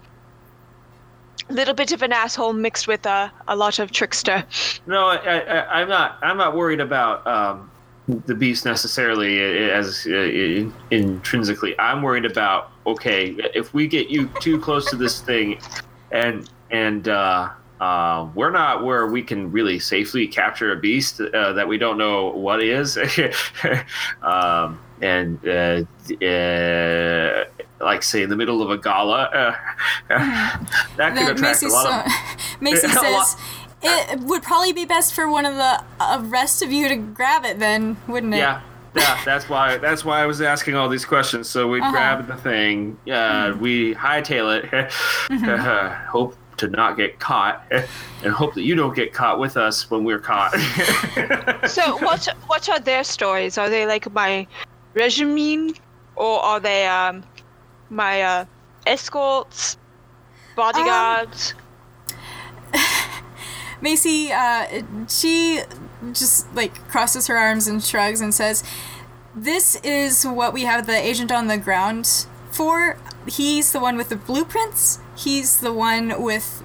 A little bit of an asshole mixed with a, a lot of trickster. No, I, I, I'm not. I'm not worried about um, the beast necessarily uh, as uh, intrinsically. I'm worried about okay, if we get you too close to this thing, and and uh, uh, we're not where we can really safely capture a beast uh, that we don't know what is, um, and uh, uh, like say in the middle of a gala, uh, that could attract Macy, a lot of. Macy says it would probably be best for one of the rest of you to grab it, then, wouldn't it? Yeah, yeah. That's why. That's why I was asking all these questions. So we Uh-huh. grab the thing. Uh, We hightail it. uh, hope to not get caught, and hope that you don't get caught with us when we're caught. So what what are their stories? Are they like my regime, or are they um my uh, escorts, bodyguards? Macy, uh, she just like crosses her arms and shrugs and says, "This is what we have the agent on the ground for. He's the one with the blueprints. He's the one with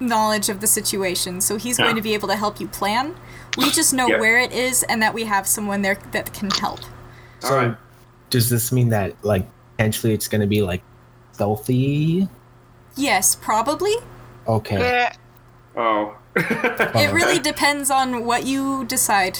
knowledge of the situation, so he's going to be able to help you plan. We just know Yeah. where it is and that we have someone there that can help. So, Alright. does this mean that like potentially it's gonna be like stealthy? Yes, probably. Okay. Oh. It really depends on what you decide.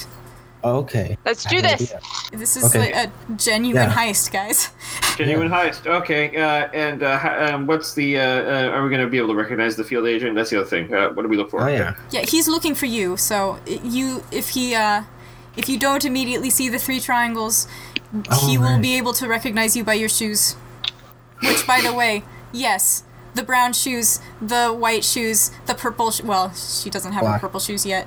Okay. Let's do this. idea. This is Okay. like a genuine Yeah. heist, guys. Genuine heist. Okay. Uh, and uh, ha- um, what's the? Uh, uh, are we going to be able to recognize the field agent? That's the other thing. Uh, what do we look for? Oh yeah. Yeah, he's looking for you. So i- you, if he, uh, if you don't immediately see the three triangles, he Oh, will right. be able to recognize you by your shoes. Which, by the way, yes, the brown shoes, the white shoes, the purple. Sh- well, she doesn't have her Black. purple shoes yet.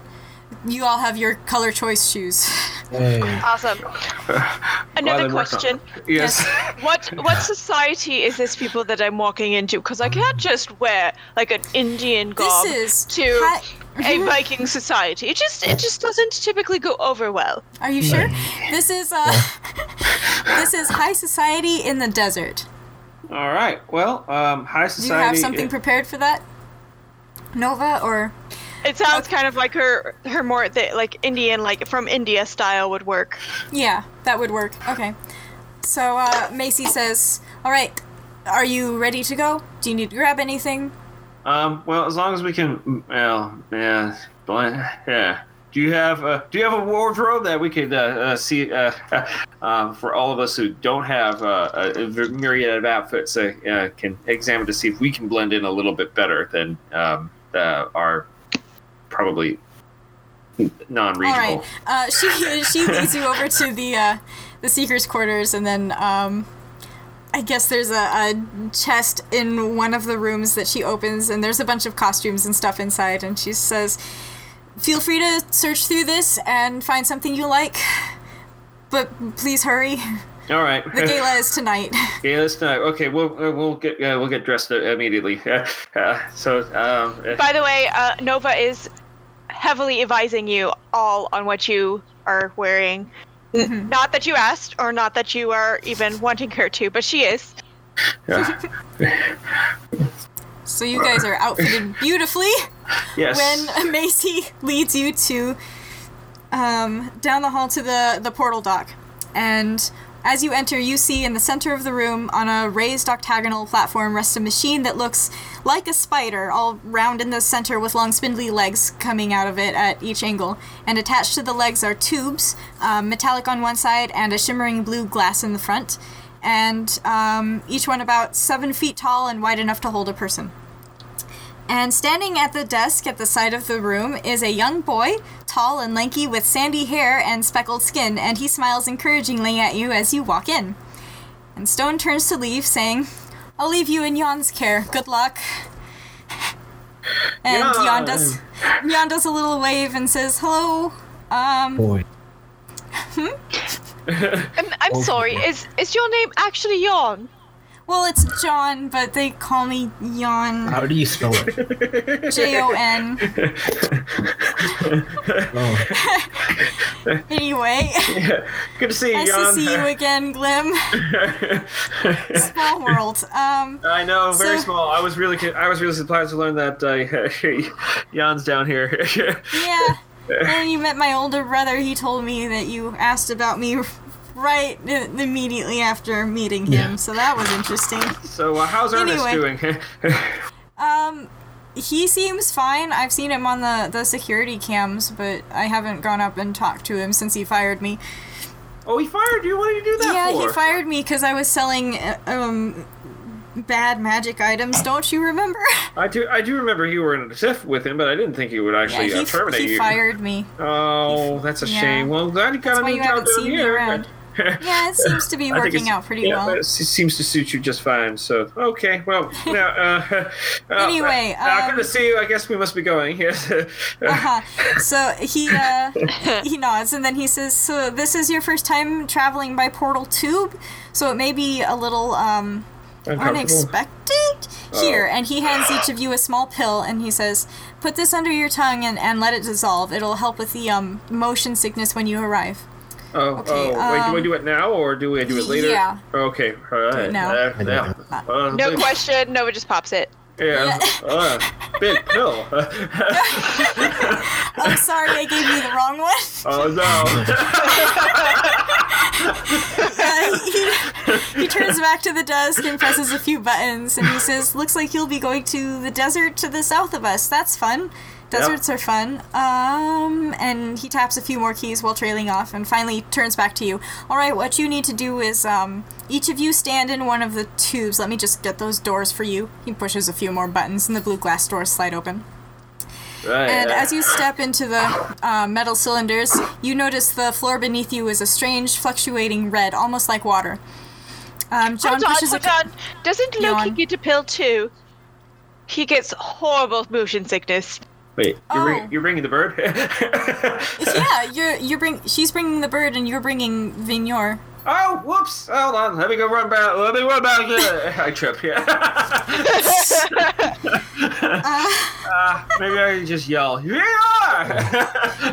You all have your color choice shoes. Hey. Awesome. Another I'm working on question. Yes. What what society is this people that I'm walking into? Because I can't just wear like an Indian garb to hi- a Viking society. It just it just doesn't typically go over well. Are you sure? This is uh, this is high society in the desert. All right. Well, um, high society. Do you have something prepared for that, Nova? Or It sounds kind of like her her more the, like Indian like from India style would work. Yeah, that would work. Okay. So uh, Macy says, "All right, are you ready to go? Do you need to grab anything?" Um, well, as long as we can, well, yeah, bl- yeah. Do you have a Do you have a wardrobe that we could uh, uh, see uh, uh, for all of us who don't have uh, a, a myriad of outfits uh, uh, can examine to see if we can blend in a little bit better than um, uh, our probably All non-regional. right. Uh, she she leads you over to the uh, the seekers' quarters, and then um, I guess there's a, a chest in one of the rooms that she opens, and there's a bunch of costumes and stuff inside, and she says, "Feel free to search through this and find something you like." But please hurry. All right. The gala is tonight. Yeah, let's not. Okay, we'll uh, we'll get uh, we'll get dressed uh, immediately. Uh, so, um, By the way, uh, Nova is heavily advising you all on what you are wearing. N- Not that you asked, or not that you are even wanting her to, but she is. yeah. So you guys are outfitted beautifully. yes. when Macy leads you to um, down the hall to the, the portal dock. And as you enter, you see in the center of the room, on a raised octagonal platform, rests a machine that looks like a spider, all round in the center with long spindly legs coming out of it at each angle. And attached to the legs are tubes, um, metallic on one side and a shimmering blue glass in the front. And um, each one about seven feet tall and wide enough to hold a person. And standing at the desk at the side of the room is a young boy, tall and lanky with sandy hair and speckled skin, and he smiles encouragingly at you as you walk in. And Stone turns to leave, saying, I'll leave you in Jan's care. Good luck. And Jan. Jan does Jan does a little wave and says, Hello. Um Boy. I'm, I'm Oh, sorry. boy. Is is your name actually Yon? Well it's John, but they call me Jan. How do you spell it? J O N. Oh, Anyway. Good to see you, Nice to Jan. see you again, Glim. Small world. Um, I know, very So- small. I was really, I was really surprised to learn that uh, Jan's down here. yeah. And you met my older brother. He told me that you asked about me right i- immediately after meeting him. Yeah. So that was interesting. so, uh, how's Ernest Anyway. doing? Um, he seems fine. I've seen him on the, the security cams, but I haven't gone up and talked to him since he fired me. oh, he fired you. What did you do that yeah, for? he fired me because I was selling uh, um bad magic items. Don't you remember? I do. I do remember you were in a tiff with him, but I didn't think he would Yeah, actually he, uh, terminate he you. fired me. Oh, that's a Yeah. shame. Well, I'm glad you got That's a why new job down seen me here. Yeah, it seems to be working out pretty yeah, well. It seems to suit you just fine. So okay, well, now, uh, uh, Anyway, uh, um, good to see you. I guess we must be going. Yes. Uh-huh. So he uh, he nods and then he says, "So this is your first time traveling by portal tube, so it may be a little um, unexpected here." Oh. And he hands each of you a small pill and he says, "Put this under your tongue and, and let it dissolve. It'll help with the um, motion sickness when you arrive." Oh, Okay, oh, wait, do I um, do it now or do we do it later? yeah. Okay, all right. now. Uh, I Uh, No big- question. Nova just pops it. Yeah. uh, big pill. I'm sorry, I gave you the wrong one. oh no. Uh, he, he turns back to the desk and presses a few buttons, and he says, "Looks like you'll be going to the desert to the south of us. That's fun. Deserts are fun." Um, and he taps a few more keys while trailing off, and finally turns back to you. All right, what you need to do is, um, each of you stand in one of the tubes. Let me just get those doors for you. He pushes a few more buttons, and the blue glass doors slide open. Right. And as you step into the uh, metal cylinders, you notice the floor beneath you is a strange, fluctuating red, almost like water. Um, John hold on, pushes hold a. on. Doesn't Loki Yawn. get a pill too? He gets horrible motion sickness. Wait, you're, Oh. bring, you're bringing the bird? Yeah, you're you're bring. She's bringing the bird, and you're bringing Vignor. oh, whoops! Hold on. Let me go run back. Let me run back. I trip. Yeah. uh, maybe I can just yell. Yeah.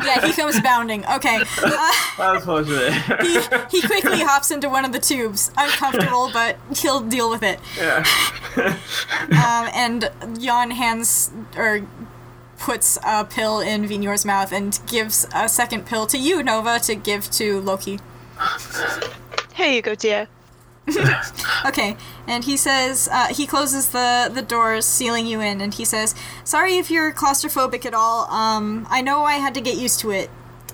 Yeah, he comes bounding. Okay. Uh, That was fortunate. he, he quickly hops into one of the tubes, uncomfortable, but he'll deal with it. yeah. Um, and Jan hands or puts a pill in Vignor's mouth and gives a second pill to you, Nova, to give to Loki. Here you go, dear. Okay, and he says uh, he closes the the doors, sealing you in, and he says, "Sorry if you're claustrophobic at all. Um, I know I had to get used to it.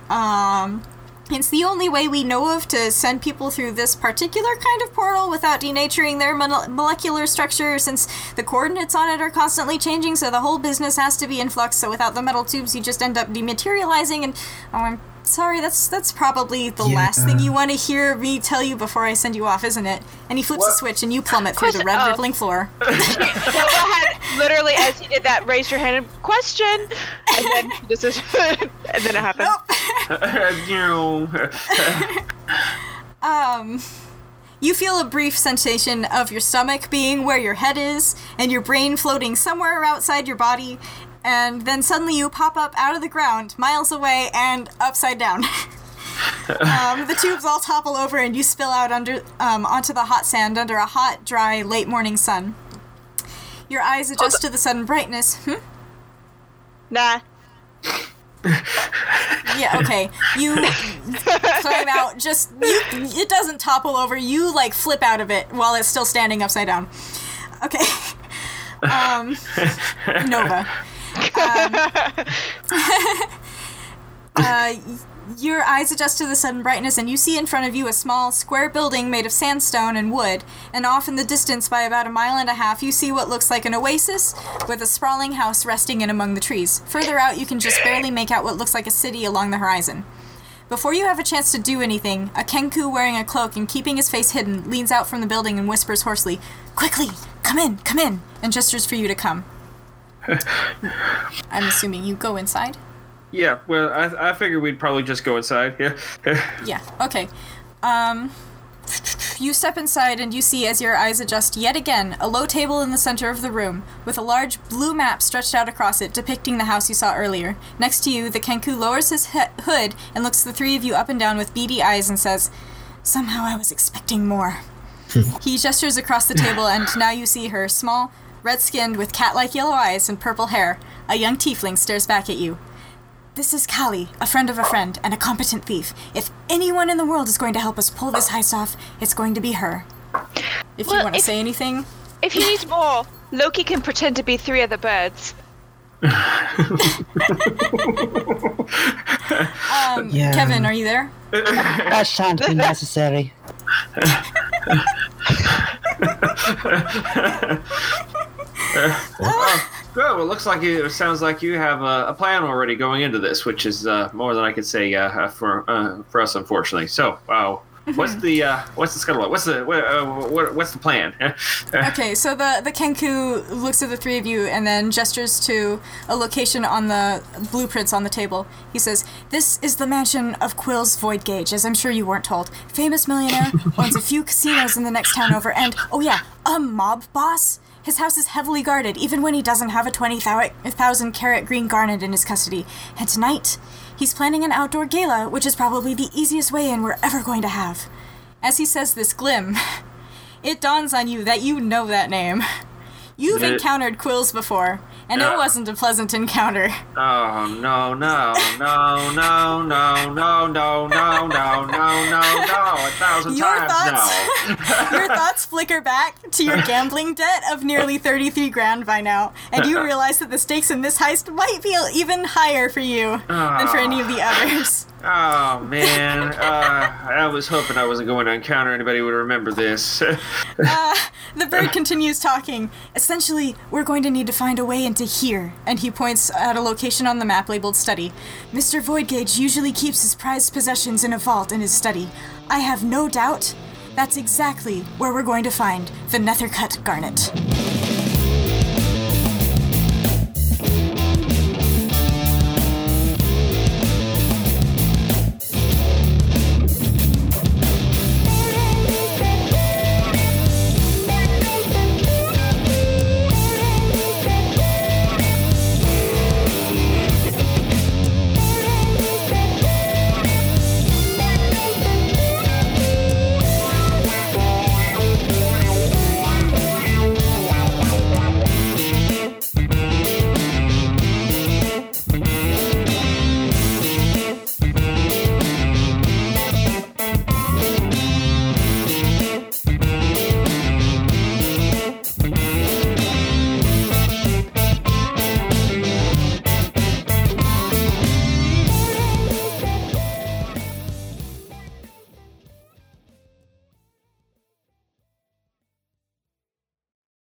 Um, it's the only way we know of to send people through this particular kind of portal without denaturing their mole- molecular structure, since the coordinates on it are constantly changing. So the whole business has to be in flux. So without the metal tubes, you just end up dematerializing. And oh, I'm sorry. That's that's probably the Yeah. last thing you want to hear me tell you before I send you off, isn't it? And he flips a switch, and you plummet through the red oh. rippling floor. Nova had literally, as he did that, raise your hand and question, and then this is, and then it happened. Um, you feel a brief sensation of your stomach being where your head is, and your brain floating somewhere outside your body, and then suddenly you pop up out of the ground, miles away, and upside down. um, the tubes all topple over, and you spill out under um, onto the hot sand under a hot, dry, late morning sun. Your eyes adjust to the sudden brightness. Hmm? Nah. Yeah, okay. You climb out, just you, it doesn't topple over. You like flip out of it while it's still standing upside down. Okay. Um, Nova. Um, Uh, your eyes adjust to the sudden brightness, and you see in front of you a small, square building made of sandstone and wood. And off in the distance, by about a mile and a half, you see what looks like an oasis with a sprawling house resting in among the trees. Further out, you can just barely make out what looks like a city along the horizon. Before you have a chance to do anything, a Kenku wearing a cloak and keeping his face hidden leans out from the building and whispers hoarsely, Quickly! Come in! Come in! and gestures for you to come. I'm assuming you go inside? Yeah, well, I, I figured we'd probably just go inside. Yeah. Yeah, okay. Um, you step inside and you see, as your eyes adjust yet again, a low table in the center of the room, with a large blue map stretched out across it depicting the house you saw earlier. Next to you, the Kenku lowers his he- hood and looks the three of you up and down with beady eyes and says, Somehow I was expecting more. he gestures across the table, and now you see her, small, red skinned, with cat like yellow eyes and purple hair. A young tiefling stares back at you. This is Kali, a friend of a friend, and a competent thief. If anyone in the world is going to help us pull this heist off, it's going to be her. If you want to say anything, If he needs more, Loki can pretend to be three other birds. um, Yeah. Kevin, are you there? That shan't be necessary. Good. Well, it looks like you, it sounds like you have a, a plan already going into this, which is uh, more than I could say uh, for uh, for us, unfortunately. So, wow. What's the uh, what's the scuttlebutt? What's the what, uh, what, what's the plan? Okay, so the, the Kenku looks at the three of you and then gestures to a location on the blueprints on the table. He says, This is the mansion of Quills Voidgage, as I'm sure you weren't told. Famous millionaire, owns a few casinos in the next town over, and, oh yeah, a mob boss? His house is heavily guarded, even when he doesn't have a 20,000 carat green garnet in his custody. And tonight, he's planning an outdoor gala, which is probably the easiest way in we're ever going to have. As he says this, Glim, it dawns on you that you know that name. You've encountered Quills before, and Yeah. it wasn't a pleasant encounter. oh no no no no no no no no no no no no a thousand Your times thoughts, your thoughts flicker back to your gambling debt of nearly 33 grand by now, and you realize that the stakes in this heist might be even higher for you than for any of the others. Oh man, uh, I was hoping I wasn't going to encounter anybody who would remember this. Uh, the bird continues talking. Essentially, we're going to need to find a way into here. And he points at a location on the map labeled study. Mr. Voidgage usually keeps his prized possessions in a vault in his study. I have no doubt that's exactly where we're going to find the Nethercut Garnet.